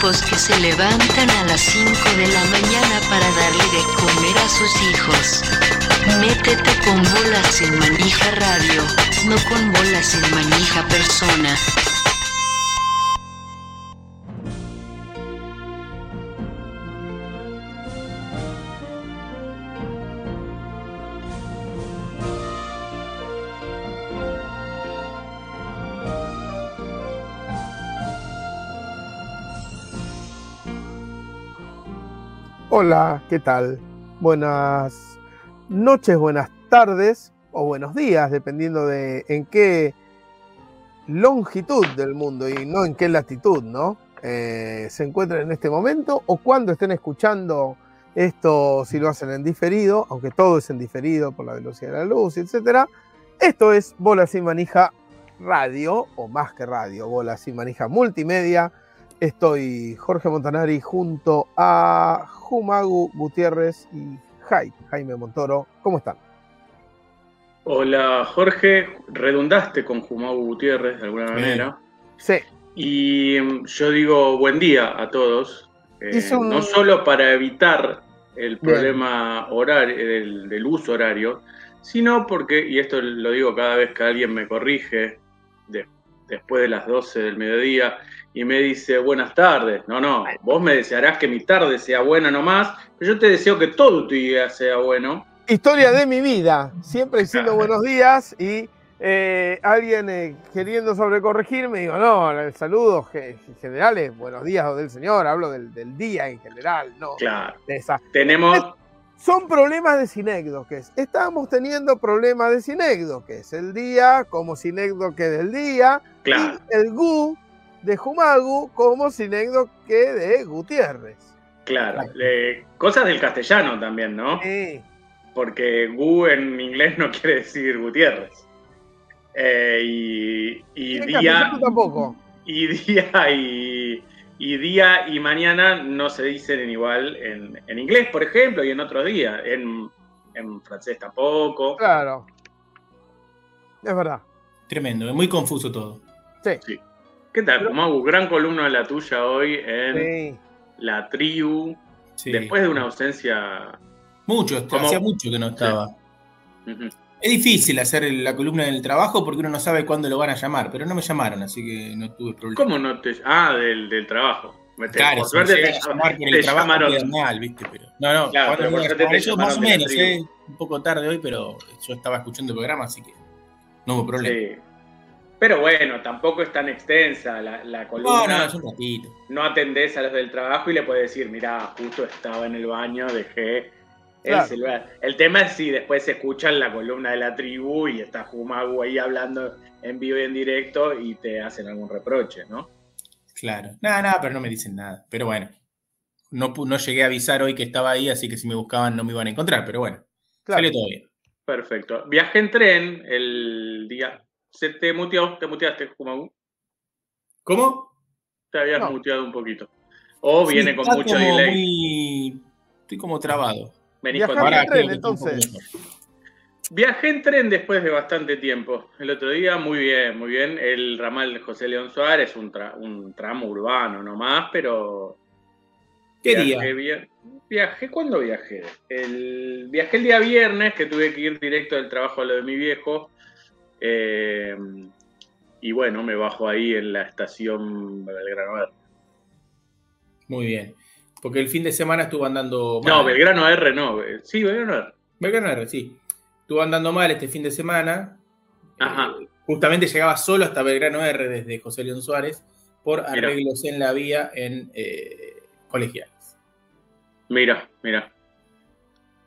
que se levantan a las 5 de la mañana para darle de comer a sus hijos. Métete con bolas sin manija radio, no con bolas sin manija persona. Hola, ¿qué tal? Buenas noches, buenas tardes o buenos días, dependiendo de en qué longitud del mundo y no en qué latitud, ¿no? Eh, se encuentren en este momento o cuando estén escuchando esto, si lo hacen en diferido, aunque todo es en diferido por la velocidad de la luz, etc. Esto es Bola Sin Manija Radio, o más que radio, Bola Sin Manija Multimedia. Estoy Jorge Montanari junto a Jumagu Gutiérrez y Jaime Montoro. ¿Cómo están? Hola Jorge, redundaste con Jumagu Gutiérrez de alguna manera. Sí. Y mm, yo digo buen día a todos, eh, no solo para evitar el problema horario, del, uso horario, sino porque, y esto lo digo cada vez que alguien me corrige después de las 12 del mediodía, y me dice buenas tardes. No, no, vos me desearás que mi tarde sea buena nomás, pero yo te deseo que todo tu día sea bueno. Historia de mi vida, siempre diciendo buenos días y eh, alguien eh, queriendo sobrecorregirme, digo, no, el saludo generales, buenos días o del Señor, hablo del, día en general, no. Claro. Tenemos... Son problemas de sinécdoques. Estamos teniendo problemas de sinécdoques. El día como sinécdoque del día. Claro. Y el GU de Jumagu como que de Gutiérrez. Claro, cosas del castellano también, ¿no? Sí. Porque Gu en inglés no quiere decir Gutiérrez. Eh, y, y día. Tampoco. Y día y, y, día y mañana no se dicen igual en, en inglés, por ejemplo, y en otros días. En, en francés tampoco. Claro. Es verdad. Tremendo, es muy confuso todo. Sí. sí. ¿Qué tal, Magu? Gran columna de la tuya hoy en La Tribu. Después de una ausencia. Mucho, hacía mucho que no estaba. Es difícil hacer la columna del trabajo porque uno no sabe cuándo lo van a llamar, pero no me llamaron, así que no tuve problema. ¿Cómo no te.? Ah, del, del trabajo. Claro, por suerte te, llamar por el trabajo llamaron... mal, ¿viste? Pero, no, no, claro, pero por suerte te más o menos, ¿eh? un poco tarde hoy, pero yo estaba escuchando el programa, así que no hubo problema. Sí. Pero bueno, tampoco es tan extensa la, columna. No, no, es un ratito. No atendés a los del trabajo y le puedes decir, mira, justo estaba en el baño, dejé el celular. El tema es si después se escuchan la columna de la tribu y está Jumagu ahí hablando en vivo y en directo y te hacen algún reproche, ¿no? Claro. Nada, nada, pero no me dicen nada. Pero bueno, no, no llegué a avisar hoy que estaba ahí, así que si me buscaban no me iban a encontrar, pero bueno, salió todo bien. Perfecto. Viajé en tren el día ¿Se te muteó? ¿Te muteaste? ¿Cómo? Te habías muteado un poquito. O viene con mucho delay. Estoy como trabado. Venís con en tren, entonces. Viajé en tren después de bastante tiempo. El otro día, muy bien, muy bien. El ramal de José León Suárez, un, un tramo urbano nomás, pero. ¿Qué día? Viajé, ¿cuándo viajé? El, viajé el día viernes, que tuve que ir directo del trabajo a lo de mi viejo. Eh, y bueno, me bajo ahí en la estación Belgrano R. Muy bien. Porque el fin de semana estuvo andando mal. No, Belgrano R no. Eh, sí, Belgrano R. Belgrano R, sí. Estuvo andando mal este fin de semana. Ajá. Eh, justamente llegaba solo hasta Belgrano R desde José León Suárez por arreglos en la vía en colegiales. Mira, mira.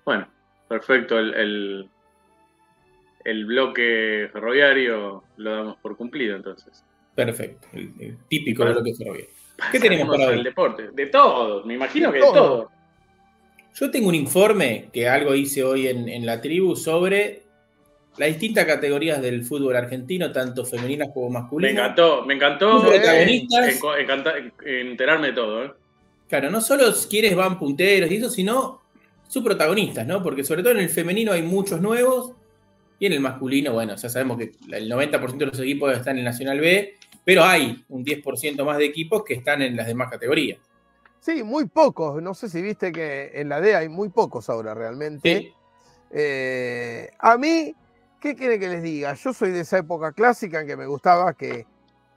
Bueno, perfecto. el, el bloque ferroviario lo damos por cumplido entonces. Perfecto, el, típico bloque ferroviario. ¿Qué tenemos para hoy? El deporte, de todo, me imagino que de todo. Yo tengo un informe que algo hice hoy en, la tribu sobre las distintas categorías del fútbol argentino, tanto femeninas como masculinas. Me encantó, me encantó protagonistas, enterarme de todo. ¿eh? Claro, no solo quienes van punteros y eso, sino sus protagonistas, ¿no? Porque sobre todo en el femenino hay muchos nuevos Y en el masculino, bueno, ya sabemos que el 90% de los equipos están en el Nacional B, pero hay un 10% más de equipos que están en las demás categorías. Sí, muy pocos. No sé si viste que en la D hay muy pocos ahora realmente. Eh, a mí, ¿qué quiere que les diga? Yo soy de esa época clásica en que me gustaba que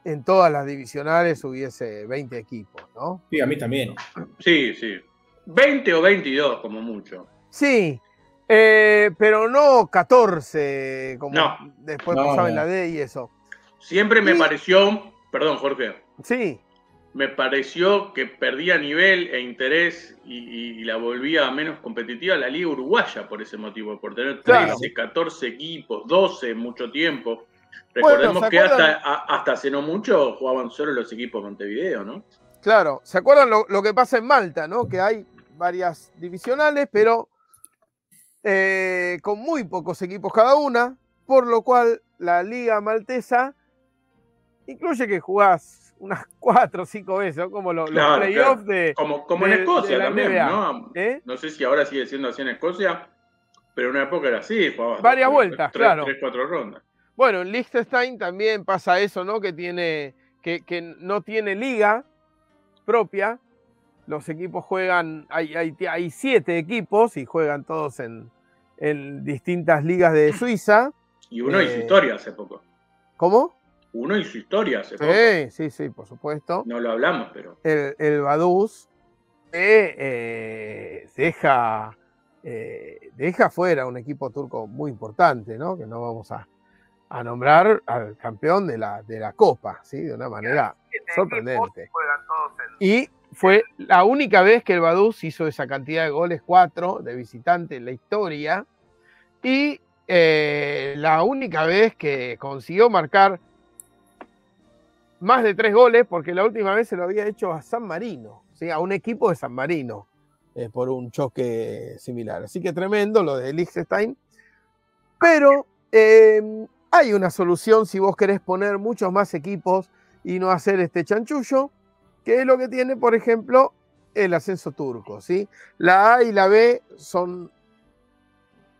en todas las divisionales hubiese 20 equipos, ¿no? Sí, a mí también. Sí, sí. 20 o 22 como mucho. Sí, eh, pero no 14 como después pasaba en la D y eso. Siempre me pareció, perdón Jorge. Sí. Me pareció que perdía nivel e interés y, la volvía menos competitiva la Liga Uruguaya por ese motivo, por tener 13, 14 equipos, 12 mucho tiempo. Recordemos que hasta, hasta hace no mucho jugaban solo los equipos de Montevideo, ¿no? Claro, ¿se acuerdan lo, que pasa en Malta, ¿no? Que hay varias divisionales, pero eh, con muy pocos equipos cada una, por lo cual la liga maltesa incluye que jugás unas cuatro o cinco veces, como los, playoffs de. Como, como en Escocia también, ¿no? ¿Eh? No sé si ahora sigue siendo así en Escocia, pero en una época era así, Varias vueltas, claro. Tres, cuatro rondas. Bueno, en Liechtenstein también pasa eso, ¿no? Que tiene. Que, que no tiene liga propia. Los equipos juegan. Hay, hay, hay siete equipos y juegan todos en, en distintas ligas de Suiza. Y uno hizo eh, historia hace poco. ¿Cómo? Uno hizo historia hace poco. Sí, sí, sí, por supuesto. No lo hablamos, pero. El, el Baduz eh, deja, eh, deja fuera un equipo turco muy importante, ¿no? Que no vamos a, a nombrar al campeón de la, de la Copa, ¿sí? De una manera sorprendente. Y fue la única vez que el Baduz hizo esa cantidad de goles, cuatro de visitante en la historia. Y eh, la única vez que consiguió marcar más de tres goles, porque la última vez se lo había hecho a San Marino, ¿sí? a un equipo de San Marino, eh, por un choque similar. Así que tremendo lo de Liechtenstein. Pero em, hay una solución si vos querés poner muchos más equipos y no hacer este chanchullo, que es lo que tiene, por ejemplo, el ascenso turco. ¿sí? La A y la B son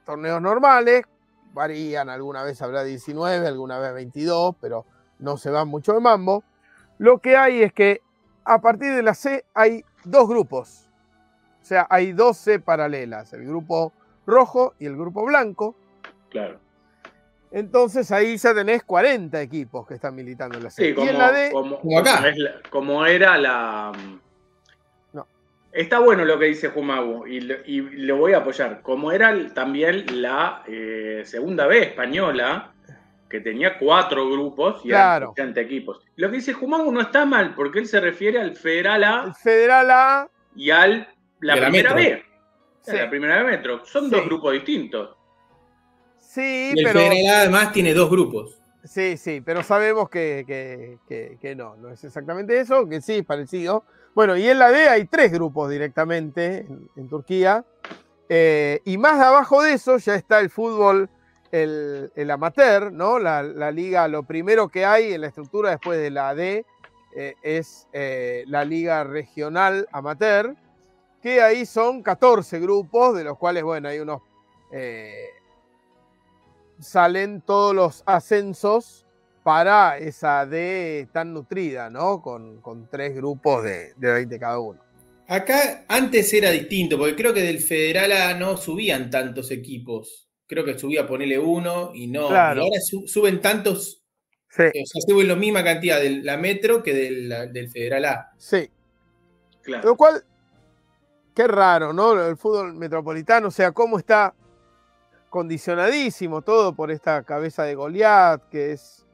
torneos normales, varían, alguna vez habrá 19, alguna vez 22, pero no se van mucho de mambo. Lo que hay es que a partir de la C hay dos grupos, o sea, hay 12 paralelas, el grupo rojo y el grupo blanco. Claro. Entonces ahí ya tenés 40 equipos que están militando en la serie. y en la D, como, era la. No. Está bueno lo que dice Jumagu y, lo voy a apoyar. Como era también la eh, segunda B española, que tenía cuatro grupos y claro. 80 equipos. Lo que dice Jumagu no está mal, porque él se refiere al Federal A. El Federal A. Y al la primera B. La primera B Metro. Son dos grupos distintos. Sí, y el pero. Además tiene dos grupos. Sí, sí, pero sabemos que, no, no es exactamente eso, que sí es parecido. Bueno, y en la D hay tres grupos directamente en, Turquía. Eh, y más abajo de eso ya está el fútbol, el, amateur, ¿no? La, liga, lo primero que hay en la estructura después de la D eh, es eh, la liga regional amateur, que ahí son 14 grupos, de los cuales, bueno, hay unos salen todos los ascensos para esa D tan nutrida, ¿no? Con, tres grupos de, de, 20 cada uno. Acá antes era distinto, porque creo que del Federal A no subían tantos equipos. Creo que subía ponerle uno y no. ahora suben tantos. Sí. O sea, suben la misma cantidad de la Metro que del, del Federal A. Sí. Claro. Lo cual, qué raro, ¿no? El fútbol metropolitano, o sea, cómo está condicionadísimo todo por esta cabeza de Goliat, que es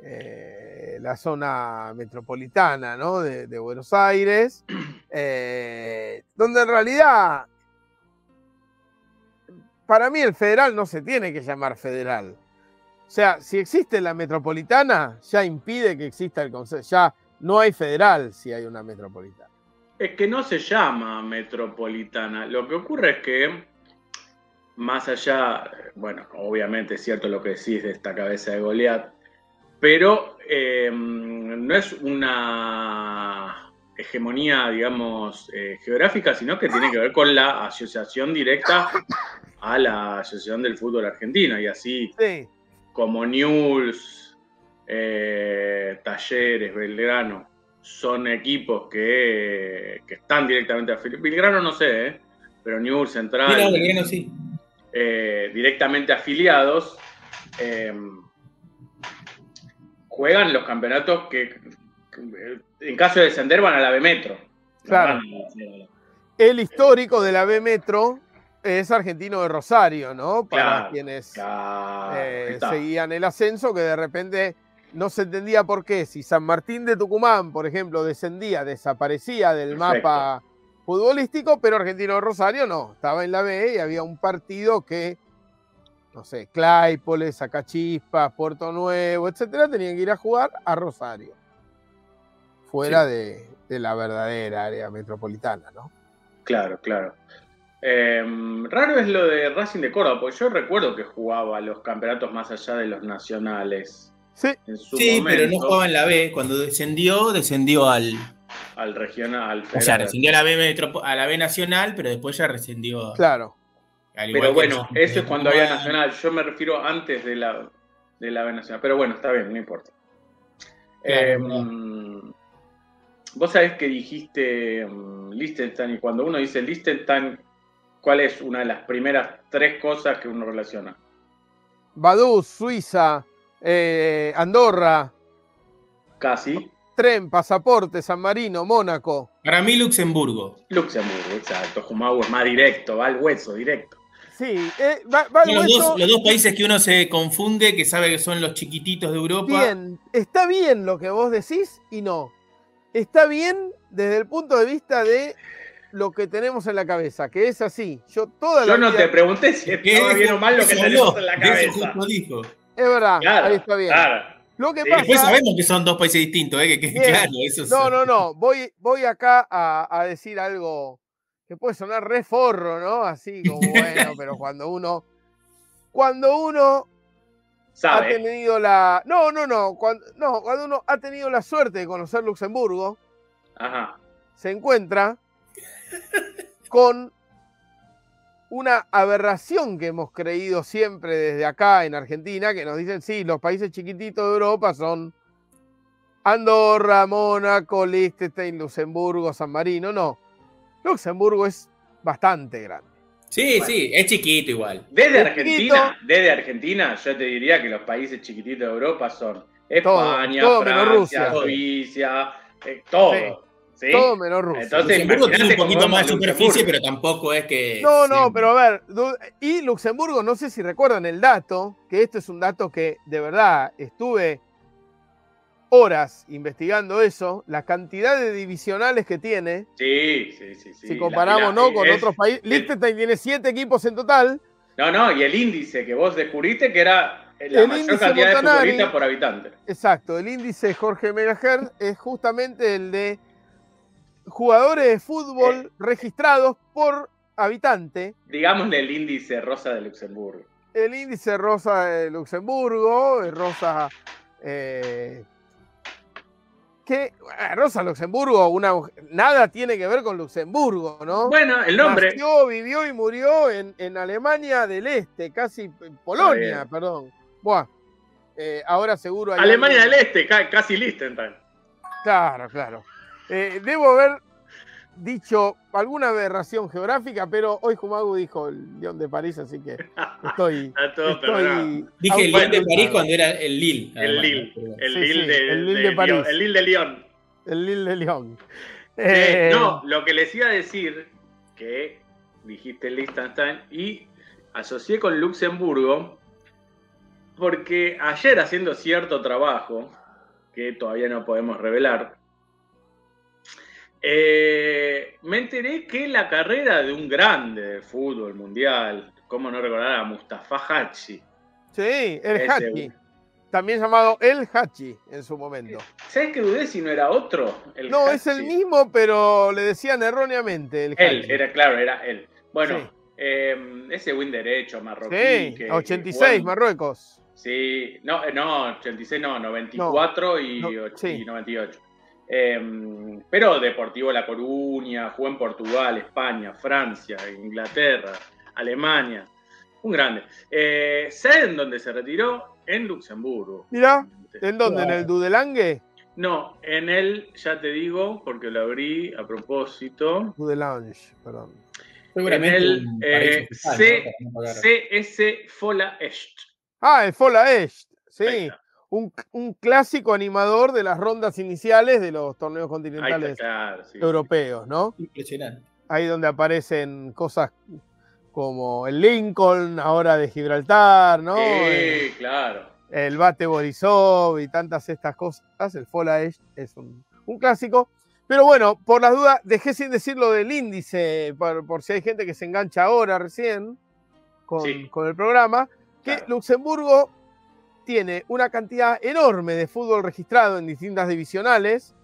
eh, la zona metropolitana ¿no? de, Buenos Aires, eh, donde en realidad, para mí el federal no se tiene que llamar federal. O sea, si existe la metropolitana, ya impide que exista el consejo, ya no hay federal si hay una metropolitana. Es que no se llama metropolitana. Lo que ocurre es que más allá, bueno, obviamente es cierto lo que decís de esta cabeza de Goliat, pero em, no es una hegemonía, digamos, eh, geográfica, sino que tiene que ver con la asociación directa a la Asociación del Fútbol Argentino. Y así como News, eh, Talleres, Belgrano, son equipos que, están directamente afiliados. Belgrano no sé, ¿eh? pero News, Central. Belgrano sí. Directamente afiliados. juegan los campeonatos que en caso de descender van a la B Metro. Claro. El histórico de la B Metro es argentino de Rosario, ¿no? Para quienes eh, seguían el ascenso, que de repente no se entendía por qué. Si San Martín de Tucumán, por ejemplo, descendía, desaparecía del mapa futbolístico, pero Argentino de Rosario no, estaba en la B y había un partido que, no sé, Claypole, Sacachispas, Puerto Nuevo, etcétera, tenían que ir a jugar a Rosario fuera de, la verdadera área metropolitana, ¿no? Claro, claro. Em, raro es lo de Racing de Córdoba, porque yo recuerdo que jugaba los campeonatos más allá de los nacionales. Sí, sí pero no jugaba en la B. Cuando descendió, descendió al. Al regional. O sea, descendió a la, B a la B nacional, pero después ya descendió. Claro. Pero bueno, eso es cuando había nacional. Yo me refiero antes de la, de la B nacional. Pero bueno, está bien, no importa. Em, Vos sabés que dijiste um, Liechtenstein y cuando uno dice Liechtenstein, ¿cuál es una de las primeras tres cosas que uno relaciona? Badú, Suiza, eh, Andorra. Casi. Tren, pasaporte, San Marino, Mónaco. Para mí Luxemburgo. Luxemburgo, exacto. Jumau es más directo, va al hueso, directo. Sí, eh, va, al los, Dos, los dos países que uno se confunde, que sabe que son los chiquititos de Europa. Bien, está bien lo que vos decís y no está bien desde el punto de vista de lo que tenemos en la cabeza, que es así. Yo toda Yo no te pregunté si estaba bien o mal lo que tenemos en la cabeza. Es verdad, ahí está bien. Lo que pasa, Después sabemos que son dos países distintos, ¿eh? que, claro, eso No, no, no. Voy, voy acá a, a, decir algo que puede sonar re forro, ¿no? Así como bueno, pero cuando uno. Cuando uno ha tenido la. No, no, no. Cuando, no, cuando uno ha tenido la suerte de conocer Luxemburgo, se encuentra con una aberración que hemos creído siempre desde acá en Argentina, que nos dicen, sí, los países chiquititos de Europa son Andorra, Mónaco, Liechtenstein, Luxemburgo, San Marino. No, Luxemburgo es bastante grande. Sí, sí, es chiquito igual. Desde Argentina, desde Argentina, yo te diría que los países chiquititos de Europa son España, Francia, Suiza, eh, todo. Todo menos Rusia. Entonces, Luxemburgo tiene un poquito más de superficie, pero tampoco es que. No, no, pero a ver. Y Luxemburgo, no sé si recuerdan el dato, que esto es un dato que de verdad estuve horas investigando eso, la cantidad de divisionales que tiene. Sí, sí, sí. Si comparamos ¿no? con otros países. Liechtenstein tiene siete equipos en total. No, no, y el índice que vos descubriste que era la mayor cantidad de futbolistas por habitante. Exacto, el índice Jorge Megaher es justamente el de jugadores de fútbol eh. registrados por habitante. Digámosle el índice rosa de Luxemburgo. El índice rosa de Luxemburgo, rosa eh, que Rosa Luxemburgo, una, nada tiene que ver con Luxemburgo, ¿no? Bueno, el nombre. Nació, vivió y murió en, en Alemania del Este, casi en Polonia, perdón. Buah, eh, ahora seguro. Hay Alemania del Este, casi Liechtenstein. Claro, claro. Eh, debo haber dicho alguna aberración geográfica, pero hoy Jumagu dijo el León de París, así que estoy. estoy Dije el León de París cuando era el Lille. El Lille. El Lille de, el Lille de, París. El Lille de Lyon. El Lille de Lyon. Eh, no, lo que les iba a decir, que dijiste Liechtenstein, y asocié con Luxemburgo, porque ayer haciendo cierto trabajo, que todavía no podemos revelar, eh, me enteré que la carrera de un grande del fútbol mundial, ¿cómo no recordar a Mustafa Hachi? Sí, el Hachi. También llamado el Hachi en su momento. ¿Sabes que dudé si no era otro? no, es el mismo, pero le decían erróneamente el Él, era claro, era él. Bueno, eh, ese win derecho marroquí. Sí, 86 Marruecos. Sí, no, eh, no, 86 no, 94 y, y 98. Em, pero Deportivo La Coruña, jugó en Portugal, España, Francia, Inglaterra, Alemania. Un grande. Eh, ¿Saben dónde se retiró? En Luxemburgo. Mira, ¿en dónde? ¿En el Dudelange? No, en el, ya te digo, porque lo abrí a propósito. Dudelange, perdón. En el eh, CS Fola Est. Ah, el Fola Est, sí. Un, clásico animador de las rondas iniciales de los torneos continentales europeos, ¿no? Impresionante. Ahí donde aparecen cosas como el Lincoln, ahora de Gibraltar, ¿no? Sí, claro. El Bate Borisov y tantas estas cosas. El Fola es, un, clásico. Pero bueno, por las dudas, dejé sin decir lo del índice, por, si hay gente que se engancha ahora recién con, el programa, que Luxemburgo tiene una cantidad enorme de fútbol registrado en distintas divisionales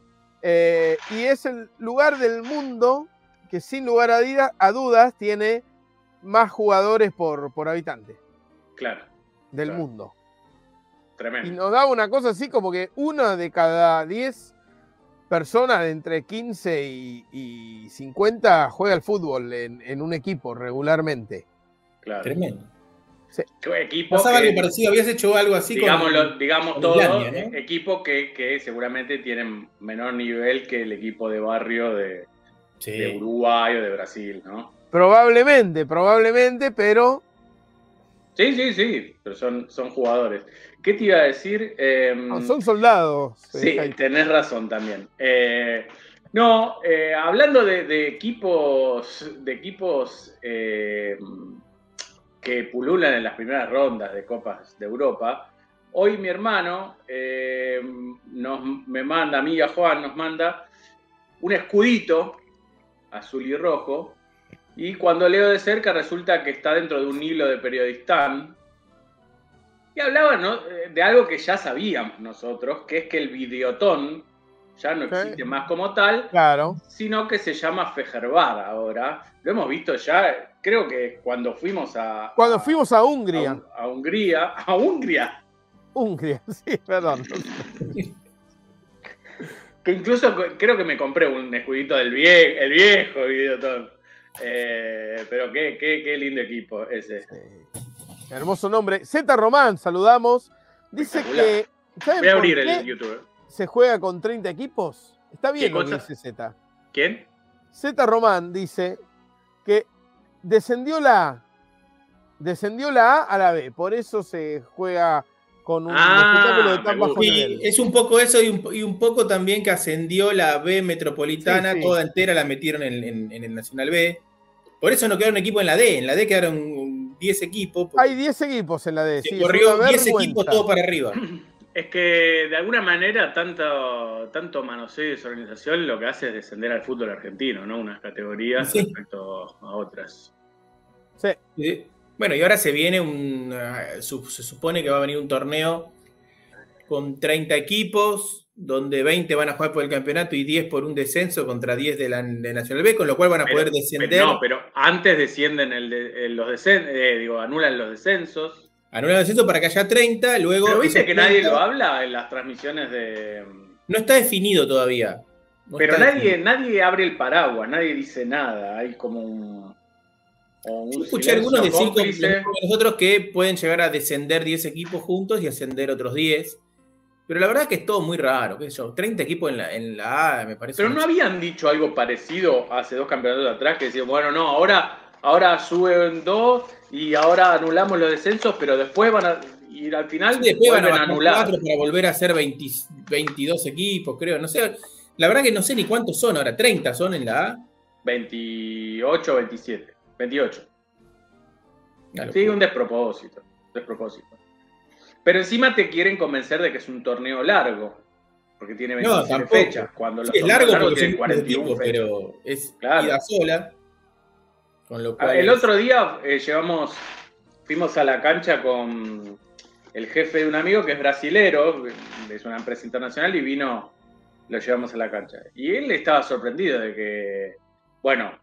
eh, y es el lugar del mundo que sin lugar a, dudas tiene más jugadores por, por habitante. Claro. Del mundo. Tremendo. Y nos da una cosa así como que una de cada diez personas de entre 15 y, 50 juega al fútbol en, un equipo regularmente. Claro. Tremendo. Sí. Equipo algo parecido? ¿Habías hecho algo así? digamos todo, equipo que, seguramente tienen menor nivel que el equipo de barrio de, de Uruguay o de Brasil, ¿no? Probablemente, probablemente, pero. Sí, sí, sí, pero son, son jugadores. ¿Qué te iba a decir? Em, son soldados. Sí, tenés razón también. Eh, no, eh, hablando de, equipos, de equipos que pululan en las primeras rondas de Copas de Europa, hoy mi hermano em, nos, me manda, amiga Juan, nos manda un escudito azul y rojo y cuando leo de cerca resulta que está dentro de un hilo de periodistán. Y hablaba de algo que ya sabíamos nosotros, que es que el videotón ya no existe más como tal, claro. sino que se llama Fejerbar ahora. Lo hemos visto ya, creo que cuando fuimos a... Cuando fuimos a Hungría. A, Hungría. ¿A Hungría? Hungría, sí, perdón. que incluso creo que me compré un escudito del viejo, el viejo videotón. Eh, pero qué, qué, lindo equipo ese. Hermoso nombre. Z Román, saludamos. Dice que. Voy a abrir el YouTube. ¿Se juega con 30 equipos? Está bien lo que dice Z. ¿Quién? Z Román dice que descendió la A. Descendió la A a la B. Por eso se juega con un ah, espectáculo de tan bajo Es un poco eso y un, poco también que ascendió la B metropolitana, toda entera la metieron en, el Nacional B. Por eso no quedaron equipos en la D. En la D quedaron 10 equipos. Hay 10 equipos en la D. Se corrió 10 equipos todo para arriba. Es que de alguna manera tanto, tanto manoseo y desorganización lo que hace es descender al fútbol argentino, ¿no? Unas categorías respecto a otras. Sí. Bueno, y ahora se viene un. Se supone que va a venir un torneo con 30 equipos, donde 20 van a jugar por el campeonato y 10 por un descenso contra 10 de la Nacional B, con lo cual van a poder descender. no, pero antes descienden el los descensos, eh, digo, anulan los descensos. Anulan los descensos para que haya 30, luego. Pero viste que nadie lo habla en las transmisiones de. No está definido todavía. pero nadie, nadie abre el paraguas, nadie dice nada. Hay como un. Yo escuché algunos decir como nosotros que pueden llegar a descender 10 equipos juntos y ascender otros 10 pero la verdad es que es todo muy raro, qué sé yo. 30 equipos en la, en la A, me parece. Pero no habían dicho algo parecido hace dos campeonatos atrás que decían, bueno, no, ahora, ahora suben dos y ahora anulamos los descensos, pero después van a. Y al final después van a, anular. para volver a ser 22 equipos, creo. No sé. La verdad que no sé ni cuántos son ahora. 30 son en la A. 28, 27. 28. Sí, un despropósito. Despropósito. Pero encima te quieren convencer de que es un torneo largo. Porque tiene 27 fechas. Cuando es largo porque tiene 41 pero es claro. sola. El otro día eh, llevamos, fuimos a la cancha con el jefe de un amigo que es brasilero, es una empresa internacional, y vino, lo llevamos a la cancha. Y él estaba sorprendido de que, bueno,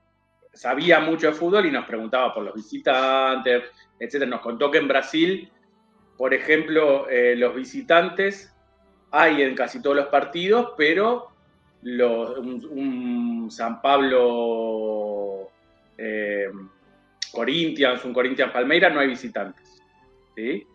sabía mucho de fútbol y nos preguntaba por los visitantes, etc. Nos contó que en Brasil por ejemplo, eh, los visitantes hay en casi todos los partidos, pero un, San Pablo eh, Corinthians, un Corinthians Palmeiras, no hay visitantes. ¿sí?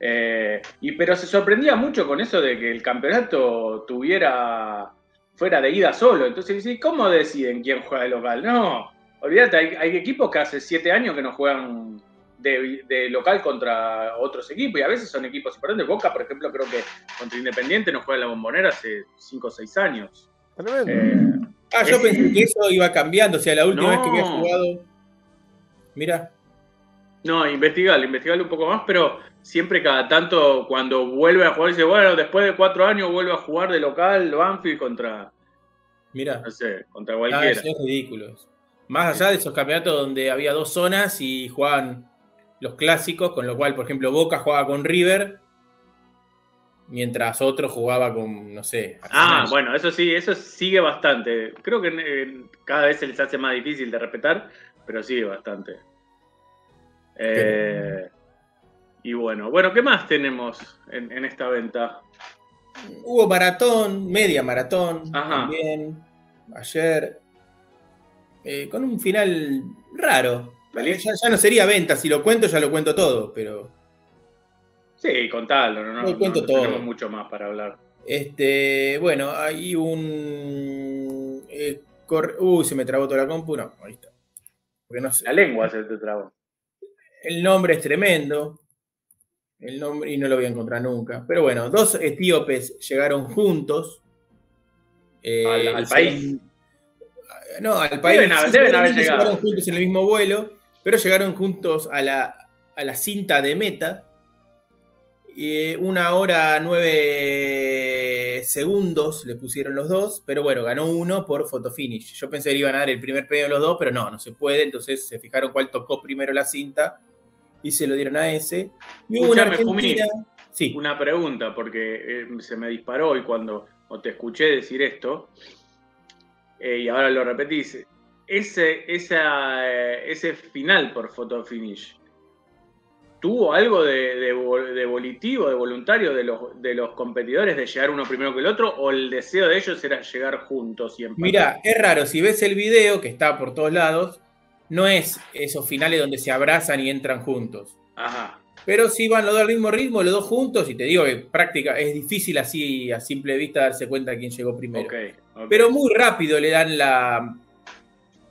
Eh, y, pero se sorprendía mucho con eso de que el campeonato tuviera fuera de ida solo. Entonces, ¿cómo deciden quién juega de local? No, olvídate, hay, equipos que hace siete años que no juegan de, local contra otros equipos y a veces son equipos importantes. Boca, por ejemplo, creo que contra Independiente no juega la bombonera hace cinco o seis años. Eh, ah, yo pensé que eso iba cambiando. O sea, la última vez que había jugado. Mira. No, investigarlo, investigarlo un poco más, pero siempre cada tanto cuando vuelve a jugar, dice, bueno, después de cuatro años vuelve a jugar de local Banfield contra. Mira. No sé, contra ah, cualquiera. es ridículo. Más allá de esos campeonatos donde había dos zonas y jugaban los clásicos, con lo cual, por ejemplo, Boca jugaba con River, mientras otro jugaba con, no sé. Ah, bueno, eso sí, eso sigue bastante. Creo que eh, cada vez se les hace más difícil de respetar, pero sigue bastante. Eh, y bueno, bueno, ¿qué más tenemos en, esta venta? Hubo maratón, media maratón también, ayer, eh, con un final raro. Ya, no sería venta, si lo cuento ya lo cuento todo, pero... Sí, contalo, no, no, cuento todo. tenemos mucho más para hablar. Este, bueno, hay un... Eh, Uy, se me trabó toda la compu, no, ahí está. La lengua se te trabó. El nombre es tremendo. El nombre, y no lo voy a encontrar nunca. Pero bueno, dos etíopes llegaron juntos. Eh, al, país. No, al país. Deben, haber llegado. Llegaron juntos en el mismo vuelo, pero llegaron juntos a la, a la cinta de meta. Eh, una hora nueve segundos le pusieron los dos, pero bueno, ganó uno por fotofinish. Yo pensé que iban a dar el primer premio a los dos, pero no, no se puede. Entonces se fijaron cuál tocó primero la cinta y se lo dieron a ese. Y hubo una Argentina... sí. Una pregunta, porque eh, se me disparó y cuando te escuché decir esto, eh, y ahora lo repetís, ese, eh, ese final por photo finish, ¿tuvo algo de, volitivo, de voluntario de los, de los competidores de llegar uno primero que el otro? ¿O el deseo de ellos era llegar juntos y Mira, es raro, si ves el video que está por todos lados, no es esos finales donde se abrazan y entran juntos. Ajá. Pero sí van los dos al mismo ritmo, los dos juntos, y te digo que práctica es difícil así a simple vista darse cuenta quién llegó primero. Pero muy rápido le dan la,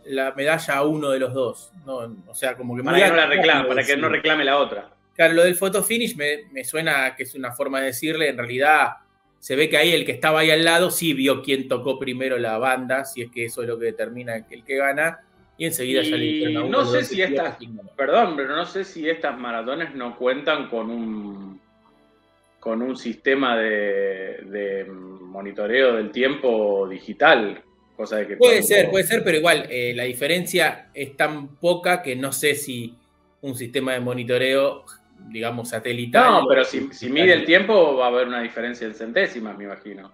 la medalla a uno de los dos. o sea, como que para que no la reclame, para que no reclame la otra. Claro, lo del photo finish me, me, suena que es una forma de decirle, en realidad se ve que ahí el que estaba ahí al lado sí vio quién tocó primero la banda, si es que eso es lo que determina el que gana y enseguida ya le No sé si estas, perdón, pero no sé si estas maratones no cuentan con un con un sistema de, monitoreo del tiempo digital. Cosa de que puede ser, puede ser, pero igual eh, la diferencia es tan poca que no sé si un sistema de monitoreo, digamos, satelital. No, pero si, mide el tiempo va a haber una diferencia en centésimas, me imagino.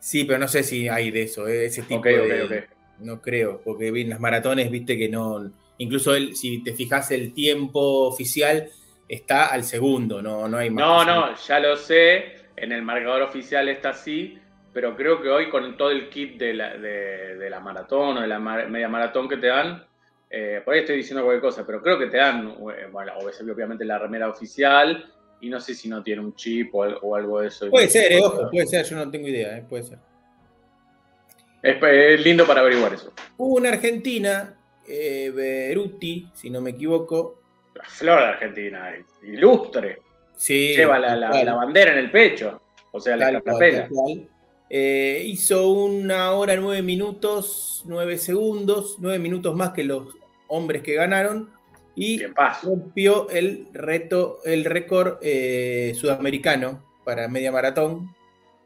Sí, pero no sé si hay de eso, eh, ese tipo de, no creo, porque en las maratones, viste que no. Incluso el, si te fijas, el tiempo oficial está al segundo, no, no hay más. No, no, ya lo sé. En el marcador oficial está así, pero creo que hoy con todo el kit de la, de, la maratón o de la media maratón que te dan, eh, por ahí estoy diciendo cualquier cosa, pero creo que te dan, eh, bueno, obviamente la remera oficial, y no sé si no tiene un chip o, algo de eso. Puede ser, eh, ojo, puede ser, yo no tengo idea, puede ser. Es, lindo para averiguar eso. Hubo una Argentina, eh, Beruti, si no me equivoco. La flor de Argentina, ilustre. Sí, Lleva la, bandera en el pecho. O sea, la capela. Eh, hizo una hora, nueve minutos, nueve segundos, nueve minutos más que los hombres que ganaron. Y rompió el reto, el récord eh, sudamericano para media maratón,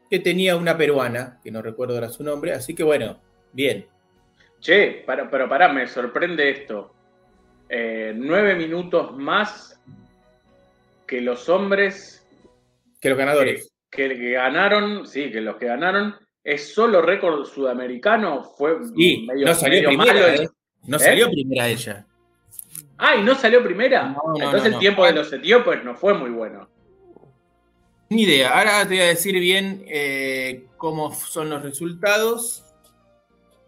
que tenía una peruana, que no recuerdo ahora su nombre, así que bueno, bien. Che, para, pero pará, me sorprende esto. Eh, nueve minutos más que los hombres. Que los ganadores. Que, que, ganaron, sí, que los que ganaron. ¿Es solo récord sudamericano? Fue sí, no salió primera. ¿eh? No salió primera ella. Ah, ¿y no salió primera? Entonces el tiempo de los etíopes no fue muy bueno. Ni idea. Ahora te voy a decir bien eh, cómo son los resultados.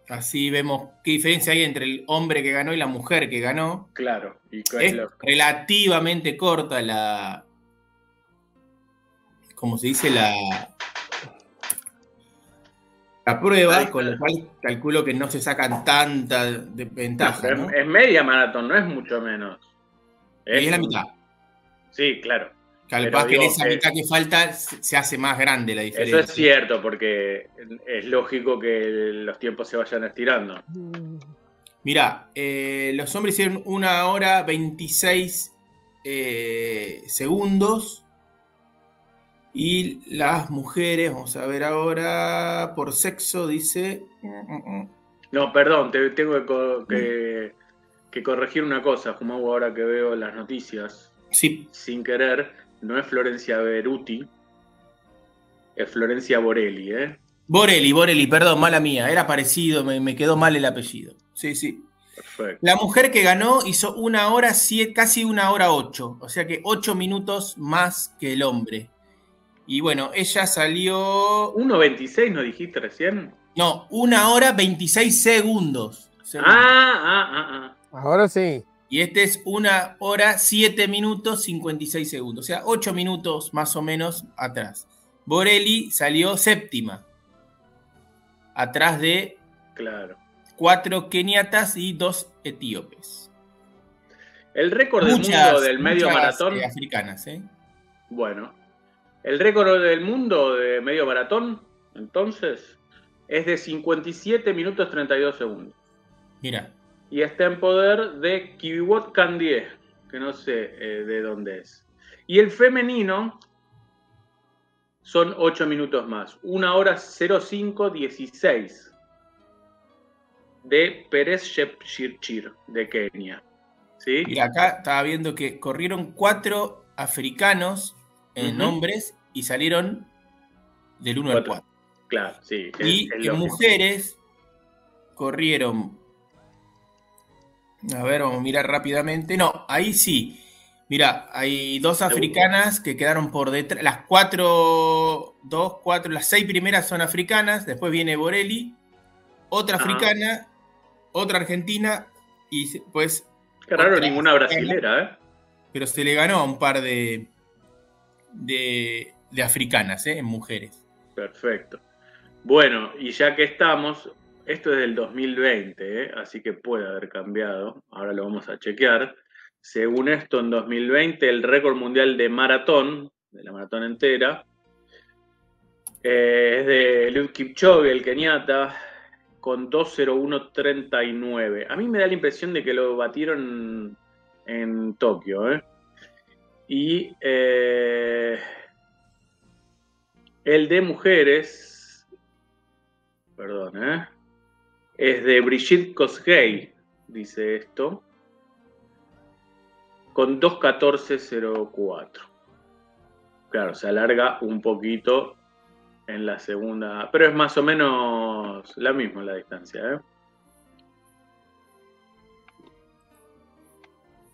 Así vemos qué diferencia hay entre el hombre que ganó y la mujer que ganó. Claro. es relativamente corta la. Como se dice, la. La prueba, con lo cual calculo que no se sacan tanta de ventaja. Es media maratón, no es mucho menos. Es, la mitad. Sí, claro. Calpaz que en esa mitad que falta se hace más grande la diferencia. Eso es cierto, porque es lógico que los tiempos se vayan estirando. Mirá, eh, los hombres hicieron una hora 26 eh, segundos. Y las mujeres, vamos a ver ahora, por sexo, dice. No, perdón, tengo que, que, corregir una cosa, como hago ahora que veo las noticias. Sí. Sin querer no es Florencia Beruti, es Florencia Borelli, ¿eh? Borelli, Borelli, perdón, mala mía, era parecido, me, quedó mal el apellido. Sí, sí. Perfecto. La mujer que ganó hizo una hora, casi una hora ocho, o sea que ocho minutos más que el hombre. Y bueno, ella salió. 1.26, ¿no dijiste recién? No, una hora 26 segundos. Ah, ah, ah, ah. Ahora sí. Y este es una hora 7 minutos 56 segundos, o sea, 8 minutos más o menos atrás. Borelli salió séptima, atrás de claro. cuatro keniatas y dos etíopes. El récord del mundo del medio maratón. Eh, africanas, ¿eh? Bueno, el récord del mundo de medio maratón, entonces, es de 57 minutos 32 segundos. Mira y está en poder de Kibiwot Candie, que no sé eh, de dónde es. Y el femenino son 8 minutos más, 1 hora 0516 de Pérez Shepchirchir de Kenia. ¿Sí? Y acá estaba viendo que corrieron cuatro africanos en hombres y salieron del 1 al 4. Claro, sí. y en mujeres corrieron a ver, vamos a mirar rápidamente. No, ahí sí. Mira, hay dos africanas que quedaron por detrás. Las cuatro, dos, cuatro, las seis primeras son africanas. Después viene Borelli, otra africana, otra argentina y pues. Qué raro, ninguna brasilera, ¿eh? Pero se le ganó a un par de, de, de africanas, ¿eh? En mujeres. Perfecto. Bueno, y ya que estamos, esto es del 2020, ¿eh? así que puede haber cambiado. Ahora lo vamos a chequear. Según esto, en 2020 el récord mundial de maratón, de la maratón entera, eh, es de Luke Kipchoge, el keniata, con 2.01.39. A mí me da la impresión de que lo batieron en Tokio. ¿eh? Y el de mujeres, perdón, ¿eh? Es de Brigitte Kosgei, dice esto, con 2.14.04. Claro, se alarga un poquito en la segunda, pero es más o menos la misma la distancia. ¿eh?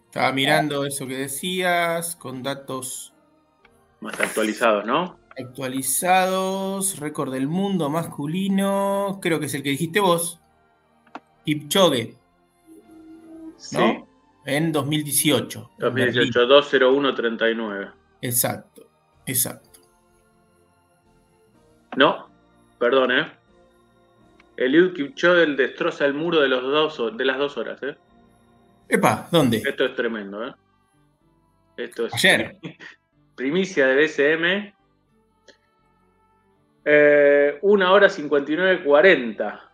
Estaba mirando eso que decías, con datos más actualizados, ¿no? Actualizados, récord del mundo masculino, creo que es el que dijiste vos. Kipchoge. ¿no? En 2018. 2018, 20139. Exacto, exacto. No, perdón, ¿eh? Eliud Kipchoge destroza el muro de, los dos, de las dos horas, ¿eh? Epa, ¿dónde? Esto es tremendo, ¿eh? Esto es. Ayer. Primicia de BSM. Eh, una hora 59.40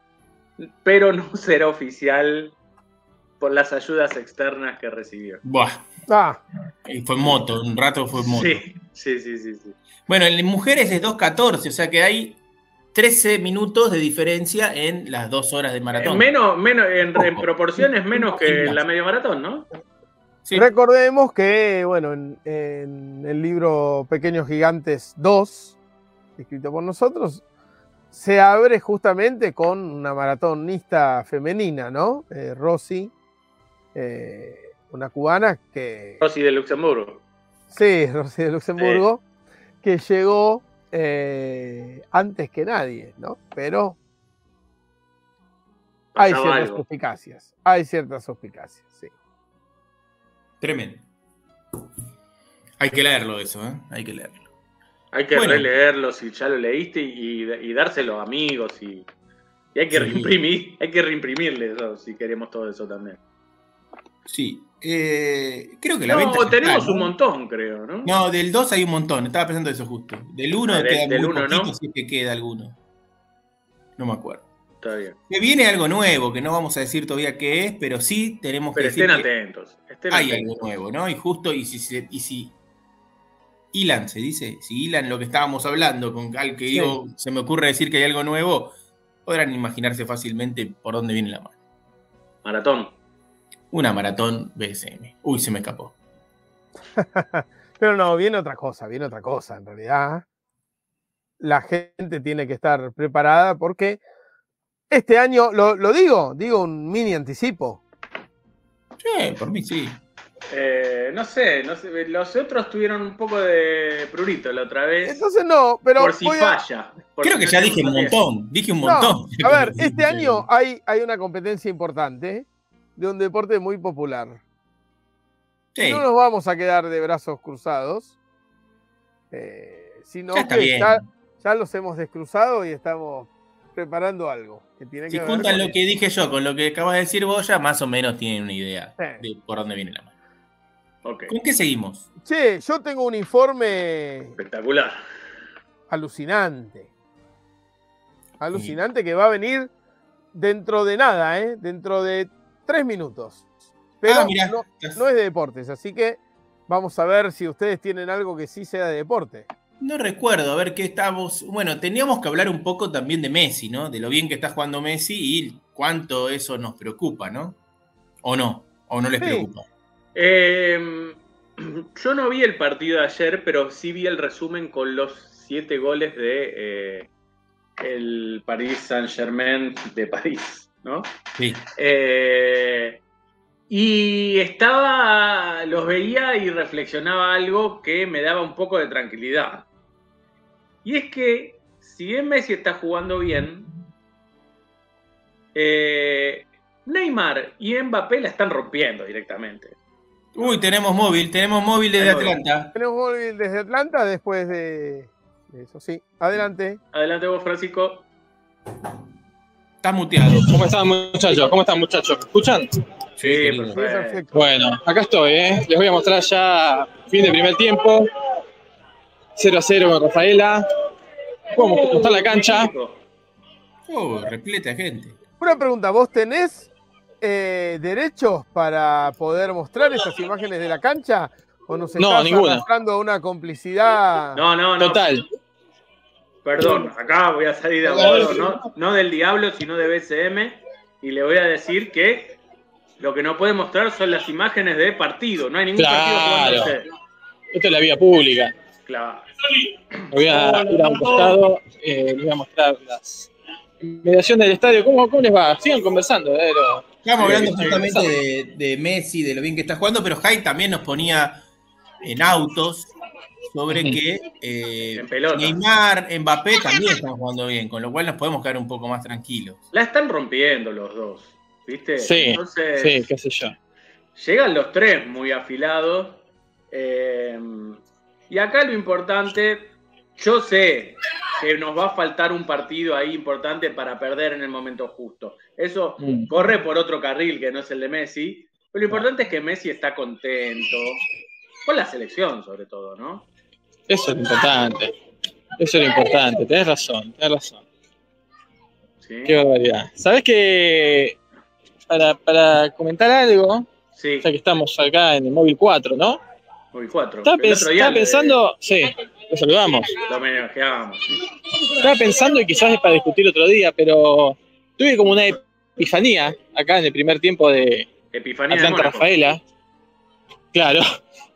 pero no será oficial por las ayudas externas que recibió. Buah. Ah. Y fue moto, un rato fue moto. Sí, sí, sí, sí. Bueno, en mujeres es 2.14, o sea que hay 13 minutos de diferencia en las dos horas de maratón. menos, menos, en, proporciones menos que la media maratón, ¿no? Recordemos que, bueno, en, en, el libro Pequeños Gigantes 2, escrito por nosotros, se abre justamente con una maratonista femenina, ¿no? Eh, Rosy, eh, una cubana que... Rosy de Luxemburgo. Sí, Rosy de Luxemburgo, que llegó eh, antes que nadie, ¿no? Pero hay ciertas suspicacias, hay ciertas suspicacias, sí. Tremendo. Hay que leerlo eso, ¿eh? Hay que leerlo. Hay que releerlo si ya lo leíste y, dárselo a amigos y, hay que reimprimir, hay que reimprimirle eso si queremos todo eso también. Sí. Eh, creo que la no, tenemos un montón, creo, ¿no? No, del 2 hay un montón, estaba pensando eso justo. Del 1 ah, queda del muy poquito, ¿no? si es que queda alguno. No me acuerdo. Está bien. Que viene algo nuevo, que no vamos a decir todavía qué es, pero sí tenemos que decir. Estén atentos. hay algo nuevo, ¿no? Y justo, y si, y si Ilan se dice, si Ilan lo que estábamos hablando, con al que digo, se me ocurre decir que hay algo nuevo, podrán imaginarse fácilmente por dónde viene la mano. Maratón. Una maratón BSM. Uy, se me escapó. Pero no, viene otra cosa, viene otra cosa en realidad. La gente tiene que estar preparada porque este año, lo, digo, digo un mini anticipo. Sí, por mí sí. Eh, no sé, no sé, los otros tuvieron un poco de prurito la otra vez. Entonces no, pero. Por si falla. Creo que ya dije un montón, dije un montón. a ver, este año hay, hay una competencia importante de un deporte muy popular. No nos vamos a quedar de brazos cruzados, eh, sino que ya, los hemos descruzado y estamos preparando algo. Que tiene si juntan lo que dije yo con lo que acabas de decir vos, ya más o menos tienen una idea de por dónde viene la mano. ¿Con qué seguimos? Che, yo tengo un informe. Espectacular. Alucinante. Alucinante que va a venir dentro de nada, ¿eh? Dentro de tres minutos. Pero ah, no, no, es de deportes, así que vamos a ver si ustedes tienen algo que sí sea de deporte. No recuerdo, a ver qué estamos. Bueno, teníamos que hablar un poco también de Messi, ¿no? De lo bien que está jugando Messi y cuánto eso nos preocupa, ¿no? ¿O no? ¿O no les preocupa? Em, yo no vi el partido de ayer, pero sí vi el resumen con los siete goles de eh, el Paris Saint Germain de París. ¿no? Sí. Eh, y estaba, los veía y reflexionaba algo que me daba un poco de tranquilidad. Y es que, si bien Messi está jugando bien, eh, Neymar y Mbappé la están rompiendo directamente. Uy, tenemos móvil, tenemos móvil desde Atlanta. Tenemos móvil desde Atlanta después de eso, sí. Adelante. Adelante vos, Francisco. Estás muteado. ¿Cómo están, muchachos? ¿Cómo están, muchachos? ¿Me escuchan? Sí, perfecto. Bueno, acá estoy, ¿eh? Les voy a mostrar ya fin de primer tiempo. 0 a 0 con Rafaela. Vamos a está la cancha. Oh, repleta gente. Una pregunta, ¿vos tenés eh, derechos para poder mostrar esas imágenes de la cancha? ¿O nos estás no, ninguna. mostrando una complicidad? No, no, no. Total. Perdón, acá voy a salir de acuerdo, no, no del diablo, sino de BCM, y le voy a decir que lo que no puede mostrar son las imágenes de partido, no hay ningún partido que Esto es la vía pública. Claro. voy a ir a un costado, eh, voy a mostrar las mediaciones del estadio. ¿Cómo, ¿Cómo, les va? Sigan conversando. Eh, Estamos hablando justamente de, de, Messi, de lo bien que está jugando, pero Jai también nos ponía en autos sobre que eh, Neymar, Mbappé también están jugando bien, con lo cual nos podemos quedar un poco más tranquilos. La están rompiendo los dos, ¿viste? Sí, sí, qué sé yo. Llegan los tres muy afilados. Eh, y acá lo importante, yo sé que nos va a faltar un partido ahí importante para perder en el momento justo. Eso mm. corre por otro carril que no es el de Messi. Pero lo importante es que Messi está contento, con la selección sobre todo, ¿no? Eso es lo importante. Eso es lo importante. Tenés razón, tenés razón. Qué barbaridad. ¿Sabés que para, comentar algo, sí. ya que estamos acá en el móvil 4, ¿no? Móvil 4. Estaba, pensando, sí, lo saludamos. Lo homenajeamos. Estaba pensando, y quizás es para discutir otro día, pero tuve como una epifanía acá en el primer tiempo de Epifanía Atlanta Rafaela. Claro.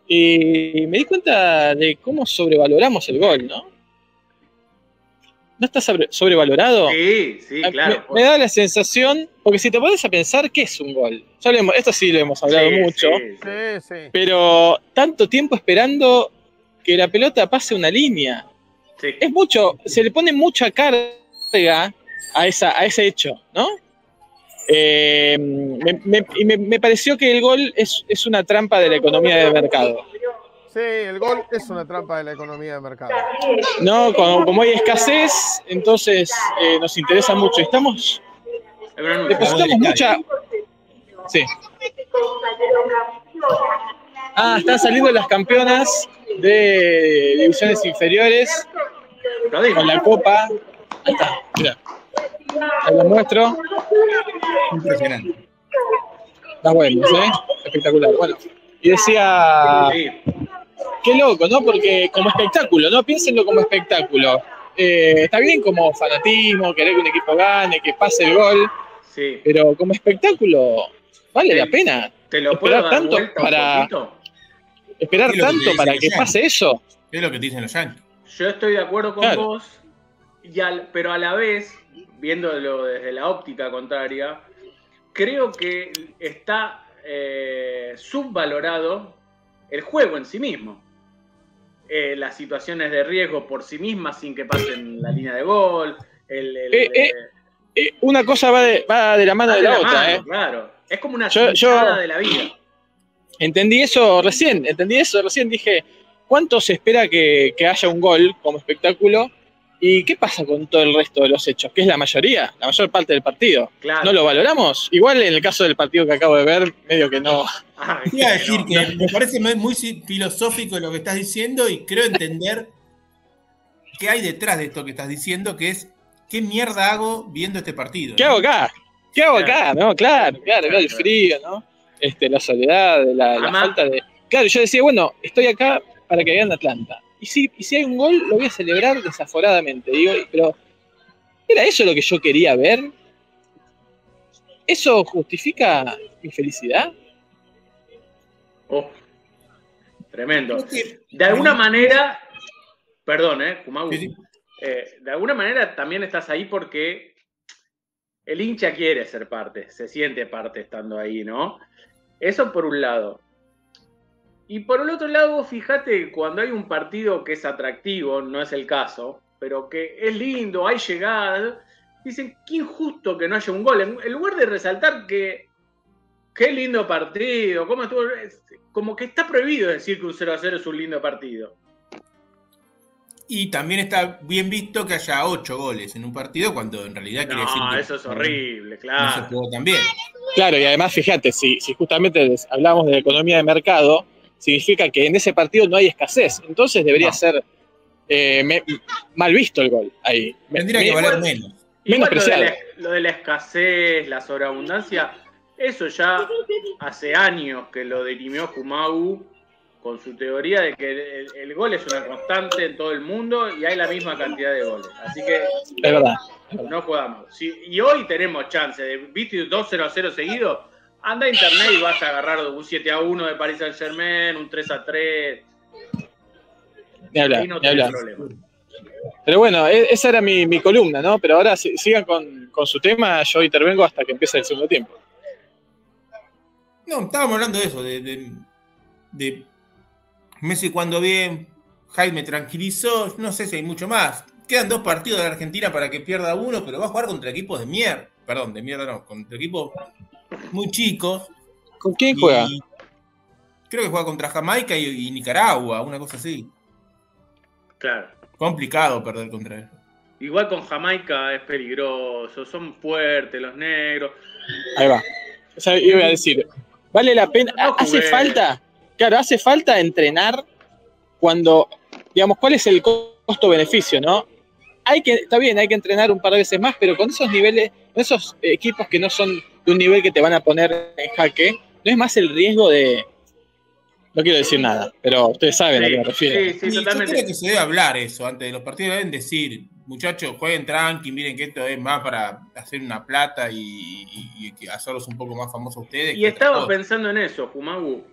Y me di cuenta de cómo sobrevaloramos el gol, ¿no? ¿No está sobrevalorado? Sí, sí, claro. Me, da la sensación, porque si te pones a pensar, ¿qué es un gol? esto sí lo hemos hablado mucho. Sí, sí. Pero tanto tiempo esperando que la pelota pase una línea. es mucho, se le pone mucha carga a, esa, a ese hecho, ¿no? Eh, me, me, pareció que el gol es, es, una trampa de la economía de mercado. Sí, el gol es una trampa de la economía de mercado. No, como, hay escasez, entonces eh, nos interesa mucho. Estamos. Depositamos mucha. Sí. Ah, están saliendo las campeonas de divisiones inferiores con la copa. Ahí está, mira. Ahí lo muestro. Impresionante. Está bueno, ¿eh? Espectacular. Bueno, y decía. Qué loco, ¿no? Porque como espectáculo, ¿no? Piénsenlo como espectáculo. Eh, está bien como fanatismo, querer que un equipo gane, que pase el gol. Sí. Pero como espectáculo, vale la pena. Te lo esperar tanto para esperar tanto para que pase eso. Es lo que te dicen los Yankees. Yo estoy de acuerdo con vos, pero a la vez, viéndolo desde la óptica contraria, creo que está eh, subvalorado el juego en sí mismo. Eh, las situaciones de riesgo por sí mismas sin que pasen la línea de gol. Eh, una cosa va de, la mano de, la, otra. Claro, es como una yo, de la vida. Entendí eso recién, entendí eso recién. Dije, ¿cuánto se espera que, haya un gol como espectáculo? ¿Y qué pasa con todo el resto de los hechos? Que es la mayoría, la mayor parte del partido. ¿No lo valoramos? Igual en el caso del partido que acabo de ver, medio que no. Voy a decir que me parece muy filosófico lo que estás diciendo y creo entender qué hay detrás de esto que estás diciendo, que es ¿qué mierda hago viendo este partido? ¿Qué hago acá? ¿Qué hago acá? No, claro, claro, el frío, ¿no? Este, la soledad, la, falta de. Claro, yo decía, bueno, estoy acá para que vean Atlanta. Y si, y si hay un gol, lo voy a celebrar desaforadamente. Digo, pero, ¿era eso lo que yo quería ver? ¿Eso justifica mi felicidad? Oh, tremendo. De alguna manera, perdón, ¿eh? eh, de alguna manera también estás ahí porque el hincha quiere ser parte, se siente parte estando ahí, ¿no? Eso por un lado. Y por el otro lado, fíjate, cuando hay un partido que es atractivo, no es el caso, pero que es lindo, hay llegada, dicen, qué injusto que no haya un gol. En lugar de resaltar que qué lindo partido, cómo estuvo, como que está prohibido decir que un 0 a 0 es un lindo partido. Y también está bien visto que haya ocho goles en un partido cuando en realidad quiere decir que eso es horrible, claro. No se jugó también. Claro, y además fíjate, si, si justamente hablamos de economía de mercado, significa que en ese partido no hay escasez. Entonces debería ser eh, mal visto el gol ahí. Tendría que valer menos. Menos preciado. Lo, de la, escasez, la sobreabundancia, eso ya hace años que lo dirimió Kumagu con su teoría de que el, gol es una constante en todo el mundo y hay la misma cantidad de goles. Así que es verdad. no jugamos. y hoy tenemos chance de, viste, 2-0 a 0 seguido, anda a internet y vas a agarrar un 7 a 1 de Paris Saint Germain, un 3 a 3. Ni hablar, no ni Pero bueno, e, esa era mi, columna, ¿no? Pero ahora sigan con, su tema, yo intervengo hasta que empiece el segundo tiempo. No, estábamos hablando de eso, de, de Messi cuando bien, Jaime tranquilizó, no sé si hay mucho más. Quedan dos partidos de Argentina para que pierda uno, pero va a jugar contra equipos de mierda. Perdón, de mierda no, contra equipos muy chicos. ¿Con quién juega? Creo que juega contra Jamaica y, Nicaragua, una cosa así. Claro. Complicado perder contra él. Igual con Jamaica es peligroso, son fuertes los negros. Ahí va. O sea, iba a decir, ¿vale la pena? ¿Hace falta? Claro, hace falta entrenar cuando, digamos, ¿cuál es el costo-beneficio, no? Hay que, está bien, hay que entrenar un par de veces más, pero con esos niveles, con esos equipos que no son de un nivel que te van a poner en jaque, no es más el riesgo de, no quiero decir nada, pero ustedes saben a qué me refiero. Sí, sí, totalmente. Yo creo que se debe hablar eso antes de los partidos. Deben decir, muchachos, jueguen tranqui, miren que esto es más para hacer una plata y, hacerlos un poco más famosos a ustedes. Y estaba pensando en eso, Jumagu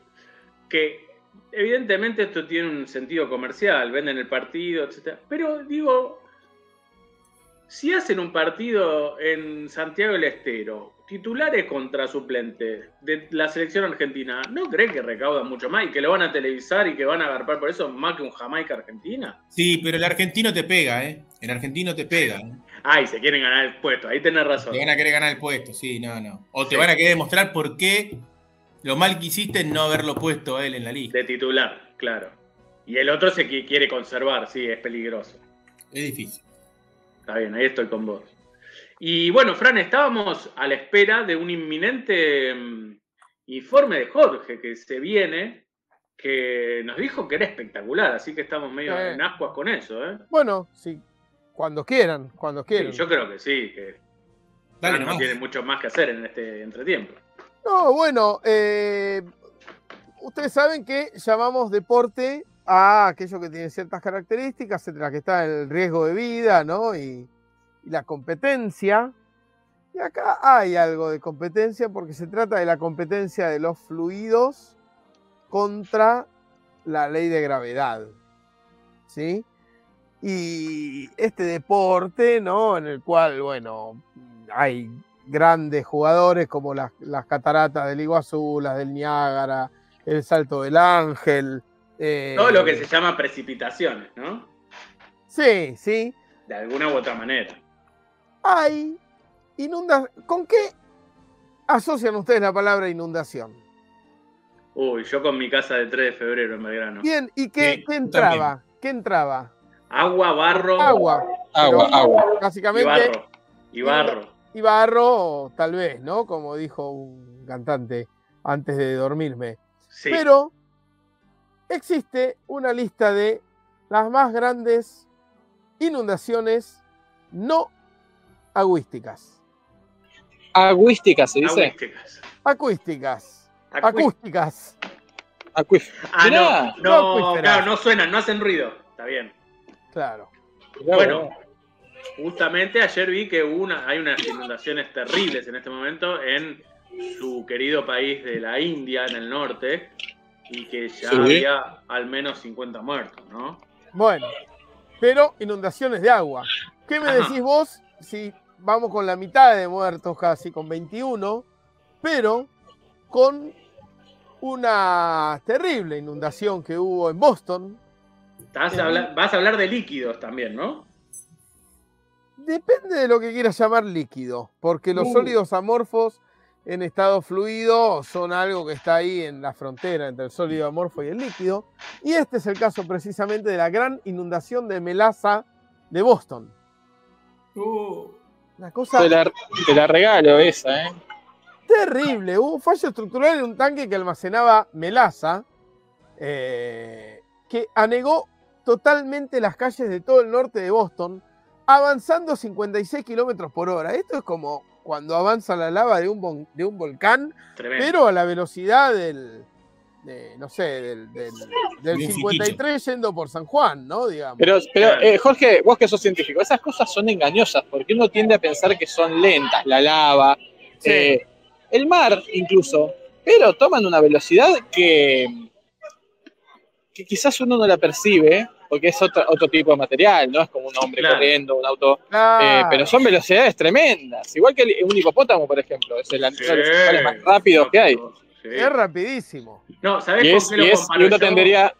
que evidentemente esto tiene un sentido comercial, venden el partido, etc. Pero digo, si hacen un partido en Santiago del Estero, titulares contra suplentes de la selección argentina, ¿no creen que recaudan mucho más y que lo van a televisar y que van a agarpar por eso más que un Jamaica Argentina? Sí, pero el argentino te pega, ¿eh? El argentino te pega. ¿eh? Ay, se quieren ganar el puesto, ahí tenés razón. Te van a querer ganar el puesto, sí, no, no. O te van a querer demostrar por qué lo mal que hiciste no haberlo puesto a él en la lista. De titular, claro. Y el otro se quiere conservar, sí, es peligroso. Es difícil. Está bien, ahí estoy con vos. Y bueno, Fran, estábamos a la espera de un inminente mm, informe de Jorge que se viene, que nos dijo que era espectacular, así que estamos medio en ascuas con eso. ¿eh? Bueno, sí, cuando quieran, cuando quieran. yo creo que sí, que no tiene mucho más que hacer en este entretiempo. No, bueno, eh, ustedes saben que llamamos deporte a aquello que tiene ciertas características, entre las que está el riesgo de vida, ¿no? Y, la competencia. Y acá hay algo de competencia porque se trata de la competencia de los fluidos contra la ley de gravedad. ¿Sí? Y este deporte, ¿no? En el cual, bueno, hay grandes jugadores como las, las cataratas del Iguazú, las del Niágara, el Salto del Ángel, todo lo que se llama precipitaciones, ¿no? Sí, sí. De alguna u otra manera. Hay inundación. ¿Con qué asocian ustedes la palabra inundación? Uy, yo con mi casa de 3 de febrero en Belgrano. Bien, ¿y qué, entraba? ¿Qué entraba? Agua, barro. Agua. Agua, agua. Básicamente. Y barro. Y barro. Y barro, tal vez, ¿no? Como dijo un cantante antes de dormirme. Sí. Pero existe una lista de las más grandes inundaciones no agüísticas. Agüísticas, se dice. Acuísticas. Acústicas. Ah, no, no, claro, no suenan, no hacen ruido. Está bien. Claro. Bueno, justamente ayer vi que una, hay unas inundaciones terribles en este momento en su querido país de la India, en el norte, y que ya había al menos 50 muertos, ¿no? Bueno, pero inundaciones de agua. ¿Qué me decís vos si vamos con la mitad de muertos casi, con 21, pero con una terrible inundación que hubo en Boston? vas a hablar de líquidos también, ¿no? Depende de lo que quieras llamar líquido, porque los uh. sólidos amorfos en estado fluido son algo que está ahí en la frontera entre el sólido amorfo y el líquido. Y este es el caso precisamente de la gran inundación de melaza de Boston. Uh. Una cosa. Te la, regalo esa, ¿eh? Terrible. Hubo un fallo estructural en un tanque que almacenaba melaza eh, que anegó totalmente las calles de todo el norte de Boston, avanzando 56 kilómetros por hora. Esto es como cuando avanza la lava de un, de un volcán, pero a la velocidad del, no sé, del, del, 53 yendo por San Juan, ¿no? Digamos. Pero, pero eh, Jorge, vos que sos científico, esas cosas son engañosas, porque uno tiende a pensar que son lentas, la lava, eh, el mar incluso, pero toman una velocidad que, que quizás uno no la percibe, porque es otro, otro tipo de material, no es como un hombre corriendo, un auto. Eh, pero son velocidades tremendas. Igual que un hipopótamo, por ejemplo, es el animal los más rápidos que hay. Es rapidísimo. No, ¿sabés y, lo y, uno tendería,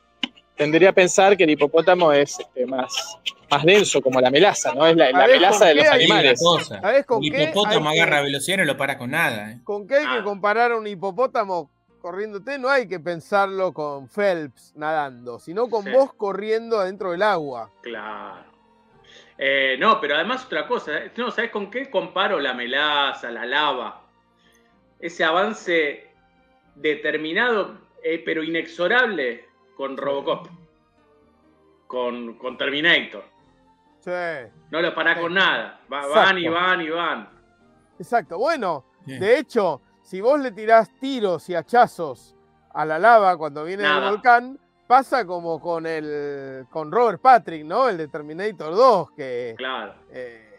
tendería, a pensar que el hipopótamo es este, más, más denso, como la melaza, ¿no? Es la, melaza de los animales. ¿Sabés con un hipopótamo agarra velocidad y no lo para con nada. ¿eh? ¿Con qué hay que ah. comparar un hipopótamo corriéndote, no hay que pensarlo con Phelps nadando, sino con vos corriendo adentro del agua. Claro. Eh, no, pero además otra cosa, ¿eh? no, ¿sabes con qué comparo la melaza, la lava? Ese avance determinado, eh, pero inexorable con Robocop, con, con Terminator. Sí. No lo para con nada, van y van y van. Exacto, bueno, de hecho, si vos le tirás tiros y hachazos a la lava cuando viene del volcán, pasa como con el con Robert Patrick, ¿no? El de Terminator 2, que claro. Eh,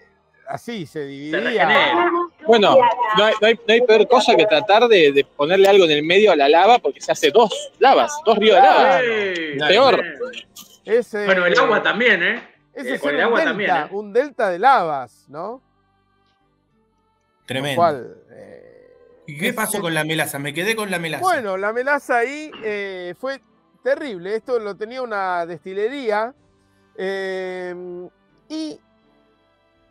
así se dividía. bueno, no hay, peor cosa que tratar de, ponerle algo en el medio a la lava porque se hace dos lavas, dos ríos de lava. Peor. bueno, el agua también, ¿eh? Ese es el agua también, ¿eh? un delta de lavas, ¿no? Tremendo. ¿Y qué pasó con la melaza? Me quedé con la melaza. Bueno, la melaza ahí fue terrible. Esto lo tenía una destilería. y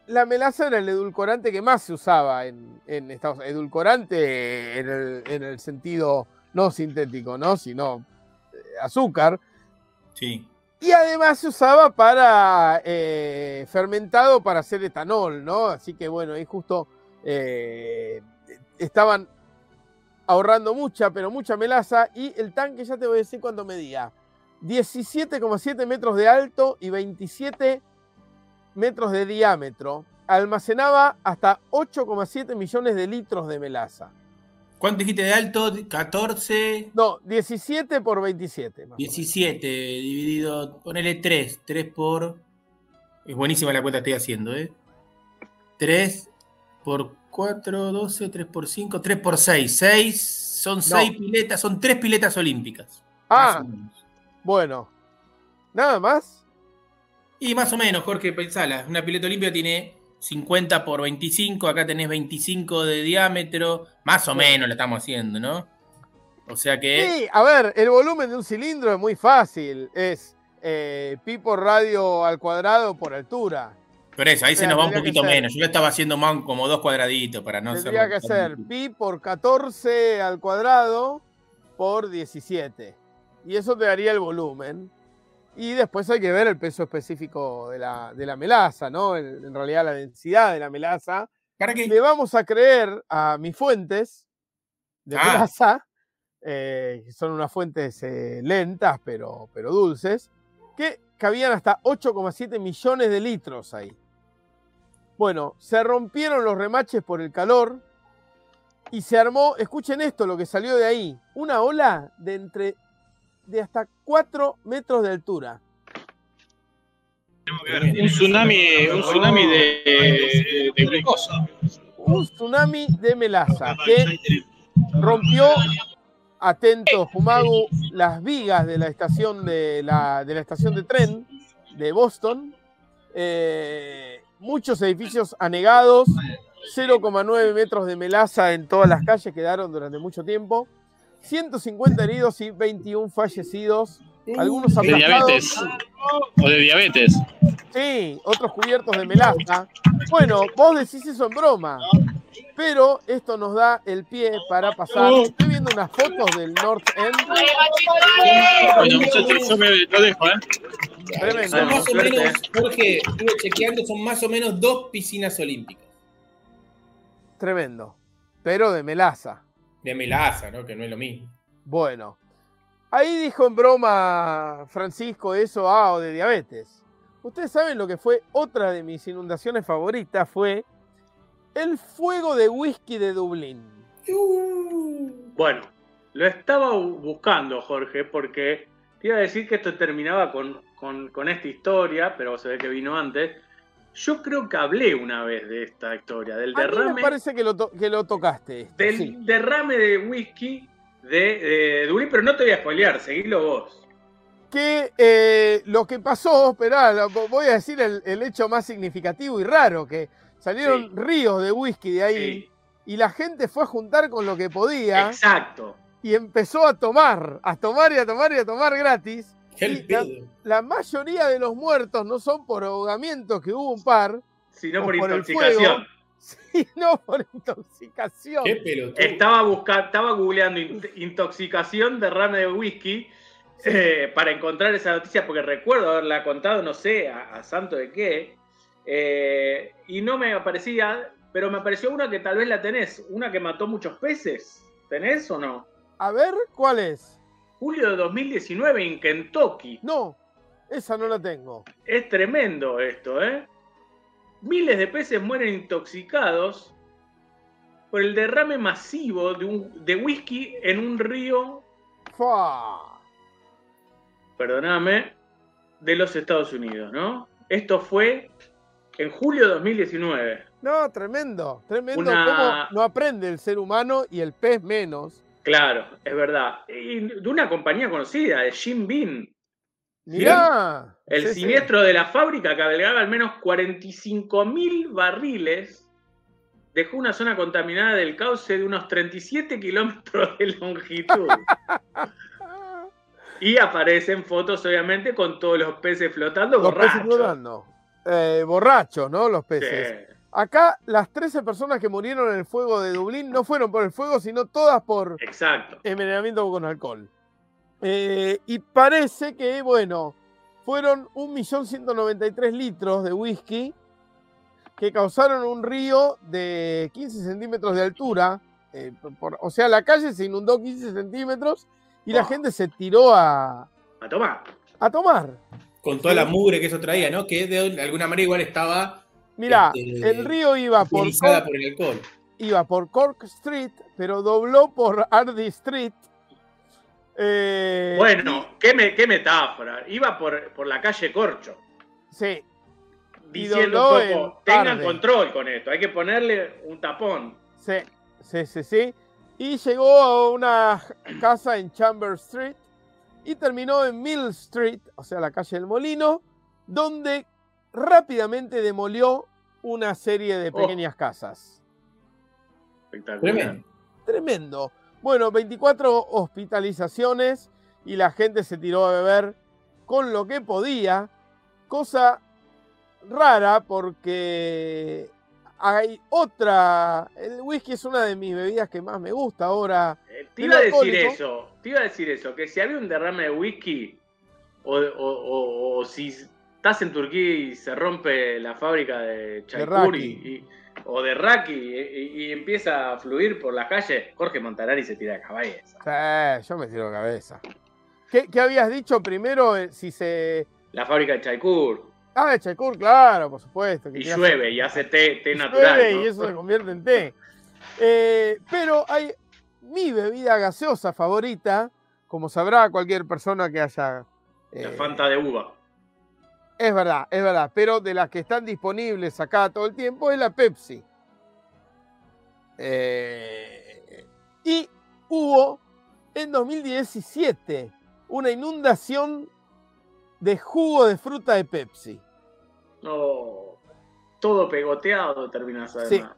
la melaza era el edulcorante que más se usaba en, Estados Unidos. Edulcorante en el, sentido no sintético, ¿no? Sino eh, azúcar. Sí. Y además se usaba para eh, fermentado para hacer etanol, ¿no? Así que bueno, ahí justo eh, estaban ahorrando mucha, pero mucha melaza. Y el tanque, ya te voy a decir cuánto medía. 17,7 metros de alto y 27 metros de diámetro, almacenaba hasta 8,7 millones de litros de melaza. ¿Cuánto dijiste de alto? 14. No, 17 por 27. 17 dividido, ponele 3. 3 por. Es buenísima la cuenta que estoy haciendo, ¿eh? 3 por 4, 12, 3 por 5, 3 por 6. 6 son 6 piletas, son 3 piletas olímpicas. Ah, bueno. ¿Nada más? Y más o menos, Jorge, pensala. Una pileta olímpica tiene 50 por 25, acá tenés 25 de diámetro. Más o menos lo estamos haciendo, ¿no? O sea que. Sí, a ver, el volumen de un cilindro es muy fácil. Es eh, pi por radio al cuadrado por altura. Pero eso, ahí se nos va un poquito menos. Yo lo estaba haciendo más como dos cuadraditos para no Tendría que ser pi por 14 al cuadrado por 17. Y eso te daría el volumen. Y después hay que ver el peso específico de la, de la melaza, ¿no? En, realidad la densidad de la melaza. ¿Para qué? Le vamos a creer a mis fuentes de ah. melaza, eh, que son unas fuentes eh, lentas pero, pero dulces, que cabían hasta 8,7 millones de litros ahí. Bueno, se rompieron los remaches por el calor y se armó, escuchen esto, lo que salió de ahí, una ola de entre de hasta 4 metros de altura. Un tsunami, un tsunami de, de, glucosa. Un tsunami de melaza que rompió, atento Fumagu, las vigas de la estación de la, de la estación de tren de Boston. Eh, muchos edificios anegados, 0,9 metros de melaza en todas las calles quedaron durante mucho tiempo. 150 heridos y 21 fallecidos. Algunos De diabetes. O de diabetes. Sí, otros cubiertos de melaza. Bueno, vos decís eso en broma. Pero esto nos da el pie para pasar. Estoy viendo unas fotos del North End. Bueno, muchachos, yo me lo dejo, ¿eh? Tremendo. Son más o menos, Jorge, estuve chequeando, son más o menos dos piscinas olímpicas. Tremendo. Pero de melaza de melaza, ¿no? Que no es lo mismo. Bueno, ahí dijo en broma Francisco eso, ah, o de diabetes. Ustedes saben lo que fue otra de mis inundaciones favoritas, fue el fuego de whisky de Dublín. Bueno, lo estaba buscando, Jorge, porque te iba a decir que esto terminaba con, con esta historia, pero se ve que vino antes. Yo creo que hablé una vez de esta historia, del derrame. me parece que lo, que lo tocaste. del derrame de whisky de, de pero no te voy a spoilear, seguilo vos. Que eh, lo que pasó, esperá, voy a decir el, hecho más significativo y raro, que salieron ríos de whisky de ahí y la gente fue a juntar con lo que podía. Exacto. Y empezó a tomar, a tomar y a tomar y a tomar gratis la, mayoría de los muertos no son por ahogamiento, que hubo un par, sino por, intoxicación. sino por intoxicación. Estaba buscando, estaba googleando intoxicación derrame de whisky eh, para encontrar esa noticia, porque recuerdo haberla contado, no sé, a, santo de qué, eh, y no me aparecía, pero me apareció una que tal vez la tenés, una que mató muchos peces. ¿Tenés o no? A ver, ¿cuál es? julio de 2019 en Kentucky. No, esa no la tengo. Es tremendo esto, ¿eh? Miles de peces mueren intoxicados por el derrame masivo de, un, de whisky en un río. Fua. Perdóname, de los Estados Unidos, ¿no? Esto fue en julio de 2019. No, tremendo, tremendo. ¿Cómo no aprende el ser humano y el pez menos? Claro, es verdad. Y de una compañía conocida, de Jim Bean. Mirá. El siniestro de la fábrica cabalgaba al menos 45 mil barriles. Dejó una zona contaminada del cauce de unos 37 kilómetros de longitud. y aparecen fotos, obviamente, con todos los peces flotando los Peces flotando. Eh, borrachos, ¿no? Los peces. Acá las 13 personas que murieron en el fuego de Dublín no fueron por el fuego, sino todas por Exacto. envenenamiento con alcohol. Eh, y parece que, bueno, fueron 1.193 litros de whisky que causaron un río de 15 centímetros de altura. Eh, o sea, la calle se inundó 15 centímetros y la gente se tiró a... A tomar. A tomar. Con toda la mugre que eso traía, ¿no? Que de alguna manera igual estaba... Mira, este, el río iba por... por el alcohol. Iba por Cork Street, pero dobló por Hardy Street eh, bueno, ¿qué, metáfora. Iba por, la calle Corcho. Sí. Diciendo un poco, tengan control con esto, hay que ponerle un tapón. Sí, sí, sí, sí. Y llegó a una casa en Chamber Street y terminó en Mill Street, o sea, la calle del Molino, donde rápidamente demolió una serie de oh. pequeñas casas. Espectacular. Tremendo. Bueno, 24 hospitalizaciones y la gente se tiró a beber con lo que podía, cosa rara porque hay otra, el whisky es una de mis bebidas que más me gusta ahora. Eh, te iba a decir eso, te iba a decir eso, que si había un derrame de whisky o, si estás en Turquía y se rompe la fábrica de Chaykur y, o de Raki y, empieza a fluir por la calle, Jorge Montanari se tira de cabeza. Sí, yo me tiro de cabeza. ¿Qué, habías dicho primero? Eh, si se. La fábrica de Chaikur. Ah, de Chaikur, claro, por supuesto. y llueve y hace té, té natural. Llueve y eso se convierte en té. Eh, pero hay mi bebida gaseosa favorita, como sabrá cualquier persona que haya. la eh, Fanta de uva. Es verdad, es verdad, pero de las que están disponibles acá todo el tiempo es la Pepsi. Eh, y hubo en 2017 una inundación de jugo de fruta de Pepsi. No, todo pegoteado terminas además.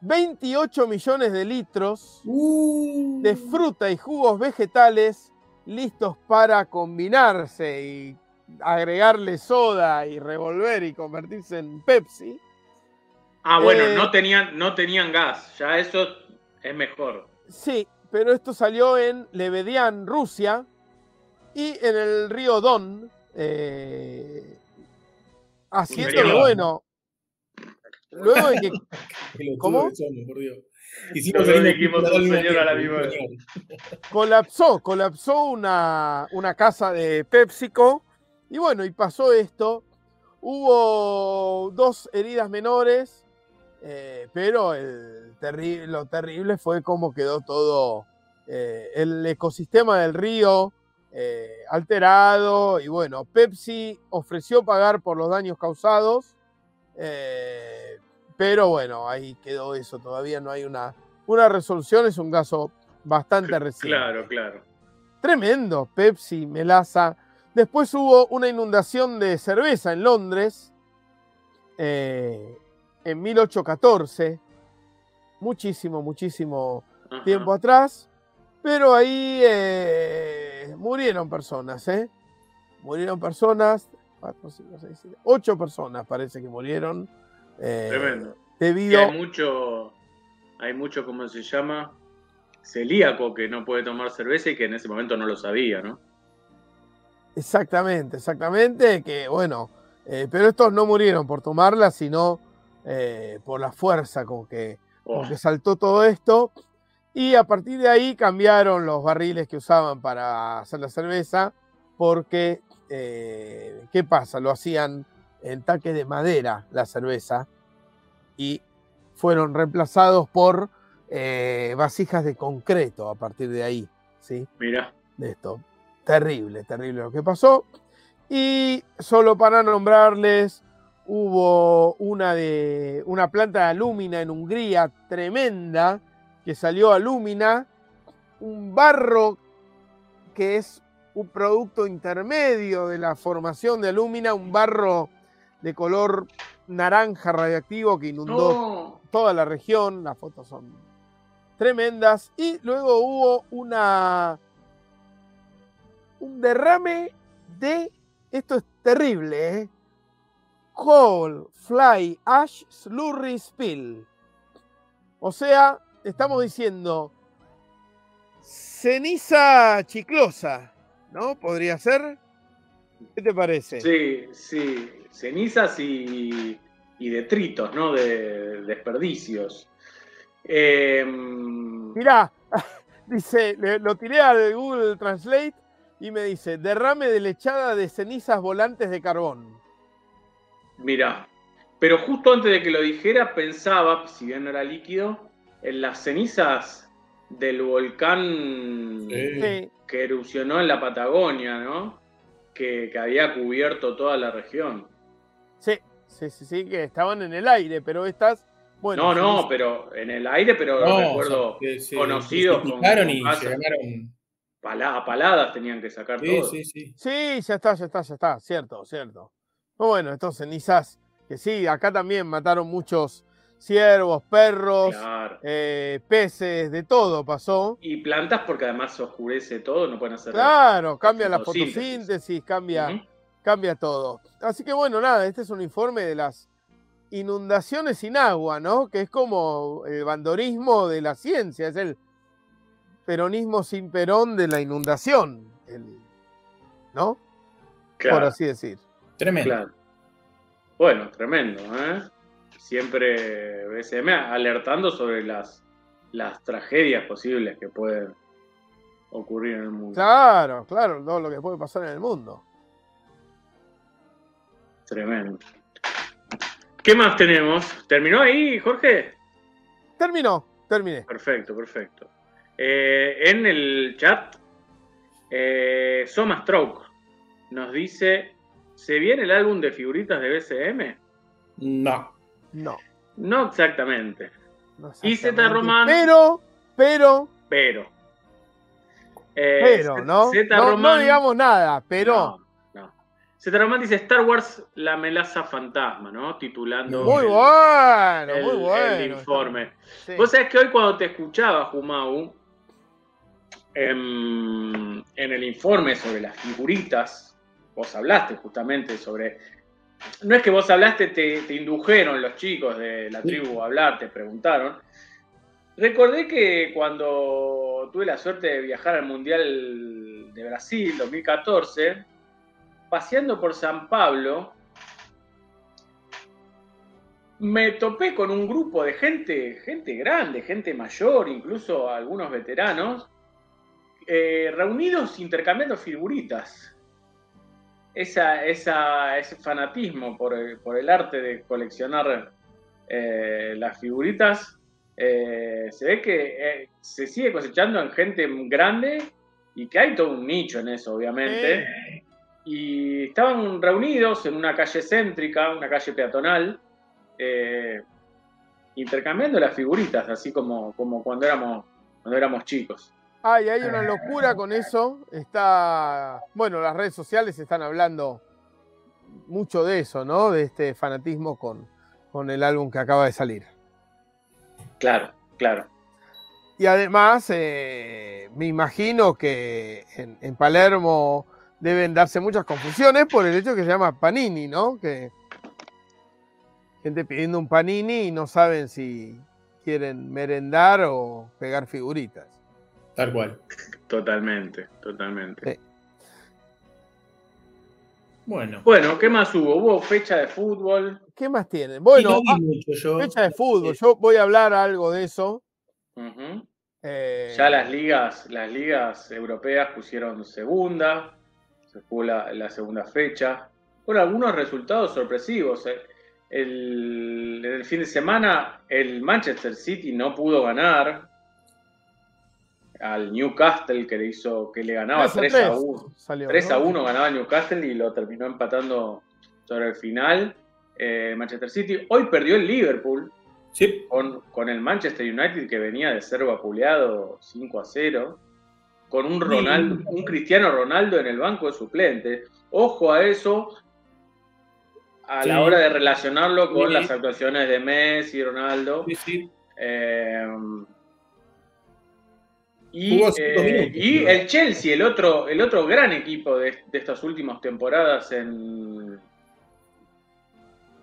28 millones de litros uh. de fruta y jugos vegetales listos para combinarse y agregarle soda y revolver y convertirse en Pepsi. Ah, bueno, eh, no, tenían, no tenían gas, ya eso es mejor. Sí, pero esto salió en Lebedian, Rusia, y en el río Don, eh, haciendo bueno. Luego de que. ¿Cómo? Colapsó, colapsó una, una casa de PepsiCo y bueno, y pasó esto. Hubo dos heridas menores, eh, pero el lo terrible fue cómo quedó todo eh, el ecosistema del río eh, alterado. Y bueno, Pepsi ofreció pagar por los daños causados, pero bueno, ahí quedó eso. Todavía no hay una, una resolución, es un caso bastante reciente. Claro, claro. Tremendo, Pepsi, Melaza Después hubo una inundación de cerveza en Londres eh, en 1814, muchísimo, muchísimo tiempo atrás, pero ahí eh, murieron personas, ¿eh? Murieron personas, ocho personas parece que murieron. Eh, Tremendo. Debido... hay mucho, hay mucho, ¿cómo se llama? Celíaco que no puede tomar cerveza y que en ese momento no lo sabía, ¿no? Exactamente, exactamente, que bueno, eh, pero estos no murieron por tomarla, sino eh, por la fuerza con que, oh. saltó todo esto. Y a partir de ahí cambiaron los barriles que usaban para hacer la cerveza, porque, eh, ¿qué pasa? Lo hacían en taque de madera la cerveza y fueron reemplazados por vasijas de concreto a partir de ahí. ¿sí? Mira. De esto. Terrible, terrible lo que pasó. Y solo para nombrarles, hubo una, de, una planta de alúmina en Hungría tremenda que salió alúmina, un barro que es un producto intermedio de la formación de alúmina, un barro de color naranja radiactivo que inundó toda la región. Las fotos son tremendas. Y luego hubo una un derrame de esto es terrible, ¿eh? Coal, Fly, Ash, Slurry, Spill. O sea, estamos diciendo ceniza chiclosa, ¿no? ¿Podría ser? ¿Qué te parece? Sí, sí. Cenizas y, detritos, ¿no? De, desperdicios. Em, Mirá, dice, lo tiré al Google Translate y me dice, derrame de lechada de cenizas volantes de carbón. Mira, pero justo antes de que lo dijera pensaba, si bien no era líquido, en las cenizas del volcán que erupcionó en la Patagonia, ¿no? Que, había cubierto toda la región. Sí, sí, sí, sí, que estaban en el aire, pero estas... Bueno, no, no, pero en el aire, pero recuerdo conocidos. y a paladas tenían que sacar todo. Sí, sí. Sí, ya está, ya está, ya está, cierto, cierto. Bueno, entonces cenizas, que sí, acá también mataron muchos ciervos, perros, eh, peces, de todo pasó. Y plantas porque además se oscurece todo, no pueden hacer Claro, cambia la fotosíntesis, cambia, cambia todo. Así que bueno, nada, este es un informe de las inundaciones sin agua, ¿no? Que es como el bandorismo de la ciencia, es el peronismo sin Perón de la inundación, ¿no? Por así decir. Tremendo. Bueno, tremendo, ¿eh? Siempre BCM alertando sobre las, las tragedias posibles que pueden ocurrir en el mundo. Claro, claro, todo lo que puede pasar en el mundo. Tremendo. ¿Qué más tenemos? ¿Terminó ahí, Jorge? Terminó, terminé. Perfecto, perfecto. Eh, en el chat, eh, Soma Stroke nos dice: ¿Se viene el álbum de figuritas de BCM? No. No. No exactamente. Y Z Román. Pero, pero. Pero. Eh, pero, ¿no? no, digamos nada, pero. No, Z Román dice Star Wars La melaza fantasma, ¿no? Titulando. Muy bueno, muy bueno. El informe. Vos sabés que hoy cuando te escuchaba, Jumau, en, el informe sobre las figuritas, vos hablaste justamente sobre... No es que vos hablaste, te, indujeron los chicos de la tribu a hablar, te preguntaron. Recordé que cuando tuve la suerte de viajar al Mundial de Brasil 2014, paseando por San Pablo, me topé con un grupo de gente, gente grande, gente mayor, incluso algunos veteranos, eh, reunidos intercambiando figuritas. Esa, ese fanatismo por el, arte de coleccionar eh, las figuritas eh, se ve que se sigue cosechando en gente grande y que hay todo un nicho en eso, obviamente. Y estaban reunidos en una calle céntrica, una calle peatonal, intercambiando las figuritas, así como, como cuando, éramos, cuando éramos chicos. Ay, hay una locura con eso. Está, bueno, las redes sociales están hablando mucho de eso, ¿no? De este fanatismo con, con el álbum que acaba de salir. Claro, claro. Y además, eh, me imagino que en, Palermo deben darse muchas confusiones por el hecho que se llama Panini, ¿no? Que gente pidiendo un Panini y no saben si quieren merendar o pegar figuritas. Tal cual. Totalmente, totalmente. Bueno. Bueno, ¿qué más hubo? Hubo fecha de fútbol. ¿Qué más tienen? Bueno, ah, fecha de fútbol. Yo voy a hablar algo de eso. Eh, ya las ligas, las ligas europeas pusieron segunda. Se jugó la, segunda fecha. Con algunos resultados sorpresivos. Eh. El, el fin de semana el Manchester City no pudo ganar al Newcastle que le hizo que le ganaba 3 a 1. 3 a 1 ganaba Newcastle y lo terminó empatando sobre el final eh, Manchester City. Hoy perdió el Liverpool sí. con, con, el Manchester United que venía de ser vapuleado 5 a 0. con un Ronaldo, un Cristiano Ronaldo en el banco de suplentes. Ojo a eso a la hora de relacionarlo con las actuaciones de Messi, Ronaldo. Eh, y, eh, y, el Chelsea, el otro, el otro gran equipo de, estas últimas temporadas en,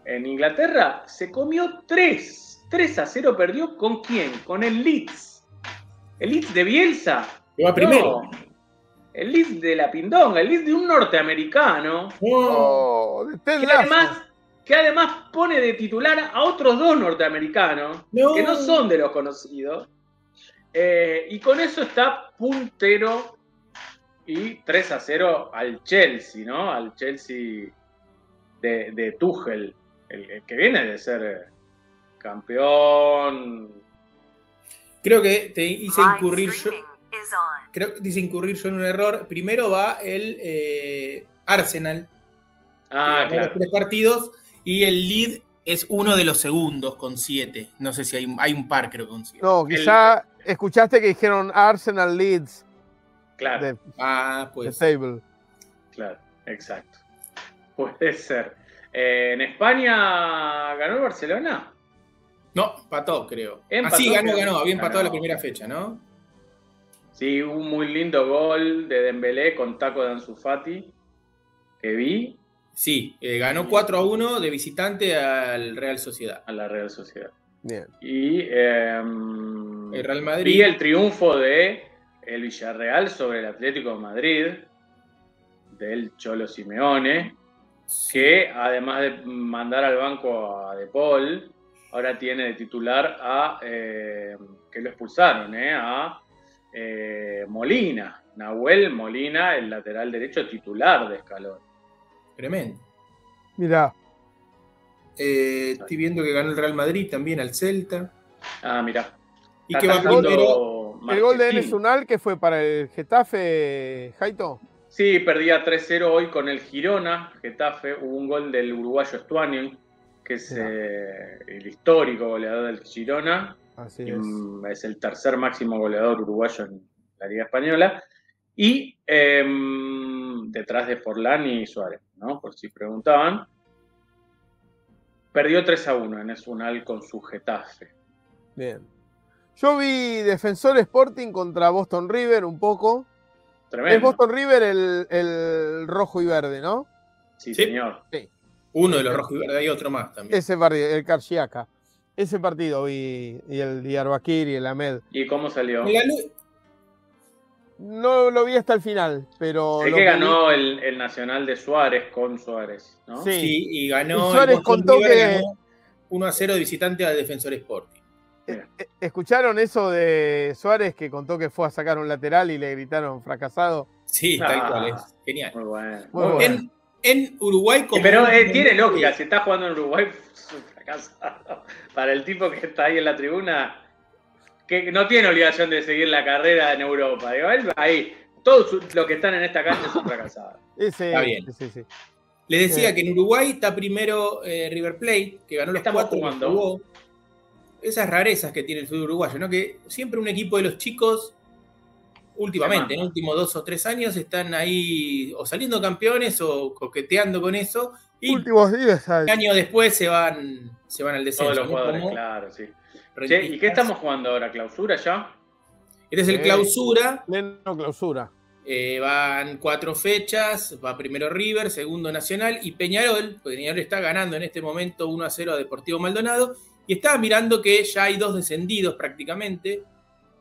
en Inglaterra, se comió 3. 3 a 0 perdió con quién? Con el Leeds. El Leeds de Bielsa. primero. El Leeds de la Pindonga, el Leeds de un norteamericano. Oh, que, además, que además pone de titular a otros dos norteamericanos que no son de los conocidos. Eh, y con eso está puntero y 3 a 0 al Chelsea, ¿no? Al Chelsea de, de Tuchel, el, que viene de ser eh, campeón. Creo que te hice incurrir yo. Creo que dice incurrir yo en un error. Primero va el eh, Arsenal. Ah, claro. tres partidos. Y el lead es uno de los segundos con siete. No sé si hay, hay un par, creo, con siete. No, quizá escuchaste que dijeron Arsenal Leeds. Claro. ah, pues. Table. Claro, exacto. Puede ser. Eh, ¿En España ganó el Barcelona? No, empató, creo. Empató, ah, sí, ganó, ganó. Había empatado la primera fecha, ¿no? Sí, un muy lindo gol de Dembélé con taco de Ansu Fati que vi. Sí, eh, ganó 4 a 1 de visitante al Real Sociedad. A la Real Sociedad. Bien. Y em, el Real Madrid. Vi el triunfo de el Villarreal sobre el Atlético de Madrid, del Cholo Simeone, que además de mandar al banco a De Paul, ahora tiene de titular a, eh, que lo expulsaron, eh, a eh, Molina, Nahuel Molina, el lateral derecho titular de Escalón. Tremendo. Mira. estoy viendo que ganó el Real Madrid también al Celta. Ah, mira. Y que va el gol de Enes Unal que fue para el Getafe, Jaito. Sí, perdía 3-0 hoy con el Girona, Getafe. Hubo un gol del uruguayo Stuanian que es eh, el histórico goleador del Girona. Así es. Mm, es el tercer máximo goleador uruguayo en la Liga Española. Y em, detrás de Forlán y Suárez, ¿no? Por si preguntaban. Perdió 3 a 1 en Esunal con su Getafe. Bien. Yo vi Defensor Sporting contra Boston River un poco. Tremendo. Es Boston River el, el rojo y verde, ¿no? Sí, señor. Sí. Uno de los rojos y verdes, hay otro más también. Ese partido, el Karchiaka. Ese partido y, y el Diyarbakir y el Ahmed. ¿Y cómo salió? No lo vi hasta el final, pero. Sé que ganó el, Nacional de Suárez con Suárez, ¿no? Sí, y ganó. Suárez contó que. 1 a 0 de visitante al Defensor Sporting. Eh, eh, ¿Escucharon eso de Suárez que contó que fue a sacar un lateral y le gritaron fracasado? Sí, tal ah, cual es. Genial. Muy bueno. Muy bueno en Uruguay como. Pero eh, tiene lógica, si está jugando en Uruguay, es un fracaso. Para el tipo que está ahí en la tribuna, que no tiene obligación de seguir la carrera en Europa. Digo, ahí, todos los que están en esta cancha son fracasados. está bien. Le decía que en Uruguay está primero eh, River Plate, que ganó los cuatro jugando. Esas rarezas que tiene el fútbol uruguayo, ¿no? Que siempre un equipo de los chicos últimamente, en los últimos dos o tres años, están ahí o saliendo campeones o coqueteando con eso. Y últimos días. Un año después se van, se van al descenso. Todos los jugadores, claro, sí. ¿Y qué estamos jugando ahora? ¿Clausura ya? Este es el clausura. No, clausura. Eh, van cuatro fechas, va primero River, segundo Nacional y Peñarol, Peñarol está ganando en este momento 1 a 0 a Deportivo Maldonado y estaba mirando que ya hay dos descendidos prácticamente,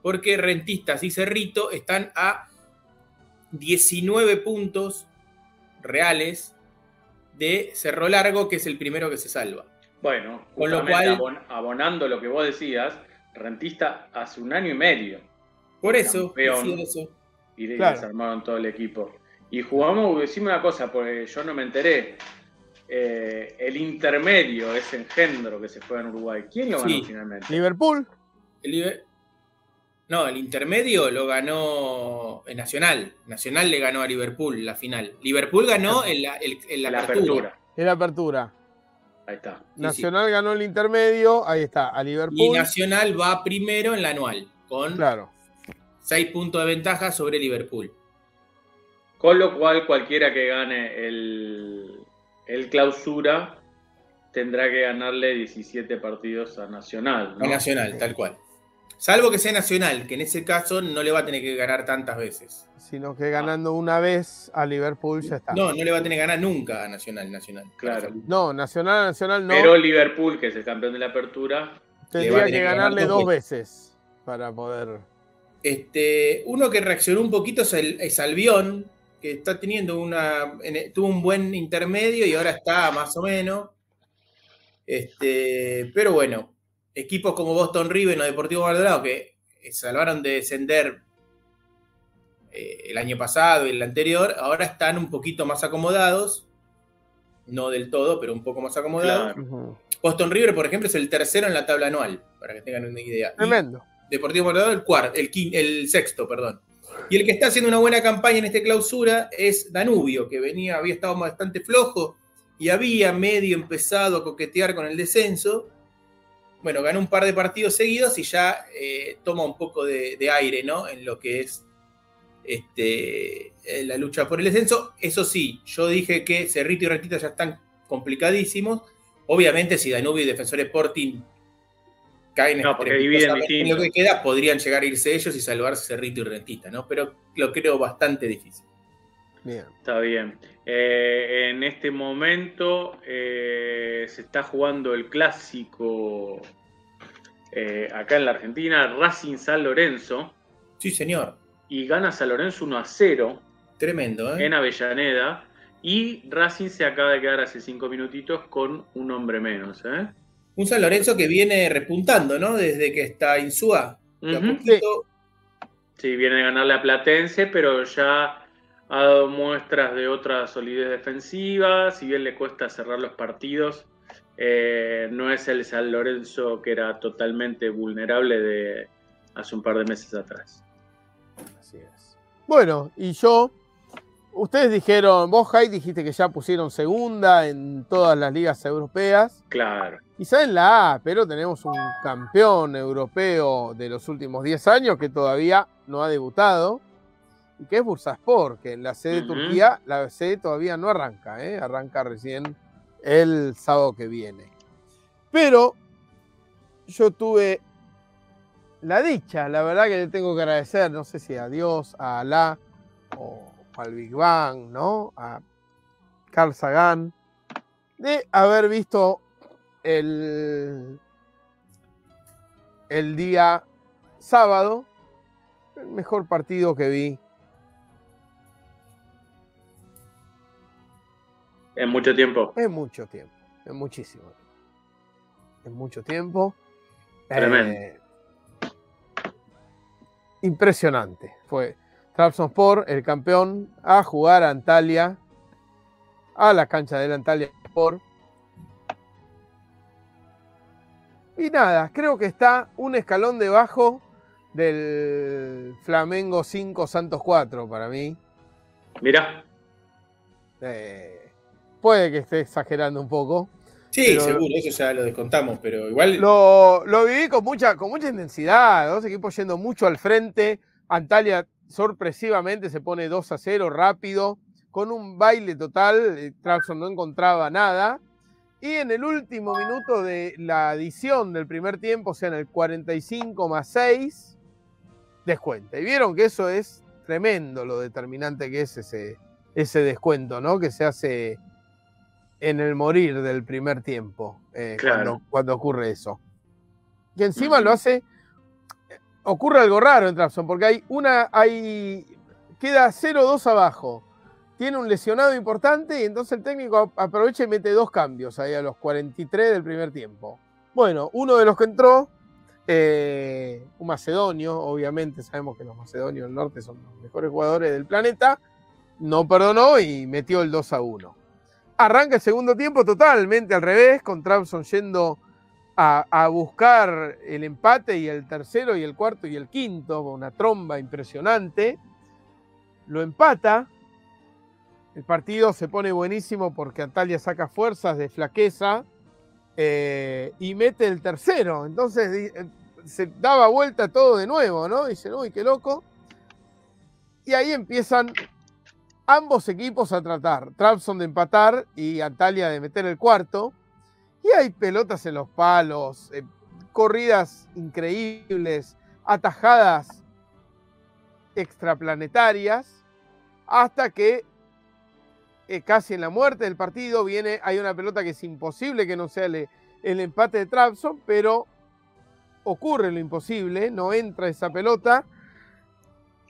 porque Rentistas y Cerrito están a 19 puntos reales de Cerro Largo, que es el primero que se salva. Bueno, con lo cual, abonando lo que vos decías, Rentista hace un año y medio. Por eso, eso. Y desarmaron todo el equipo. Y jugamos, decime una cosa, porque yo no me enteré. Eh, el intermedio, ese engendro que se fue en Uruguay, ¿quién lo ganó finalmente? Liverpool. El, no, el intermedio lo ganó en Nacional. Nacional le ganó a Liverpool la final. Liverpool ganó en la, apertura. En la apertura. Ahí está. Nacional ganó el intermedio, ahí está, a Liverpool. Y Nacional va primero en la anual. Con claro. Seis puntos de ventaja sobre Liverpool. Con lo cual, cualquiera que gane el, el clausura tendrá que ganarle 17 partidos a Nacional. A Nacional, tal cual. Salvo que sea Nacional, que en ese caso no le va a tener que ganar tantas veces. Sino que ganando una vez a Liverpool ya está. No, no le va a tener que ganar nunca a Nacional, Nacional. Claro. No, Nacional, Nacional no. Pero Liverpool, que es el campeón de la apertura, tendría que ganarle dos veces para poder. Este, uno que reaccionó un poquito es, el, es Albión, que está teniendo una. tuvo un buen intermedio y ahora está más o menos. Este, pero bueno, equipos como Boston River o Deportivo Maldonado que salvaron de descender eh, el año pasado y el anterior, ahora están un poquito más acomodados. No del todo, pero un poco más acomodados. Boston River, por ejemplo, es el tercero en la tabla anual, para que tengan una idea. Tremendo. Deportivo Maldonado el cuarto, el, el sexto, perdón. Y el que está haciendo una buena campaña en esta clausura es Danubio, que venía, había estado bastante flojo y había medio empezado a coquetear con el descenso. Bueno, ganó un par de partidos seguidos y ya eh, toma un poco de, aire, ¿no? En lo que es este, eh, la lucha por el descenso. Eso sí, yo dije que Cerrito y Rentita ya están complicadísimos. Obviamente, si Danubio y Defensor Sporting caen no, porque en lo que queda, podrían llegar a irse ellos y salvarse Cerrito y Rentista, ¿no? Pero lo creo bastante difícil. Bien. Está bien. Eh, en este momento eh, se está jugando el clásico eh, acá en la Argentina, Racing San Lorenzo. Sí, señor. Y gana San Lorenzo 1 a 0. Tremendo, ¿eh? En Avellaneda. Y Racing se acaba de quedar hace cinco minutitos con un hombre menos, ¿eh? Un San Lorenzo que viene repuntando, ¿no? Desde que está Insúa. sí. viene de ganarle a Platense, pero ya ha dado muestras de otra solidez defensiva. Si bien le cuesta cerrar los partidos, eh, no es el San Lorenzo que era totalmente vulnerable de hace un par de meses atrás. Así es. Bueno, y yo Ustedes dijeron, vos, Jai, dijiste que ya pusieron segunda en todas las ligas europeas. Claro. Quizá en la A, pero tenemos un campeón europeo de los últimos 10 años que todavía no ha debutado, y que es Bursaspor, que en la sede de Turquía, la sede todavía no arranca, ¿eh? arranca recién el sábado que viene. Pero yo tuve la dicha, la verdad que le tengo que agradecer, no sé si a Dios, a Alá o al Big Bang, ¿no? A Carl Sagan, de haber visto el, el día sábado, el mejor partido que vi. En mucho tiempo. En mucho tiempo, en muchísimo tiempo. En mucho tiempo. Tremendo. Eh, impresionante. Fue Trabzonspor, el campeón, a jugar a Antalya, a la cancha del Antalya Sport. Y nada, creo que está un escalón debajo del Flamengo 5 Santos 4 para mí. Mira. Eh, puede que esté exagerando un poco. Sí, seguro, eso ya lo descontamos, pero igual. Lo, lo viví con mucha, con mucha intensidad, dos equipos yendo mucho al frente. Antalya sorpresivamente se pone 2 a 0 rápido, con un baile total, eh, Traxon no encontraba nada. Y en el último minuto de la adición del primer tiempo, o sea, en el 45 más 6, descuenta. Y vieron que eso es tremendo lo determinante que es ese, ese descuento, ¿no? Que se hace en el morir del primer tiempo, eh, cuando, ocurre eso. Y encima lo hace ocurre algo raro en Trabzon, porque hay una, hay, queda 0-2 abajo. Tiene un lesionado importante y entonces el técnico aprovecha y mete dos cambios ahí a los 43 del primer tiempo. Bueno, uno de los que entró, eh, un macedonio, obviamente sabemos que los macedonios del norte son los mejores jugadores del planeta, no perdonó y metió el 2 a 1. Arranca el segundo tiempo totalmente al revés, con Trabzon yendo a, buscar el empate y el tercero y el cuarto y el quinto, una tromba impresionante. Lo empata. El partido se pone buenísimo porque Antalya saca fuerzas de flaqueza eh, y mete el tercero. Entonces eh, se daba vuelta todo de nuevo, ¿no? Dicen, uy, qué loco. Y ahí empiezan ambos equipos a tratar. Trabzon de empatar y Antalya de meter el cuarto. Y hay pelotas en los palos, eh, corridas increíbles, atajadas extraplanetarias, hasta que eh, casi en la muerte del partido viene, hay una pelota que es imposible que no sea el, el empate de Trabzon, pero ocurre lo imposible, no entra esa pelota.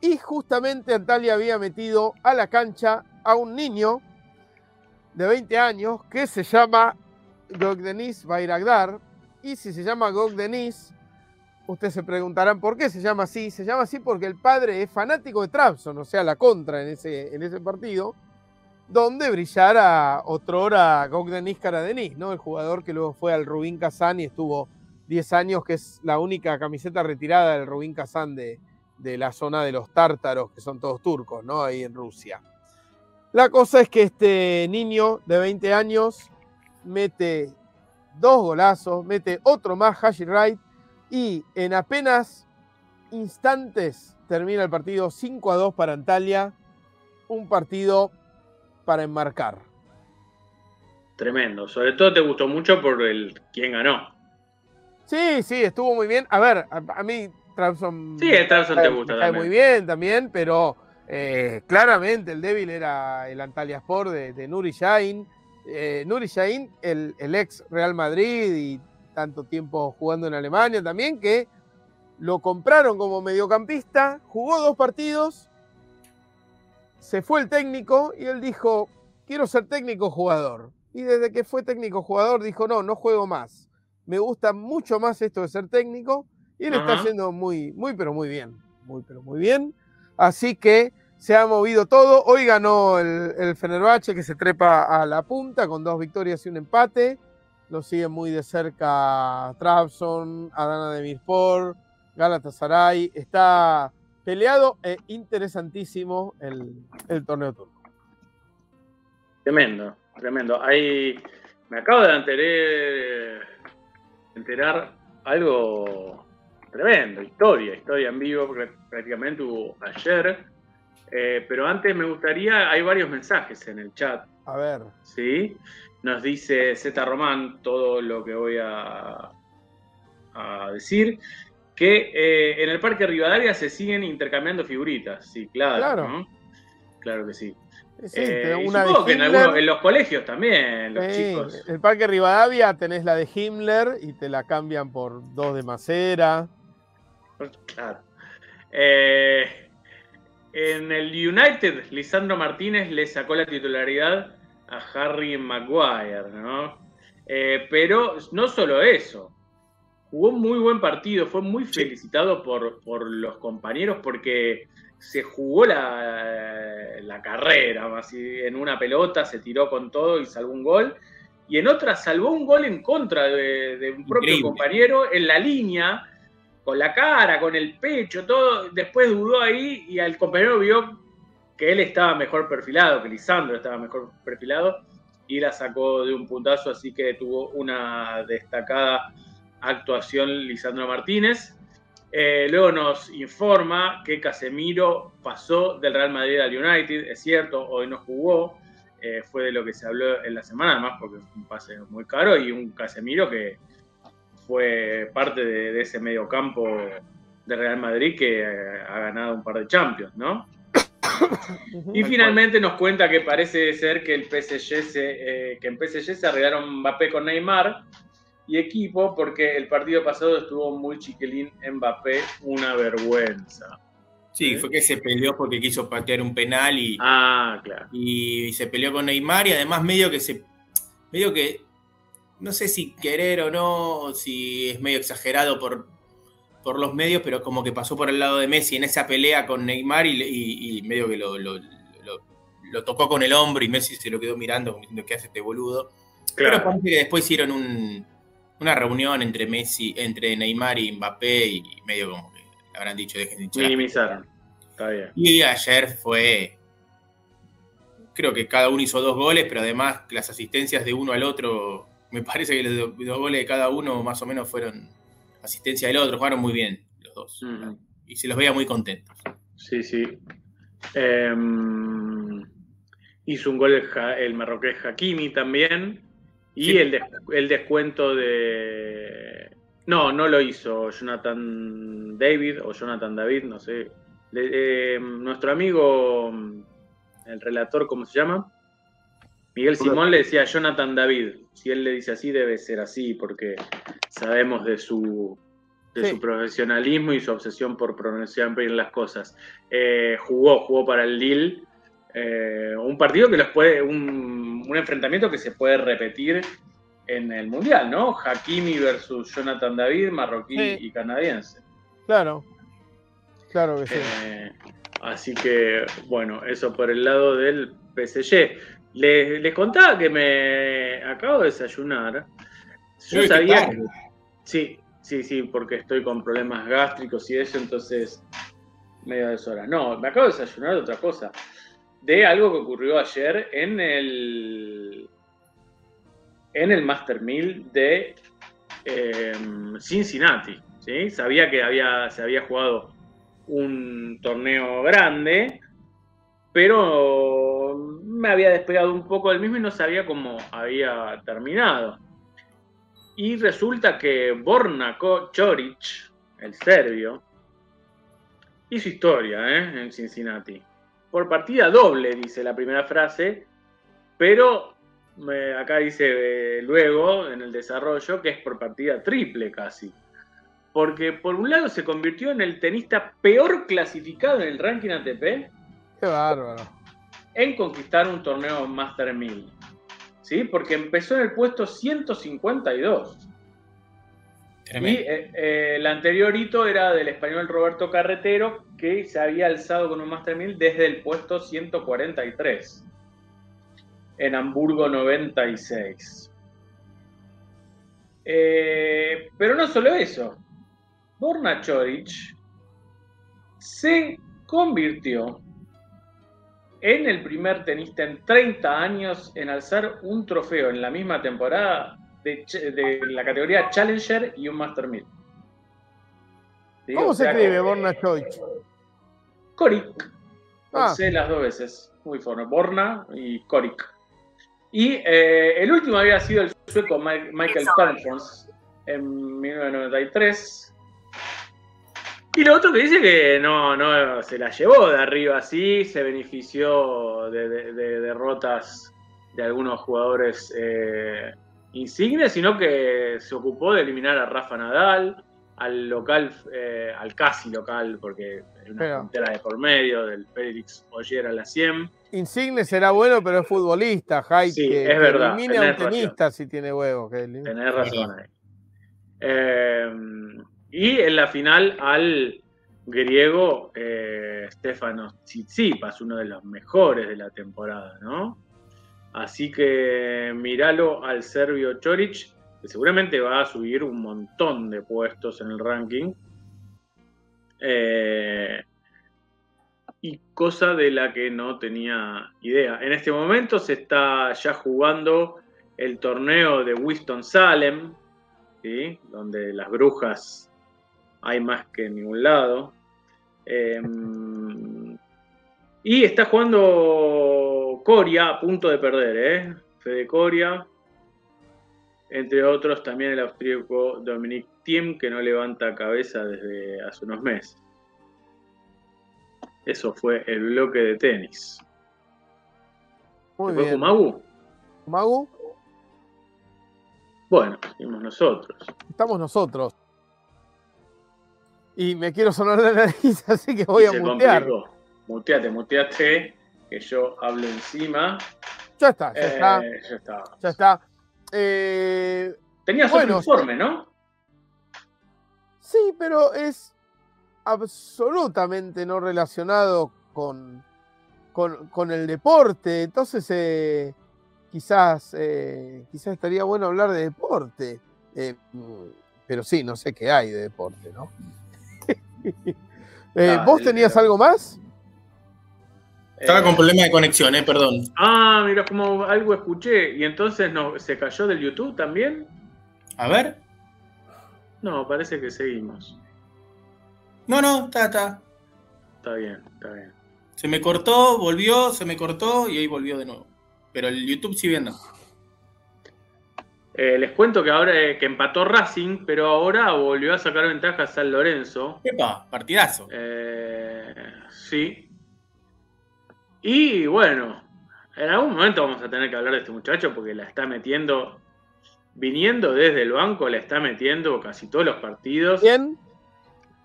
Y justamente Antalya había metido a la cancha a un niño de 20 años que se llama Gogdenis Bairagdar. Y si se llama Gogdenis, ustedes se preguntarán por qué se llama así. Se llama así porque el padre es fanático de Trabzon, o sea, la contra en ese, en ese partido, donde brillara otrora Gogdenis Karadenis, ¿no? el jugador que luego fue al Rubín Kazán y estuvo 10 años, que es la única camiseta retirada del Rubín Kazán de, de la zona de los tártaros, que son todos turcos, ¿no? Ahí en Rusia. La cosa es que este niño de 20 años mete dos golazos, mete otro más, Hashi Wright, y en apenas instantes termina el partido 5 a 2 para Antalya, un partido para enmarcar. Tremendo, sobre todo te gustó mucho por el quién ganó. Sí, sí, estuvo muy bien. A ver, a, mí Trabzon. Sí, Trabzon te gusta también. muy bien también, pero eh, claramente el débil era el Antalya Sport de, Nuri Shahin. Eh, Nuri Shahin, el, el, ex Real Madrid y tanto tiempo jugando en Alemania también, que lo compraron como mediocampista, jugó dos partidos, se fue el técnico y él dijo, quiero ser técnico jugador. Y desde que fue técnico jugador dijo, no, no juego más me gusta mucho más esto de ser técnico y le está haciendo muy, muy, pero muy bien. Muy, pero muy bien. Así que se ha movido todo. Hoy ganó el, el Fenerbahce que se trepa a la punta con dos victorias y un empate. Lo sigue muy de cerca Trabzon, Adana de Mirspor, Galatasaray. Está peleado e interesantísimo el, el torneo turco. Tremendo, tremendo. Ahí me acabo de enterar enterar algo tremendo, historia, historia en vivo, prácticamente hubo ayer. Eh, pero antes me gustaría, hay varios mensajes en el chat. A ver. ¿Sí? Nos dice Z Román todo lo que voy a, a decir. Que eh, en el Parque Rivadavia se siguen intercambiando figuritas. Sí, claro. Claro, claro que sí. Eh, supongo que en, los colegios también, los chicos. El Parque Rivadavia tenés la de Himmler y te la cambian por dos de Macera. Claro. Eh, en el United, Lisandro Martínez le sacó la titularidad a Harry Maguire, ¿no? Eh, pero no solo eso. Jugó un muy buen partido, fue muy felicitado por, por los compañeros porque se jugó la, la carrera, así, en una pelota, se tiró con todo y salvó un gol. Y en otra salvó un gol en contra de, un propio compañero en la línea, con la cara, con el pecho, todo. Después dudó ahí y al compañero vio que él estaba mejor perfilado, que Lisandro estaba mejor perfilado y la sacó de un puntazo, así que tuvo una destacada actuación Lisandro Martínez. Eh, luego nos informa que Casemiro pasó del Real Madrid al United, es cierto, hoy no jugó, eh, fue de lo que se habló en la semana, además porque fue un pase muy caro y un Casemiro que fue parte de, ese medio campo de Real Madrid que eh, ha ganado un par de Champions, ¿no? y finalmente nos cuenta que parece ser que el PSG se, que en PSG se arreglaron Mbappé con Neymar y equipo porque el partido pasado estuvo muy chiquilín Mbappé, una vergüenza. Sí, fue que se peleó porque quiso patear un penal y, ah, claro. y, se peleó con Neymar y además medio que se medio que no sé si querer o no, si es medio exagerado por, por los medios, pero como que pasó por el lado de Messi en esa pelea con Neymar y, medio que lo, lo, tocó con el hombro y Messi se lo quedó mirando diciendo que hace este boludo. Claro. Pero parece que después hicieron un, una reunión entre Messi, entre Neymar y Mbappé y medio como que habrán dicho dejen de. Minimizaron. Está bien. Y ayer fue. Creo que cada uno hizo dos goles, pero además las asistencias de uno al otro, me parece que los dos goles de cada uno más o menos fueron asistencia del otro. Jugaron muy bien los dos. Y se los veía muy contentos. Sí, sí. Em, hizo un gol el, marroqués Hakimi también. Y el, el descuento de. No, no lo hizo Jonathan David o Jonathan David, no sé. Em, nuestro amigo, el relator, ¿cómo se llama? Miguel Simón le decía a Jonathan David. Si él le dice así, debe ser así, porque sabemos de su, de su profesionalismo y su obsesión por pronunciar bien las cosas. Eh, jugó, jugó para el Lille. Eh, un partido que los puede, un, enfrentamiento que se puede repetir en el Mundial, ¿no? Hakimi versus Jonathan David, marroquí y canadiense. Claro, claro que sí. Eh, así que, bueno, eso por el lado del PSG. Les, contaba que me acabo de desayunar. Yo sabía. Sí, Sí, sí, porque estoy con problemas gástricos y eso, entonces medio deshora. No, me acabo de desayunar de otra cosa. De algo que ocurrió ayer en el en el Master Mill de em, Cincinnati. ¿sí? Sabía que había, se había jugado un torneo grande, pero me había despegado un poco del mismo y no sabía cómo había terminado. Y resulta que Borna Choric, el serbio, hizo historia ¿eh? en Cincinnati. Por partida doble, dice la primera frase, pero acá dice eh, luego, en el desarrollo, que es por partida triple casi. Porque por un lado se convirtió en el tenista peor clasificado en el ranking ATP. Qué bárbaro. En conquistar un torneo Master 1000. ¿sí? Porque empezó en el puesto 152. Y eh, eh, el anterior hito era del español Roberto Carretero, que se había alzado con un Master 1000 desde el puesto 143, en Hamburgo 96. Eh, pero no solo eso, Borna Choric se convirtió en el primer tenista en 30 años en alzar un trofeo en la misma temporada de, la categoría Challenger y un Master 1000. ¿Cómo se escribe Borna Choic? Korik. Ah. las dos veces. Muy fuerte. Borna y Korik. Y eh, el último había sido el sueco Michael Sperfors en 1993 y lo otro que dice que no, no se la llevó de arriba así, se benefició de, derrotas de algunos jugadores eh, insignes, sino que se ocupó de eliminar a Rafa Nadal, al local, eh, al casi local, porque hay una frontera de por medio, del Félix Oyer a la 100. Insigne será bueno, pero es futbolista, Jai, sí, que, es verdad, elimine a un tenista si tiene huevos. Tenés razón ahí. Eh, y en la final al griego eh, Stefanos Tsitsipas, uno de los mejores de la temporada, ¿no? Así que míralo al serbio Choric, que seguramente va a subir un montón de puestos en el ranking. Eh, y cosa de la que no tenía idea. En este momento se está ya jugando el torneo de Winston Salem, ¿sí? donde las brujas hay más que en ningún lado. Em, y está jugando Coria a punto de perder, ¿eh? Fede Coria. Entre otros también el austríaco Dominic Thiem, que no levanta cabeza desde hace unos meses. Eso fue el bloque de tenis. Muy bien. Kumagu? ¿Kumagu? Bueno, fuimos nosotros. Estamos nosotros y me quiero sonar la nariz, así que voy a mutear. Muteate, muteate, que yo hablo encima. Ya está, ya está. Eh, ya está. Ya está. Eh, Tenías otro informe, ¿no? Sí, pero es absolutamente no relacionado con, con, el deporte. Entonces, eh, quizás, quizás estaría bueno hablar de deporte. pero sí, no sé qué hay de deporte, ¿no? Eh, ¿Vos tenías algo más? Estaba con problema de conexión, eh, perdón. Ah, mira, como algo escuché. ¿Y entonces no, se cayó del YouTube también? A ver. No, parece que seguimos. No, no, está, está. Está bien, está bien. Se me cortó, volvió, se me cortó y ahí volvió de nuevo. Pero el YouTube sí viendo. Eh, les cuento que ahora eh, que empató Racing, pero ahora volvió a sacar ventaja a San Lorenzo. Epa, partidazo. Eh, sí. Y bueno, en algún momento vamos a tener que hablar de este muchacho porque la está metiendo, viniendo desde el banco, la está metiendo casi todos los partidos. ¿Quién?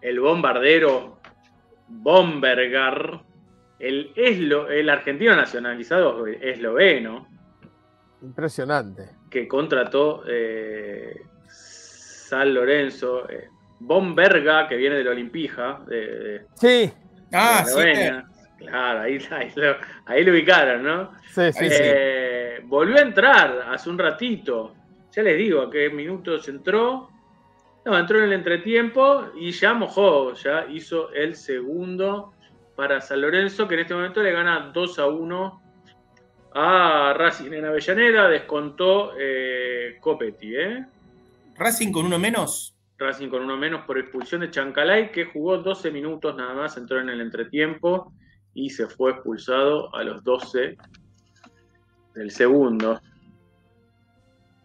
El bombardero Bombergar, el, el argentino nacionalizado esloveno. Impresionante. Que contrató eh, San Lorenzo. Eh, Bomberga, que viene del Olimpija. De, sí. ah, sí. Claro, ahí, ahí, lo, ubicaron, ¿no? Sí, sí, eh, sí. Volvió a entrar hace un ratito. Ya les digo a qué minutos entró. No, entró en el entretiempo y ya mojó, ya hizo el segundo para San Lorenzo, que en este momento le gana 2 a 1 a Racing en Avellaneda. Descontó eh, Copetti, ¿eh? ¿Racing con uno menos? Racing con uno menos por expulsión de Chancalay, que jugó 12 minutos nada más, entró en el entretiempo y se fue expulsado a los 12 del segundo.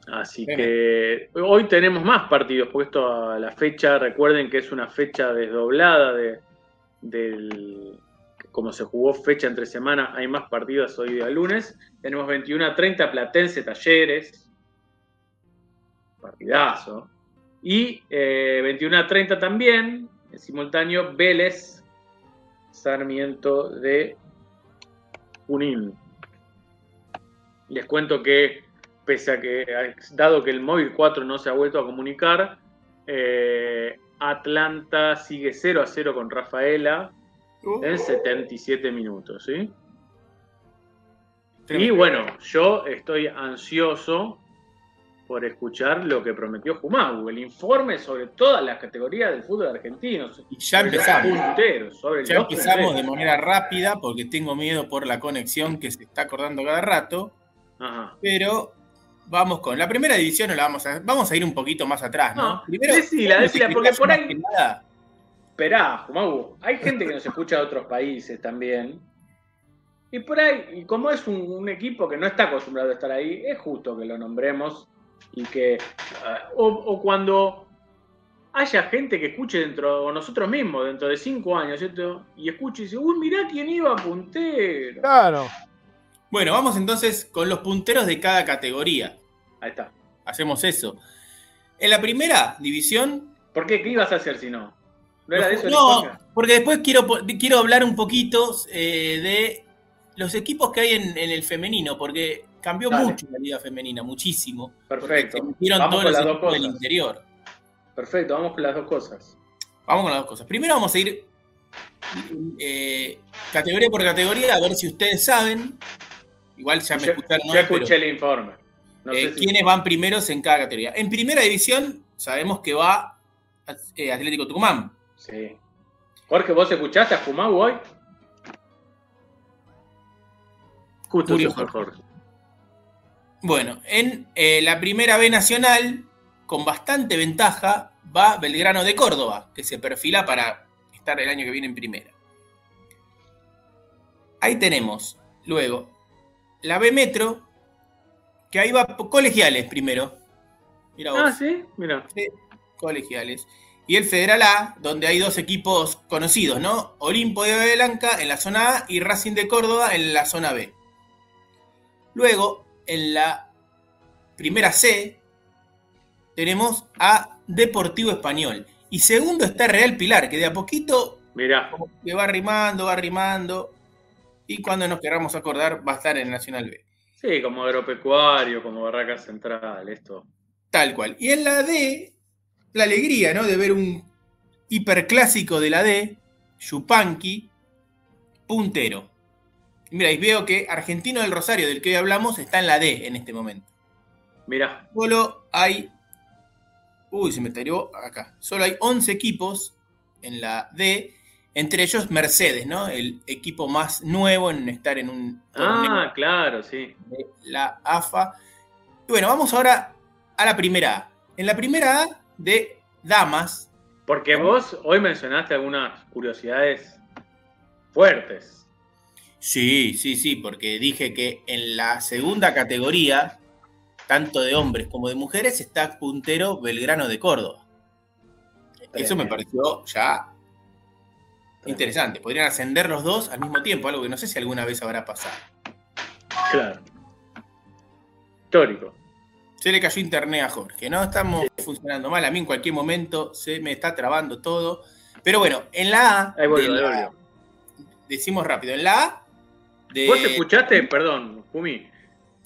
Así que hoy tenemos más partidos, puesto a la fecha, recuerden que es una fecha desdoblada de, del, como se jugó fecha entre semana, hay más partidos hoy día lunes. Tenemos 21 a 30 Platense Talleres, partidazo. Y 21 eh, a 30 también, en simultáneo, Vélez Sarmiento de Junín. Les cuento que, pese a que, dado que el móvil 4 no se ha vuelto a comunicar, eh, Atlanta sigue 0 a 0 con Rafaela en 77 minutos, ¿sí? Y bueno, yo estoy ansioso por escuchar lo que prometió Jumagu, el informe sobre todas las categorías del fútbol argentino. Y ya empezamos. ya empezamos de manera rápida porque tengo miedo por la conexión que se está acordando cada rato. Pero vamos con la primera división, la vamos a, vamos a ir un poquito más atrás, ¿no? Primero, decila, decila, porque por ahí. Esperá, Jumagu, hay gente que nos escucha de otros países también. Y por ahí, y como es un equipo que no está acostumbrado a estar ahí, es justo que lo nombremos y que, ah, o, cuando haya gente que escuche dentro, o nosotros mismos, dentro de cinco años, ¿cierto? Y escuche y dice, uy, mirá quién iba puntero. Claro. Bueno, vamos entonces con los punteros de cada categoría. Ahí está. Hacemos eso. En la primera división. ¿Por qué? ¿Qué ibas a hacer si no? ¿No era de eso? No, porque después quiero, quiero hablar un poquito eh, de los equipos que hay en, en el femenino, porque Cambió mucho la liga femenina, muchísimo. Perfecto. Vamos con las dos cosas. del interior. Perfecto, vamos con las dos cosas. Vamos con las dos cosas. Primero vamos a ir eh, categoría por categoría, a ver si ustedes saben. Igual ya me escucharon. Ya escuché el informe. Eh, ¿Quiénes van primeros en cada categoría? En primera división sabemos que va Atlético Tucumán. Sí. Jorge, ¿vos escuchaste a Fumau hoy? Justo, Jorge. Bueno, en eh, la primera B nacional, con bastante ventaja, va Belgrano de Córdoba, que se perfila para estar el año que viene en primera. Ahí tenemos, luego, la B Metro, que ahí va colegiales primero. Mira vos. Ah, sí, mira. colegiales. Y el Federal A, donde hay dos equipos conocidos, ¿no? Olimpo de Blanca en la zona A y Racing de Córdoba en la zona B. Luego, en la primera C tenemos a Deportivo Español. Y segundo está Real Pilar, que de a poquito Mirá. que va rimando, va rimando. Y cuando nos queramos acordar, va a estar en Nacional B. Sí, como agropecuario, como Barraca Central, esto. Tal cual. Y en la D, la alegría, ¿no? De ver un hiperclásico de la D, Yupanqui, puntero. Mira, y veo que Argentino del Rosario, del que hoy hablamos, está en la D en este momento. Mira. Solo hay. Uy, se me tiró acá. Solo hay 11 equipos en la D, entre ellos Mercedes, ¿no? El equipo más nuevo en estar en un. Ah, claro, sí. la AFA. Y bueno, vamos ahora a la primera A. En la primera A de Damas. Porque vos hoy mencionaste algunas curiosidades fuertes. Sí, sí, sí, porque dije que en la segunda categoría, tanto de hombres como de mujeres, está puntero Belgrano de Córdoba. Eso me pareció ya interesante. Podrían ascender los dos al mismo tiempo, algo que no sé si alguna vez habrá pasado. Claro. Histórico. Se le cayó internet a Jorge, ¿no? Estamos funcionando mal. A mí en cualquier momento se me está trabando todo. Pero bueno, en la A. Ahí volvió, Decimos rápido. En la A. ¿Vos escuchaste? Perdón, Jumi.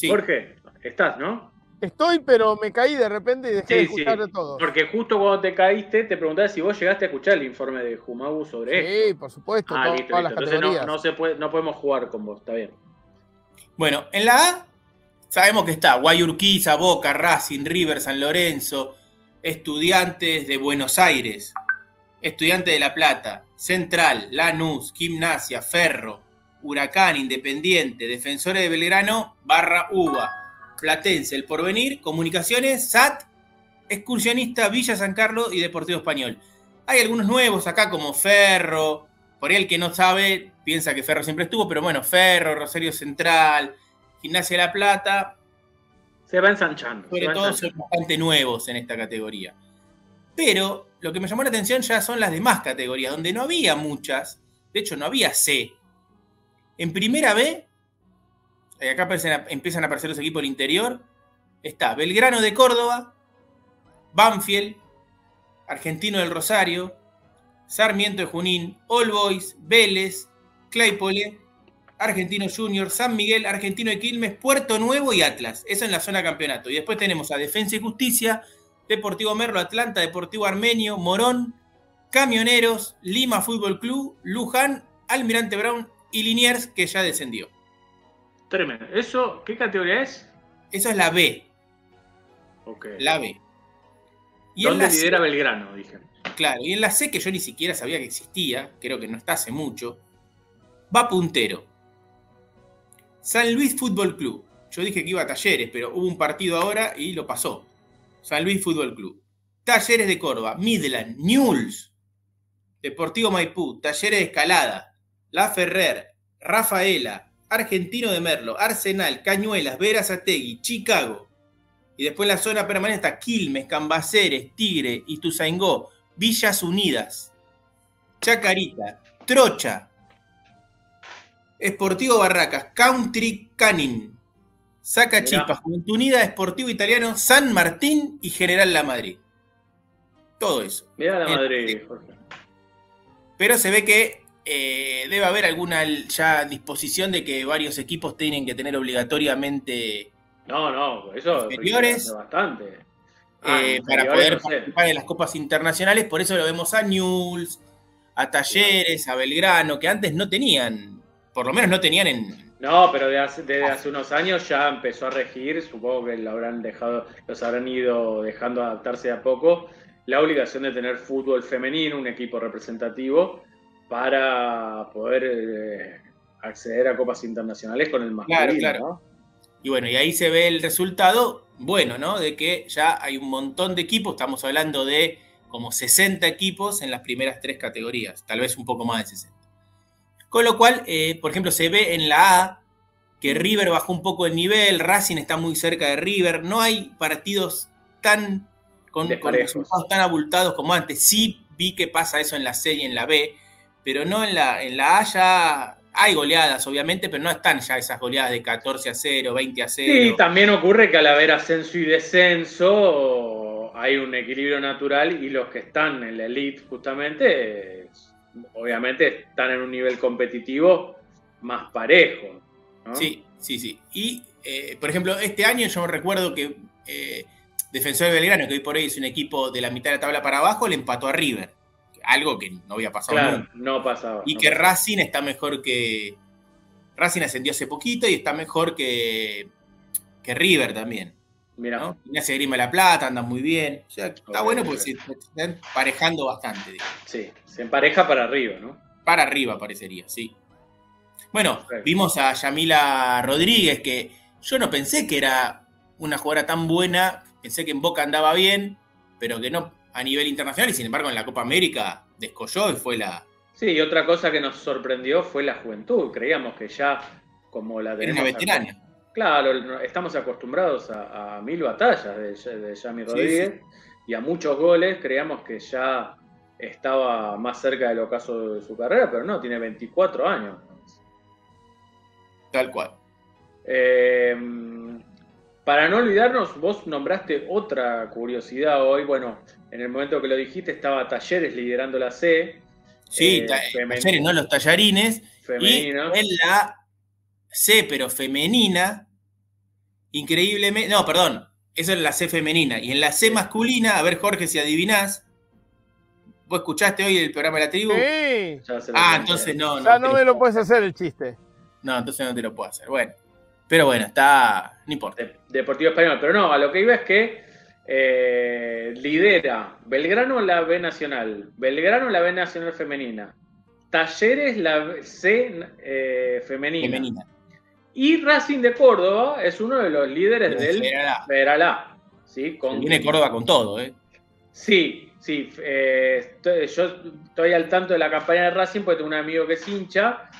Jorge, estás, ¿no? Estoy, pero me caí de repente y dejé de escuchar de todo. Porque justo cuando te caíste, te preguntaba si vos llegaste a escuchar el informe de Jumagu sobre esto. Sí, por supuesto. Ah, listo, listo. Entonces no, no, se puede, no podemos jugar con vos, está bien. Bueno, en la A sabemos que está Guayurquiza, Boca, Racing, River, San Lorenzo, Estudiantes de Buenos Aires, Estudiantes de La Plata, Central, Lanús, Gimnasia, Ferro, Huracán, Independiente, Defensores de Belgrano, Barra Uva, Platense, El Porvenir, Comunicaciones, SAT, Excursionista, Villa San Carlos y Deportivo Español. Hay algunos nuevos acá como Ferro, por ahí el que no sabe piensa que Ferro siempre estuvo, pero bueno, Ferro, Rosario Central, Gimnasia de La Plata. Se va ensanchando. Sobre todo son bastante nuevos en esta categoría. Pero lo que me llamó la atención ya son las demás categorías, donde no había muchas. De hecho, no había C. En primera B eh, acá empiezan a aparecer los equipos del interior, está Belgrano de Córdoba, Banfield, Argentino del Rosario, Sarmiento de Junín, All Boys, Vélez, Claypole, Argentino Junior, San Miguel, Argentino de Quilmes, Puerto Nuevo y Atlas. Eso en la zona campeonato. Y después tenemos a Defensa y Justicia, Deportivo Merlo, Atlanta, Deportivo Armenio, Morón, Camioneros, Lima Fútbol Club, Luján, Almirante Brown y Liniers, que ya descendió. Tremendo. ¿Eso qué categoría es? Eso es la B. Ok. La B. Y ¿Dónde lidera Belgrano? Dije. Claro, y en la C, que yo ni siquiera sabía que existía, creo que no está hace mucho, va puntero. San Luis Fútbol Club. Yo dije que iba a talleres, pero hubo un partido ahora y lo pasó. San Luis Fútbol Club. Talleres de Córdoba, Midland, Newell's, Deportivo Maipú, Talleres de Escalada, La Ferrer, Rafaela, Argentino de Merlo, Arsenal, Cañuelas, Verazategui, Chicago. Y después la zona permanente está Quilmes, Cambaceres, Tigre, Ituzaingó, Villas Unidas, Chacarita, Trocha, Esportivo Barracas, Country Canning, Sacachipas, Juventud Unida, Esportivo Italiano, San Martín y General La Madrid. Todo eso. Mira la Madrid, Jorge. Pero se ve que eh, debe haber alguna ya disposición de que varios equipos tienen que tener obligatoriamente no, no, eso inferiores bastante. Eh, ah, para poder participar en las copas internacionales, por eso lo vemos a Newell's, a Talleres, a Belgrano, que antes no tenían, por lo menos no tenían en. No, pero desde hace, unos años ya empezó a regir, supongo que lo habrán dejado, los habrán ido dejando adaptarse a poco, la obligación de tener fútbol femenino, un equipo representativo, para poder eh, acceder a copas internacionales con el masculino. Claro, claro. Y bueno, y ahí se ve el resultado, bueno, ¿no? De que ya hay un montón de equipos, estamos hablando de como 60 equipos en las primeras tres categorías, tal vez un poco más de 60. Con lo cual, eh, por ejemplo, se ve en la A que River bajó un poco el nivel, Racing está muy cerca de River, no hay partidos tan con, con resultados tan abultados como antes. Sí vi que pasa eso en la C y en la B, pero no en la, en la A ya hay goleadas, obviamente, pero no están ya esas goleadas de 14 a 0, 20 a 0. Sí, también ocurre que al haber ascenso y descenso hay un equilibrio natural y los que están en la elite justamente, obviamente están en un nivel competitivo más parejo. Sí, sí, sí. Y, eh, por ejemplo, este año yo recuerdo que eh, Defensor de Belgrano, que hoy por hoy es un equipo de la mitad de la tabla para abajo, le empató a River algo que no había pasado nunca. No pasaba. Y que Racing está mejor que. Racing ascendió hace poquito y está mejor que, que River también. Mira. ¿no? Grima La Plata, anda muy bien. O sea, está bueno porque se están emparejando bastante. Sí, se empareja para arriba, ¿no? Para arriba parecería, sí. Bueno, vimos a Yamila Rodríguez, que yo no pensé que era una jugadora tan buena, pensé que en Boca andaba bien, pero que no a nivel internacional y sin embargo en la Copa América descolló y fue la, Sí, y otra cosa que nos sorprendió fue la juventud. Creíamos que ya, como la tenemos. Era veterana. Claro, estamos acostumbrados a, mil batallas de, de Yami Rodríguez y a muchos goles. Creíamos que ya estaba más cerca del ocaso de su carrera, pero no, tiene 24 años. Tal cual. Eh, para no olvidarnos, vos nombraste otra curiosidad hoy. Bueno, en el momento que lo dijiste, estaba Talleres liderando la C. Sí, eh, Talleres, no los tallarines. Y en la C, pero femenina, increíblemente. No, perdón, eso es la C femenina. Y en la C masculina, a ver, Jorge, si adivinás. ¿Vos escuchaste hoy el programa de la tribu? Sí. Ah, entonces no. Ya no, me lo puedes hacer el chiste. No, entonces no te lo puedo hacer. Bueno. Pero bueno, está. No importa. Deportivo Español. Pero no, a lo que iba es que eh, lidera Belgrano la B Nacional, Belgrano la B Nacional Femenina, Talleres la C eh, femenina. Y Racing de Córdoba es uno de los líderes del Federal ¿sí? Viene Córdoba con todo, ¿eh? Sí, sí. Eh, yo estoy al tanto de la campaña de Racing porque tengo un amigo que es hincha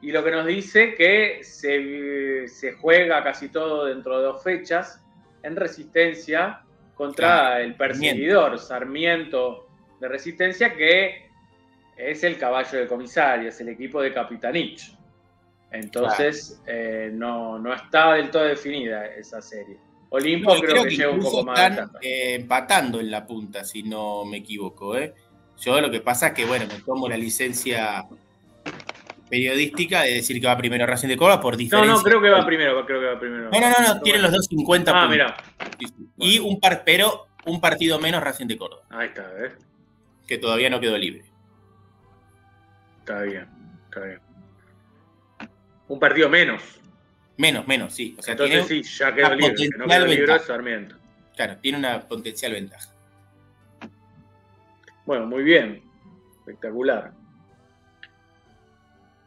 y lo que nos dice que se, juega casi todo dentro de dos fechas en resistencia contra el perseguidor Sarmiento de Resistencia, que es el caballo de comisario, es el equipo de Capitanich. Entonces, eh, no, no está del todo definida esa serie. Olimpo creo, que, lleva un poco más. Están eh, empatando en la punta, si no me equivoco. ¿eh? Yo lo que pasa es que, bueno, me tomo la licencia periodística de decir que va primero Racing de Córdoba por diferencia. No, no, creo que va primero, creo que va primero. No, no, no, no tienen los dos 50 ah, mira. Y un par, pero un partido menos Racing de Córdoba. Ahí está, ¿ves? Que todavía no quedó libre. Está bien, está bien. Un partido menos. Menos, menos, sí. O sea, Entonces sí, ya quedó libre. Que no quedó libre Sarmiento. Claro, tiene una potencial ventaja. Bueno, muy bien. Espectacular.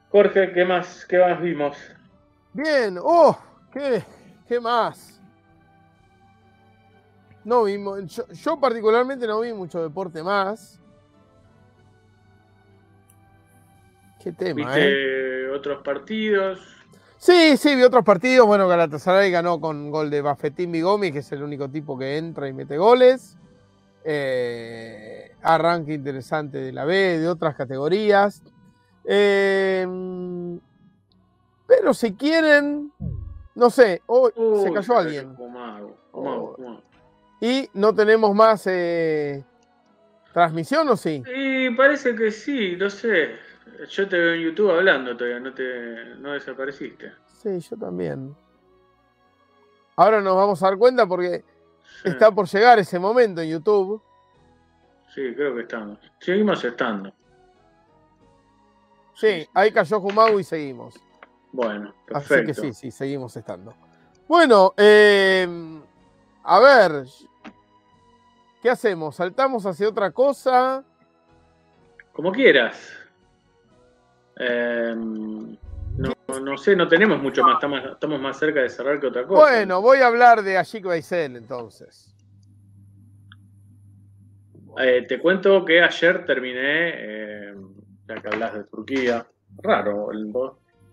Jorge, ¿qué más, qué más vimos? Bien, oh, ¿qué, qué más? No vimos, yo, particularmente no vi mucho deporte más. Qué tema, ¿Viste ¿eh? otros partidos? Sí, sí, vi otros partidos. Bueno, Galatasaray ganó con gol de Bafetín Bigomi, que es el único tipo que entra y mete goles. Eh, arranque interesante de la B, de otras categorías. Em, pero si quieren, no sé, hoy se cayó alguien. Oh. Y no tenemos más eh, transmisión, ¿o sí? Sí, parece que sí, no sé. Yo te veo en YouTube hablando todavía, no, te, no desapareciste. Sí, yo también. Ahora nos vamos a dar cuenta porque está por llegar ese momento en YouTube. Sí, creo que estamos. Seguimos estando. Sí, ahí cayó Jumau y seguimos. Bueno, perfecto. Así que sí, sí, seguimos estando. Bueno, em, a ver, ¿qué hacemos? ¿Saltamos hacia otra cosa? Como quieras. Em, no, sé, no tenemos mucho más estamos, más cerca de cerrar que otra cosa. Bueno, voy a hablar de Ashik Baisel entonces. Eh, te cuento que ayer terminé em, ya que hablas de Turquía. Raro, el,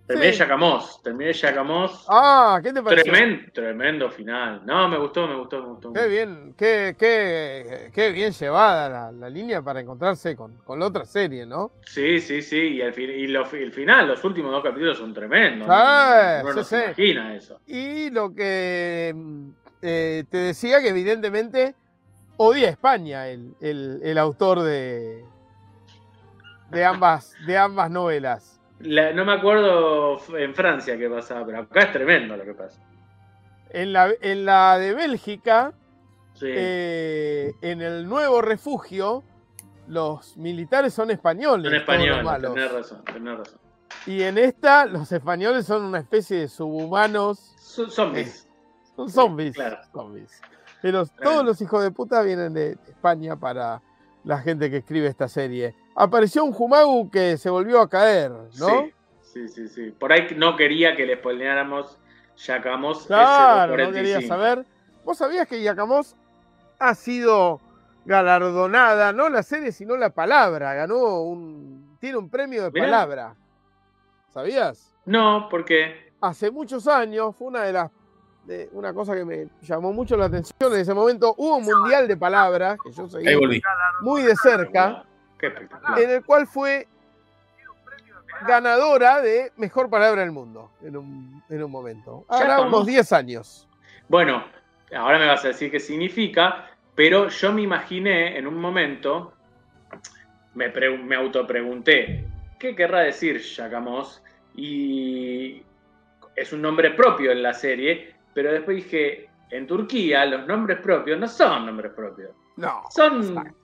terminé sí. Yacamos, terminé Yacamos. Ah, ¿qué te pareció? Tremendo, tremendo final. No, me gustó, me gustó, me gustó. Qué bien, qué, qué, qué bien llevada la, línea para encontrarse con, con, la otra serie, ¿no? Sí, sí, sí, y, el, y el final, los últimos dos capítulos son tremendos. Ah, no, no se imagina eso. Y lo que eh, te decía que evidentemente odia España el, el, el autor de, de ambas, de ambas novelas. No me acuerdo en Francia qué pasaba, pero acá es tremendo lo que pasa. En la, en la de Bélgica, eh, en el nuevo refugio, los militares son españoles. Son españoles, tenés razón, tenés razón. Y en esta, los españoles son una especie de subhumanos. Son zombies. son zombies. zombies. Pero todos los hijos de puta vienen de España para la gente que escribe esta serie apareció un Jumagu que se volvió a caer, ¿no? Sí, sí, sí. Por ahí no quería que le spoileáramos Yacamos. Claro, no quería saber. ¿Vos sabías que Yacamos ha sido galardonada, no la serie, sino la palabra? Ganó un tiene un premio de palabra. ¿Sabías? No, ¿por qué? Hace muchos años fue una de las una cosa que me llamó mucho la atención en ese momento. Hubo un mundial de palabras que yo seguí muy de cerca, en el cual fue ganadora de mejor palabra del mundo en un, en un momento. Ahora unos 10 años. Bueno, ahora me vas a decir qué significa, pero yo me imaginé en un momento, me, me autopregunté, ¿qué querrá decir Yacamos? Y es un nombre propio en la serie, pero después dije, en Turquía los nombres propios no son nombres propios. No. Son,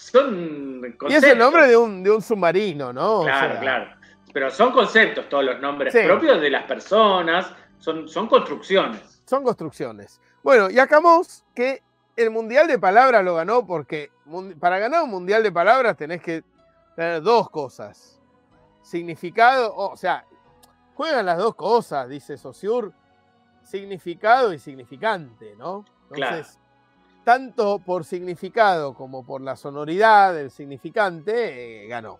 son conceptos. Y es el nombre de un, de un submarino, ¿no? Claro, claro. Pero son conceptos todos los nombres propios de las personas, son, son construcciones. Son construcciones. Bueno, y acabamos que el Mundial de Palabras lo ganó porque para ganar un Mundial de Palabras tenés que tener dos cosas. Significado, o sea, juegan las dos cosas, dice Saussure, significado y significante, ¿no? Entonces, tanto por significado como por la sonoridad del significante, eh, ganó.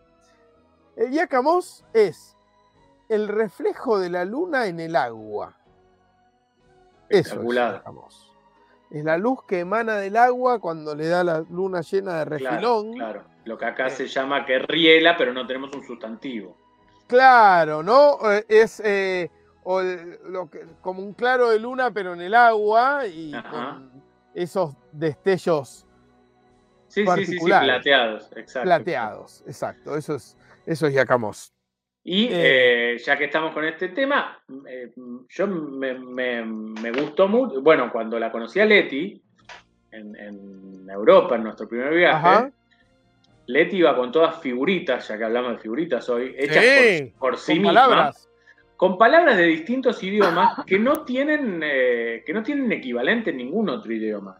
El Yacamos es el reflejo de la luna en el agua. Eso es Es la luz que emana del agua cuando le da la luna llena de refilón. Claro, Lo que acá se llama que riela, pero no tenemos un sustantivo. Claro, ¿no? Eh, es eh, lo que, como un claro de luna, pero en el agua y con esos destellos. Sí, sí, sí, plateados, exacto. Plateados, exacto. Eso es, eso es Yacamos. Y eh, eh, ya que estamos con este tema, eh, yo me, gustó mucho, bueno, cuando la conocí a Leti en, Europa, en nuestro primer viaje, Leti iba con todas figuritas, ya que hablamos de figuritas hoy, hechas por, sí mismas, con palabras de distintos idiomas que no tienen, que no tienen equivalente en ningún otro idioma,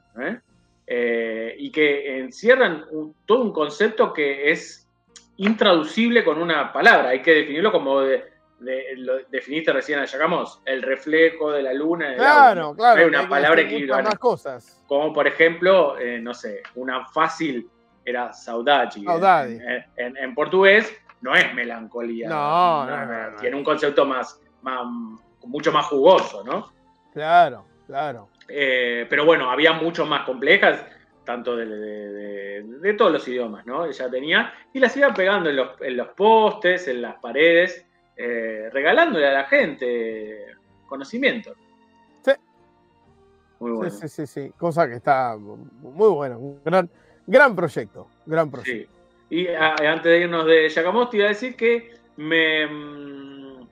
y que encierran todo un concepto que es intraducible con una palabra, hay que definirlo como lo definiste recién, llegamos, el reflejo de la luna. claro, claro. Hay una palabra equivalente. Cosas. Como por ejemplo, eh, no sé, una fácil era saudade. En, portugués no es melancolía. No, Tiene un concepto más, mucho más jugoso, ¿no? Claro, claro. Eh, pero bueno, había mucho más complejas tanto de, todos los idiomas, ¿no? Ella tenía, y las iba pegando en los, postes, en las paredes, eh, regalándole a la gente conocimiento. Sí. Muy bueno. Sí, sí, sí, cosa que está muy buena, un gran, gran proyecto, gran proyecto. Sí. Y antes de irnos de Yacamos, te iba a decir que me mm,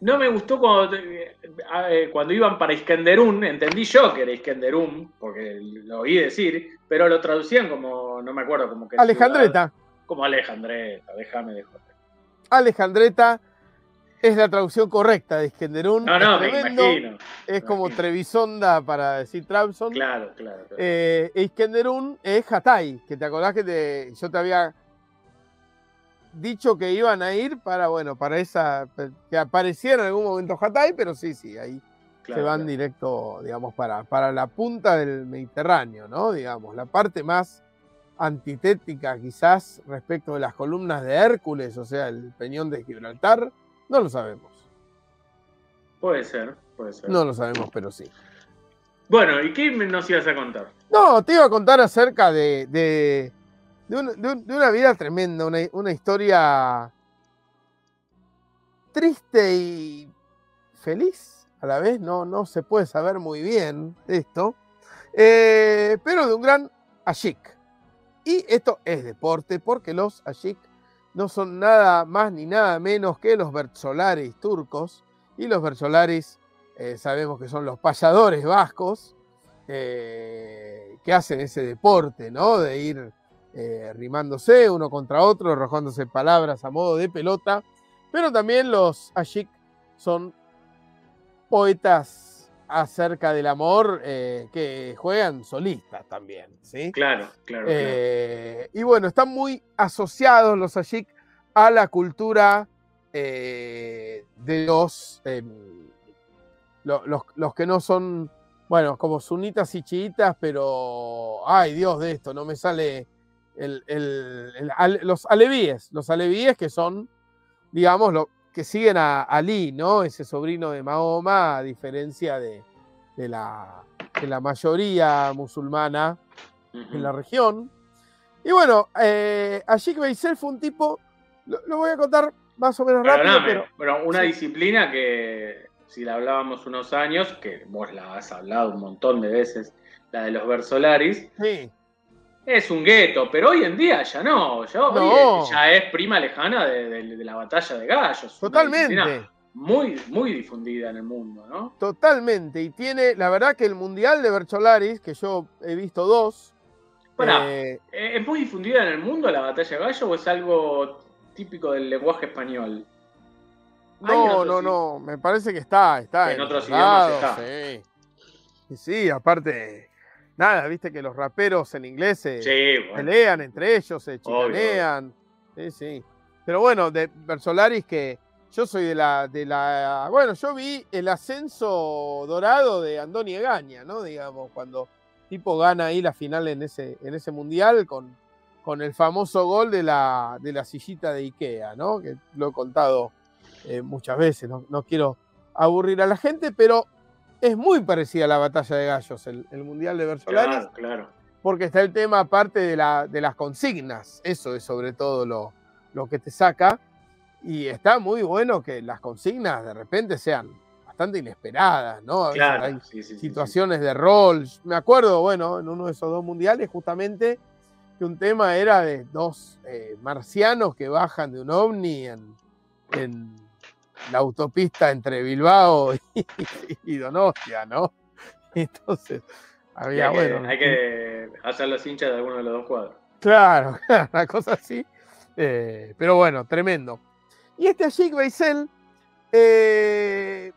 no me gustó cuando eh, cuando iban para Iskenderun, entendí yo que era Iskenderun, porque lo oí decir, pero lo traducían como, no me acuerdo, como que... Alejandreta. como Alejandreta, déjame de joder. Alejandreta es la traducción correcta de Iskenderun. No, no, me imagino. Es como Trevisonda para decir Trabzon. Claro, claro. Eh, Iskenderun es Hatay, que te acordás que yo te había dicho que iban a ir para, bueno, para esa, que apareciera en algún momento Hatay, pero sí, sí, ahí se van directo, digamos, para, para la punta del Mediterráneo, ¿no? Digamos, la parte más antitética quizás respecto de las columnas de Hércules, o sea, el peñón de Gibraltar, no lo sabemos. Puede ser, puede ser. No lo sabemos, pero sí. Bueno, ¿y qué nos ibas a contar? No, te iba a contar acerca de, de, una vida tremenda, una, historia triste y feliz a la vez, no, no se puede saber muy bien esto, eh, pero de un gran ashik. Y esto es deporte porque los ashik no son nada más ni nada menos que los Bertsolaris turcos y los Bertsolaris eh, sabemos que son los payadores vascos eh, que hacen ese deporte, ¿no? De ir eh, rimándose uno contra otro, arrojándose palabras a modo de pelota, pero también los Ashik son poetas acerca del amor eh, que juegan solistas también, ¿sí? Claro, claro, eh, Y bueno, están muy asociados los Ashik a la cultura de los, em, los, los que no son, bueno, como sunitas y chiitas, pero, ay Dios de esto, no me sale los alevíes, los alevíes que son, digamos, lo, que siguen a Ali, ¿no? Ese sobrino de Mahoma, a diferencia de, la, la, mayoría musulmana en la región. Y bueno, eh, Ashik Beisel fue un tipo, lo, voy a contar más o menos rápido. pero, pero una disciplina que, si la hablábamos unos años, que vos la has hablado un montón de veces, la de los Versolaris. Sí. Es un gueto, pero hoy en día ya no. Ya, es prima lejana de, la batalla de gallos. Totalmente. Muy, muy difundida en el mundo, ¿no? Totalmente. Y tiene, la verdad que el Mundial de Bercholaris, que yo he visto dos. Eh, eh, ¿Es muy difundida en el mundo la batalla de gallos o es algo típico del lenguaje español? No, no, no. Me parece que está. está en, otros idiomas está. Sí. sí, aparte nada, viste que los raperos en inglés se pelean entre ellos, se chicanean. Sí, sí. Pero bueno, de Versolaris que yo soy de la, de la. Bueno, yo vi el ascenso dorado de Andoni Egaña, ¿no? Digamos, cuando tipo gana ahí la final en ese, en ese mundial con, con el famoso gol de la, de la sillita de Ikea, ¿no? Que lo he contado eh, muchas veces, no, no quiero aburrir a la gente, pero es muy parecida a la batalla de gallos, el, Mundial de Versolaris. Claro, claro. Porque está el tema aparte de, la, de las consignas. Eso es sobre todo lo, lo que te saca. Y está muy bueno que las consignas de repente sean bastante inesperadas, ¿no? claro, hay situaciones de rol. Me acuerdo, bueno, en uno de esos dos mundiales, justamente, que un tema era de dos eh, marcianos que bajan de un ovni en, en la autopista entre Bilbao y, Donostia, ¿no? Entonces, había, hay bueno. hay que hacer los hinchas de alguno de los dos cuadros. Claro, una cosa así. Eh, pero bueno, tremendo. Y este Ashik Beisel, eh,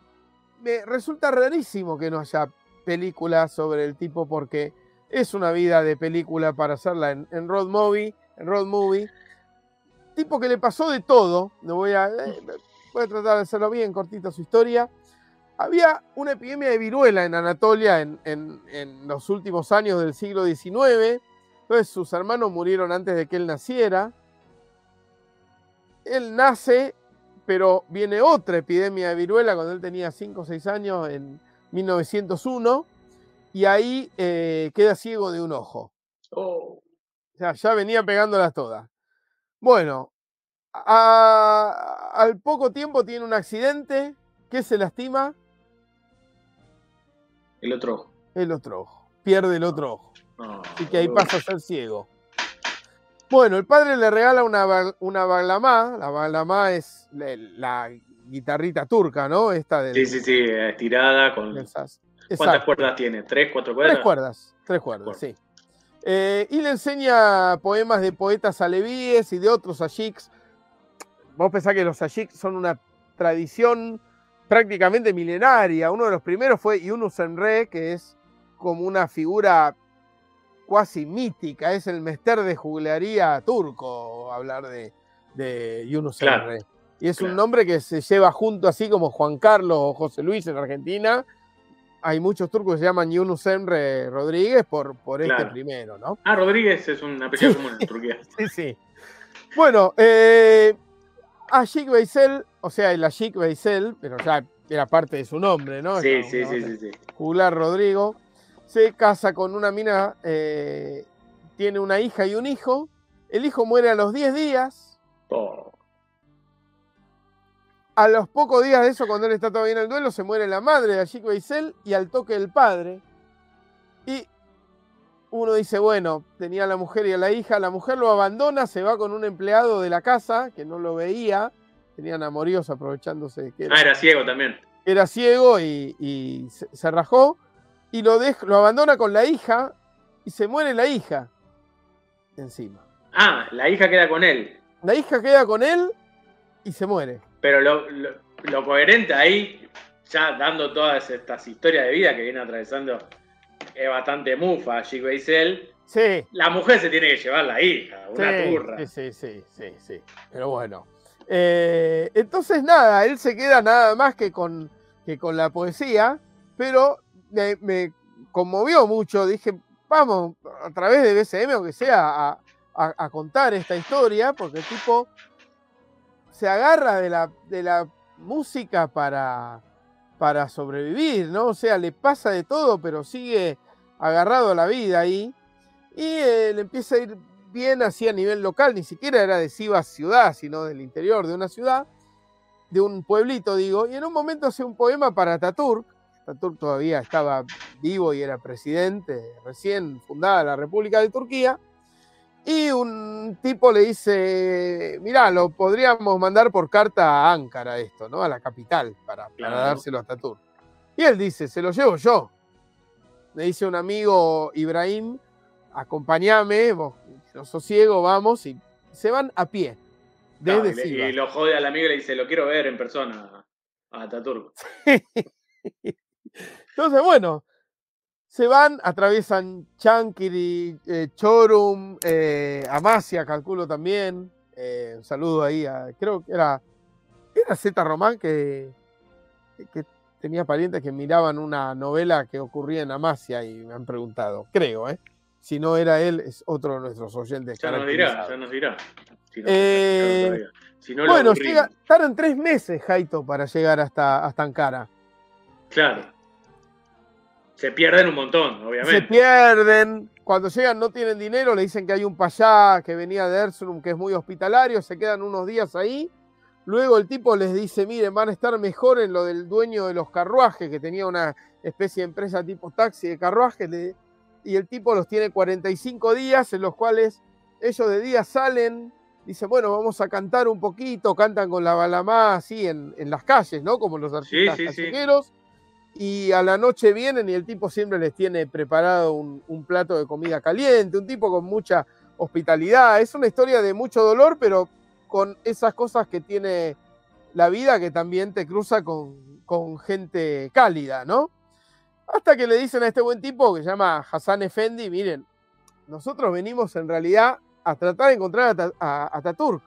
me resulta rarísimo que no haya película sobre el tipo porque es una vida de película para hacerla en, road movie, en road movie. Tipo que le pasó de todo. No voy a, eh, voy a tratar de hacerlo bien, cortita su historia. Había una epidemia de viruela en Anatolia en, los últimos años del siglo XIX. Entonces sus hermanos murieron antes de que él naciera. Él nace, pero viene otra epidemia de viruela cuando él tenía 5 o 6 años en 1901 y ahí eh, queda ciego de un ojo. Oh. O sea, ya venía pegándolas todas. Bueno, al poco tiempo tiene un accidente. ¿Qué se lastima? El otro ojo. El otro ojo. Pierde el otro ojo. Así que ahí pasa a ser ciego. Bueno, el padre le regala una, una baglamá. La baglamá es la, guitarrita turca, ¿no? Esta de, sí, sí, sí, estirada con... ¿Cuántas cuerdas tiene? ¿Tres, cuatro cuerdas? Tres cuerdas, tres cuerdas, sí. Eh, y le enseña poemas de poetas alevíes y de otros ashiks vos pensás que los Ajik son una tradición prácticamente milenaria. Uno de los primeros fue Yunus Emre, que es como una figura cuasi mítica, es el mester de juglaría turco hablar de, de Yunus Emre. Y es un nombre que se lleva junto, así como Juan Carlos o José Luis en Argentina. Hay muchos turcos que se llaman Yunus Emre Rodríguez por, por este primero, ¿no? Ah, Rodríguez es un apellido común en Turquía. sí, sí. Bueno, eh, Ashik Beisel, o sea, el Ashik Beisel, pero ya era parte de su nombre, ¿no? Sí, sí, sí, sí, Jular Rodrigo, se casa con una mina, eh, tiene una hija y un hijo. El hijo muere a los 10 días. Oh. A los pocos días de eso, cuando él está todavía en el duelo, se muere la madre de Ashik Beisel y al toque el padre. Y uno dice, bueno, tenía a la mujer y a la hija, la mujer lo abandona, se va con un empleado de la casa que no lo veía, tenían amoríos aprovechándose de que era, ah, era ciego también. Era ciego y, se, rajó y lo, lo abandona con la hija y se muere la hija encima. Ah, la hija queda con él. La hija queda con él y se muere. Pero lo, lo coherente ahí, ya dando todas estas historias de vida que viene atravesando es bastante mufa, Chico Sí. La mujer se tiene que llevar la hija, una turra. Sí, sí, sí, sí, Pero bueno. Eh, entonces, nada, él se queda nada más que con, que con la poesía, pero me, conmovió mucho. Dije, vamos, a través de BCM, aunque sea, a, a, contar esta historia, porque el tipo se agarra de la, de la música para, para sobrevivir, ¿no? O sea, le pasa de todo, pero sigue agarrado a la vida ahí. Y eh, le empieza a ir bien así a nivel local, ni siquiera era de Sivas ciudad, sino del interior de una ciudad, de un pueblito, digo. Y en un momento hace un poema para Ataturk. Ataturk todavía estaba vivo y era presidente, recién fundada la República de Turquía. Y un tipo le dice, mirá, lo podríamos mandar por carta a Ankara esto, ¿no? A la capital, para, dárselo a Ataturk. Y él dice, se lo llevo yo. Me dice un amigo Ibrahim, acompáñame, vos no sos ciego, vamos, y se van a pie. Desde y, lo jode al amigo y le dice, lo quiero ver en persona a Ataturk. Entonces, bueno, se van, atraviesan Chankiri, eh, Chorum, eh, Amasia, calculo también. Eh, un saludo ahí a, creo que era, era Z Román que, que tenía parientes que miraban una novela que ocurría en Amasia y me han preguntado, creo, ¿eh? Si no era él, es otro de nuestros oyentes. Ya nos dirá, ya nos dirá. Si no, bueno, llega, tardan tres meses, Jaito, para llegar hasta, hasta Ankara. Claro. Se pierden un montón, obviamente. Se pierden. Cuando llegan no tienen dinero, le dicen que hay un payá que venía de Erzurum que es muy hospitalario, se quedan unos días ahí. Luego el tipo les dice, miren, van a estar mejor en lo del dueño de los carruajes, que tenía una especie de empresa tipo taxi de carruajes, y el tipo los tiene 45 días en los cuales ellos de día salen, dicen, bueno, vamos a cantar un poquito, cantan con la balamá así en, las calles, ¿no? Como los artistas callejeros y a la noche vienen y el tipo siempre les tiene preparado un, plato de comida caliente, un tipo con mucha hospitalidad. Es una historia de mucho dolor, pero con esas cosas que tiene la vida que también te cruza con, con gente cálida, ¿no? Hasta que le dicen a este buen tipo que se llama Hassan Effendi, miren, nosotros venimos en realidad a tratar de encontrar a, Ataturk.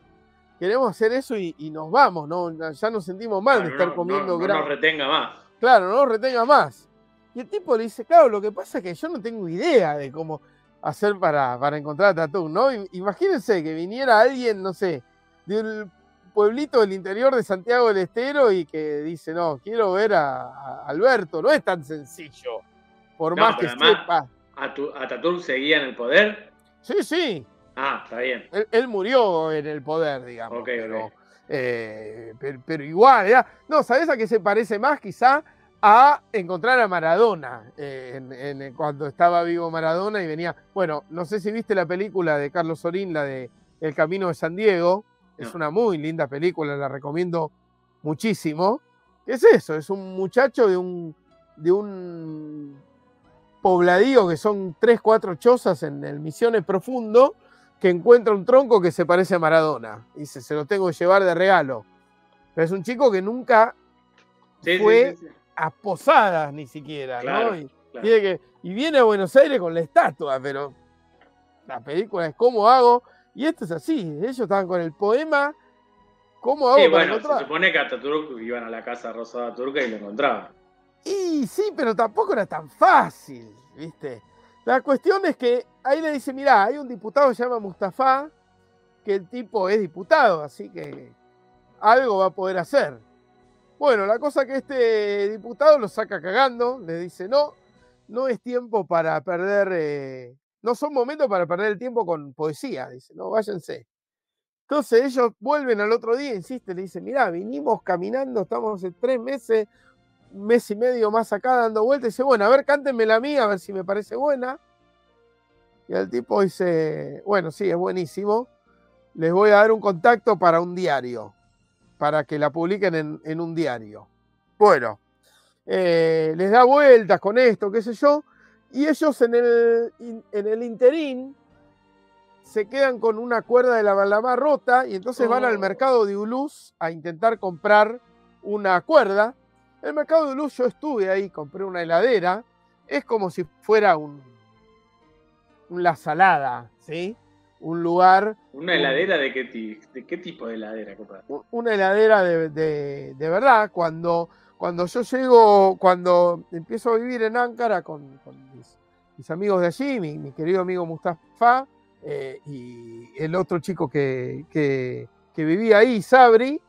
Queremos hacer eso y, nos vamos, ¿no? Ya nos sentimos mal de estar comiendo no, no, nos retenga más. Claro, no retenga más. Y el tipo le dice, claro, lo que pasa es que yo no tengo idea de cómo hacer para, para encontrar a Tatú, ¿no? Imagínense que viniera alguien, no sé, del pueblito del interior de Santiago del Estero y que dice, no, quiero ver a, Alberto, no es tan sencillo, por más que sepa. ¿A, tu, ¿A seguía en el poder? Sí, sí. Ah, está bien. Él, murió en el poder, digamos. Ok, ok. Eh, pero, igual, no, ¿sabes a qué se parece más quizá? A encontrar a Maradona, eh, en, cuando estaba vivo Maradona y venía, bueno, no sé si viste la película de Carlos Sorín, la de El Camino de San Diego, es una muy linda película, la recomiendo muchísimo. ¿Qué es eso? Es un muchacho de un, de un pobladío que son tres, cuatro chozas en el Misiones Profundo, que encuentra un tronco que se parece a Maradona. Dice, se lo tengo que llevar de regalo. Pero es un chico que nunca fue a posadas ni siquiera, ¿no? Y, que, y, viene a Buenos Aires con la estatua, pero la película es cómo hago. Y esto es así, ellos estaban con el poema. ¿Cómo hago sí, bueno, se supone que Ataturk iban a la casa rosada turca y lo encontraban. Y sí, pero tampoco era tan fácil, ¿viste? La cuestión es que ahí le dice, mirá, hay un diputado que se llama Mustafa, que el tipo es diputado, así que algo va a poder hacer. Bueno, la cosa que este diputado lo saca cagando, le dice, no, no es tiempo para perder, eh, no son momentos para perder el tiempo con poesía, dice, no, váyanse. Entonces ellos vuelven al otro día, insisten, le dicen, mirá, vinimos caminando, estamos hace tres meses, mes y medio más acá dando vueltas. Dice, bueno, a ver, cántenme la mía, a ver si me parece buena. Y el tipo dice, bueno, sí, es buenísimo. Les voy a dar un contacto para un diario, para que la publiquen en, un diario. Bueno, eh, les da vueltas con esto, qué sé yo. Y ellos en el, en el interín se quedan con una cuerda de la balama rota y entonces van al oh. mercado de Uluz a intentar comprar una cuerda el mercado de luz yo estuve ahí, compré una heladera. Es como si fuera un, la salada, ¿sí? Un lugar. ¿Una heladera de qué, de qué tipo de heladera, Una heladera de, verdad. Cuando, cuando yo llego, cuando empiezo a vivir en Ankara con, mis, amigos de allí, mi, querido amigo Mustafa, eh, y el otro chico que, que, vivía ahí, Sabri,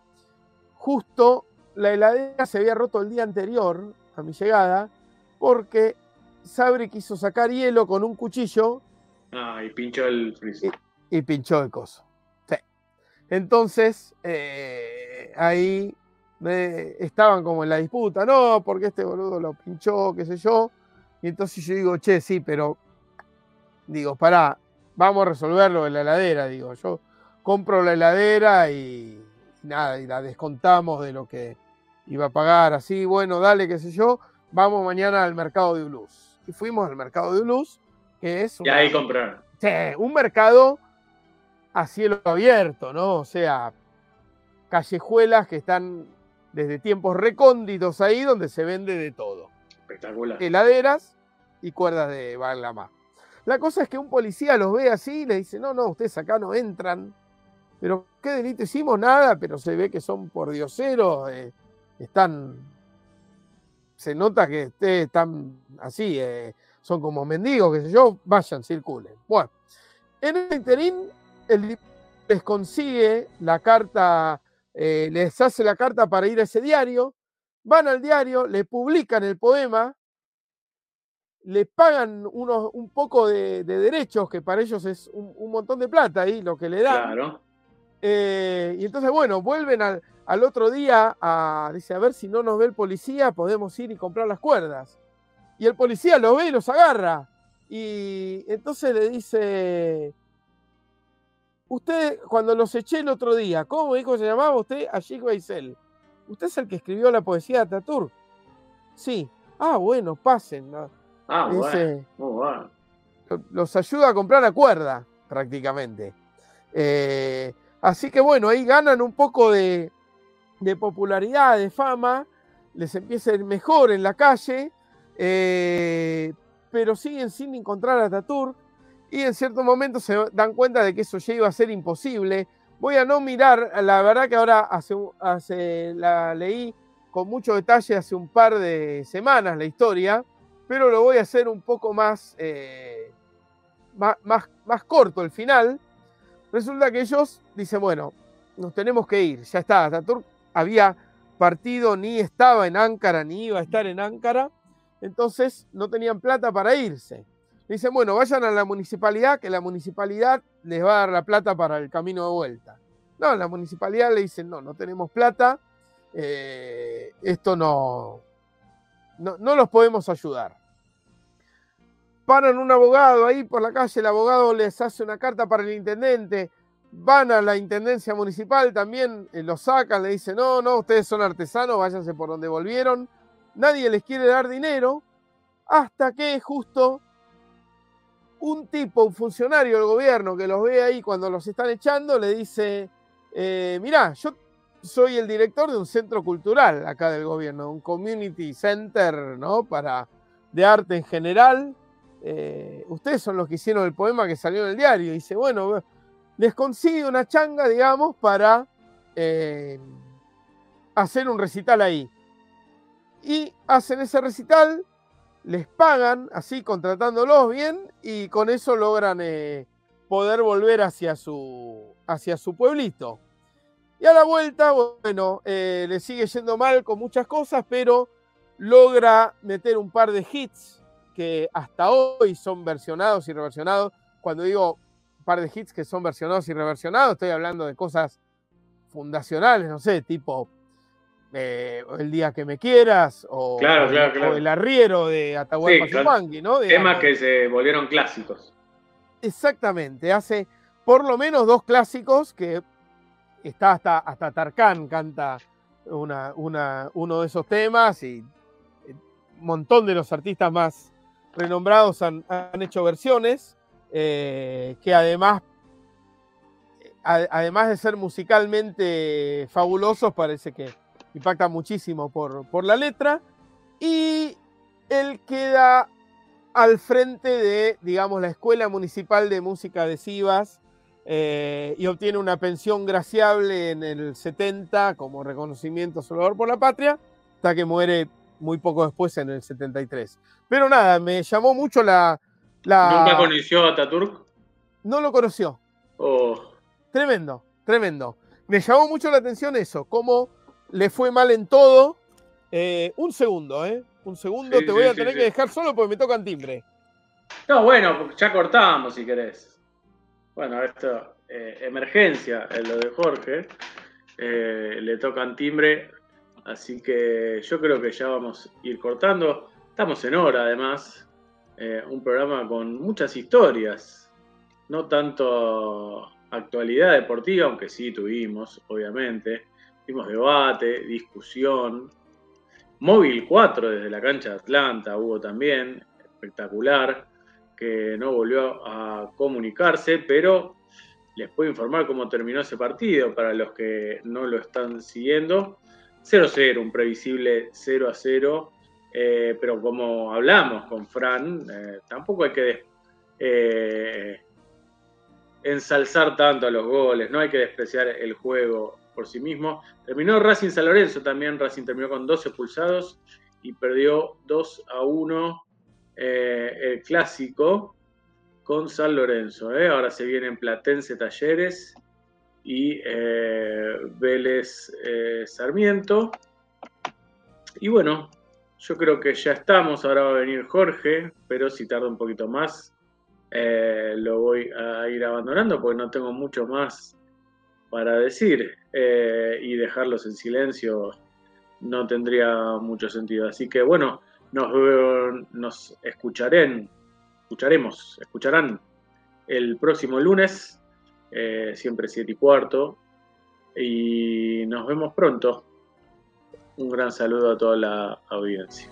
justo la heladera se había roto el día anterior a mi llegada porque Sabri quiso sacar hielo con un cuchillo. Ah, y pinchó el Y, pinchó el coso. Sí. Entonces, eh, ahí estaban como en la disputa, no, porque este boludo lo pinchó, qué sé yo. Y entonces yo digo, che, sí, pero digo, pará, vamos a resolverlo en la heladera, digo, yo compro la heladera y, nada, y la descontamos de lo que iba a pagar, así, bueno, dale, qué sé yo, vamos mañana al mercado de Uluz. Y fuimos al mercado de Uluz, que es... y ahí compraron. Sí, un mercado a cielo abierto, ¿no? O sea, callejuelas que están desde tiempos recónditos ahí donde se vende de todo. Espectacular. Heladeras y cuerdas de Balgamá. La cosa es que un policía los ve así y le dice, no, no, ustedes acá no entran. Pero, ¿qué delito hicimos? Nada, pero se ve que son por dioseros, eh, están... Se nota que ustedes están así, eh, son como mendigos, qué sé yo, vayan, circulen. Bueno, en el interín, el les consigue la carta, eh, les hace la carta para ir a ese diario, van al diario, le publican el poema, le pagan unos, un poco de, derechos, que para ellos es un, montón de plata ahí, lo que le dan. Claro. Eh, y entonces, bueno, vuelven al, otro día a, dice, a ver si no nos ve el policía, podemos ir y comprar las cuerdas. Y el policía los ve y los agarra. Y entonces le dice, usted, cuando los eché el otro día, ¿cómo dijo se llamaba usted? Ashik Baisel. ¿Usted es el que escribió la poesía de Ataturk? Sí. Ah, bueno, pasen. Ah, bueno, Los ayuda a comprar la cuerda, prácticamente. Eh, así que bueno, ahí ganan un poco de, popularidad, de fama, les empieza a ir mejor en la calle, eh, pero siguen sin encontrar a Tatur y en cierto momento se dan cuenta de que eso ya iba a ser imposible. Voy a no mirar, la verdad que ahora hace, hace la leí con mucho detalle hace un par de semanas la historia pero lo voy a hacer un poco más, eh, más, más, corto el final. Resulta que ellos dicen, bueno, nos tenemos que ir, ya está, Ataturk había partido, ni estaba en Ankara, ni iba a estar en Ankara, entonces no tenían plata para irse. Dicen, bueno, vayan a la municipalidad, que la municipalidad les va a dar la plata para el camino de vuelta. No, la municipalidad le dicen, no, no tenemos plata, eh, esto no, no, los podemos ayudar. Paran un abogado ahí por la calle, el abogado les hace una carta para el intendente, van a la intendencia municipal, también eh, lo sacan, le dicen, no, no, ustedes son artesanos, váyanse por donde volvieron, nadie les quiere dar dinero, hasta que justo un tipo, un funcionario del gobierno que los ve ahí cuando los están echando, le dice, eh, mirá, yo soy el director de un centro cultural acá del gobierno, un community center, ¿no? Para, de arte en general. Eh, ustedes son los que hicieron el poema que salió en el diario. dice, bueno, les consigue una changa, digamos, para eh, hacer un recital ahí. Y hacen ese recital, les pagan, así contratándolos bien, y con eso logran eh, poder volver hacia su, hacia su pueblito. Y a la vuelta, bueno, eh, le sigue yendo mal con muchas cosas, pero logra meter un par de hits que hasta hoy son versionados y reversionados. Cuando digo par de hits que son versionados y reversionados, estoy hablando de cosas fundacionales, no sé, tipo eh, El día que me quieras o, El arriero de Atahualpa sí, ¿no? Temas que se volvieron clásicos. Exactamente, hace por lo menos dos clásicos que está hasta, hasta Tarkan canta una, una, uno de esos temas y un montón de los artistas más renombrados han, hecho versiones eh, que además, además de ser musicalmente fabulosos, parece que impactan muchísimo por, por la letra. Y él queda al frente de, digamos, la Escuela Municipal de Música de Sivas, eh, y obtiene una pensión graciable en el 70 como reconocimiento salvador por la patria, hasta que muere muy poco después en el 73. Pero nada, me llamó mucho la... ¿Nunca conoció a Ataturk? no lo conoció. Oh. Tremendo, tremendo. Me llamó mucho la atención eso, cómo le fue mal en todo. Eh, un segundo, ¿eh? Un segundo, te voy a tener que dejar solo porque me tocan timbre. No, bueno, ya cortamos si querés. Bueno, esto, eh, emergencia, en lo de Jorge. Eh, le tocan timbre, así que yo creo que ya vamos a ir cortando. Estamos en hora, además. Un programa con muchas historias, no tanto actualidad deportiva, aunque sí tuvimos, obviamente. Tuvimos debate, discusión. Móvil 4 desde la cancha de Atlanta hubo también, espectacular, que no volvió a comunicarse, pero les puedo informar cómo terminó ese partido para los que no lo están siguiendo. 0-0, un previsible 0-0, eh, pero como hablamos con Fran, eh, tampoco hay que eh, ensalzar tanto a los goles, no hay que despreciar el juego por sí mismo. Terminó Racing San Lorenzo también, Racing terminó con 12 pulsados y perdió 2 a 1 eh, el clásico con San Lorenzo. Ahora se vienen Platense Talleres y Vélez Sarmiento. Y bueno, yo creo que ya estamos, ahora va a venir Jorge, pero si tarda un poquito más, eh, lo voy a ir abandonando porque no tengo mucho más para decir eh, y dejarlos en silencio no tendría mucho sentido. Así que bueno, nos, nos escucharán, escucharemos, escucharán el próximo lunes, eh, siempre 7 y cuarto, y nos vemos pronto. Un gran saludo a toda la audiencia.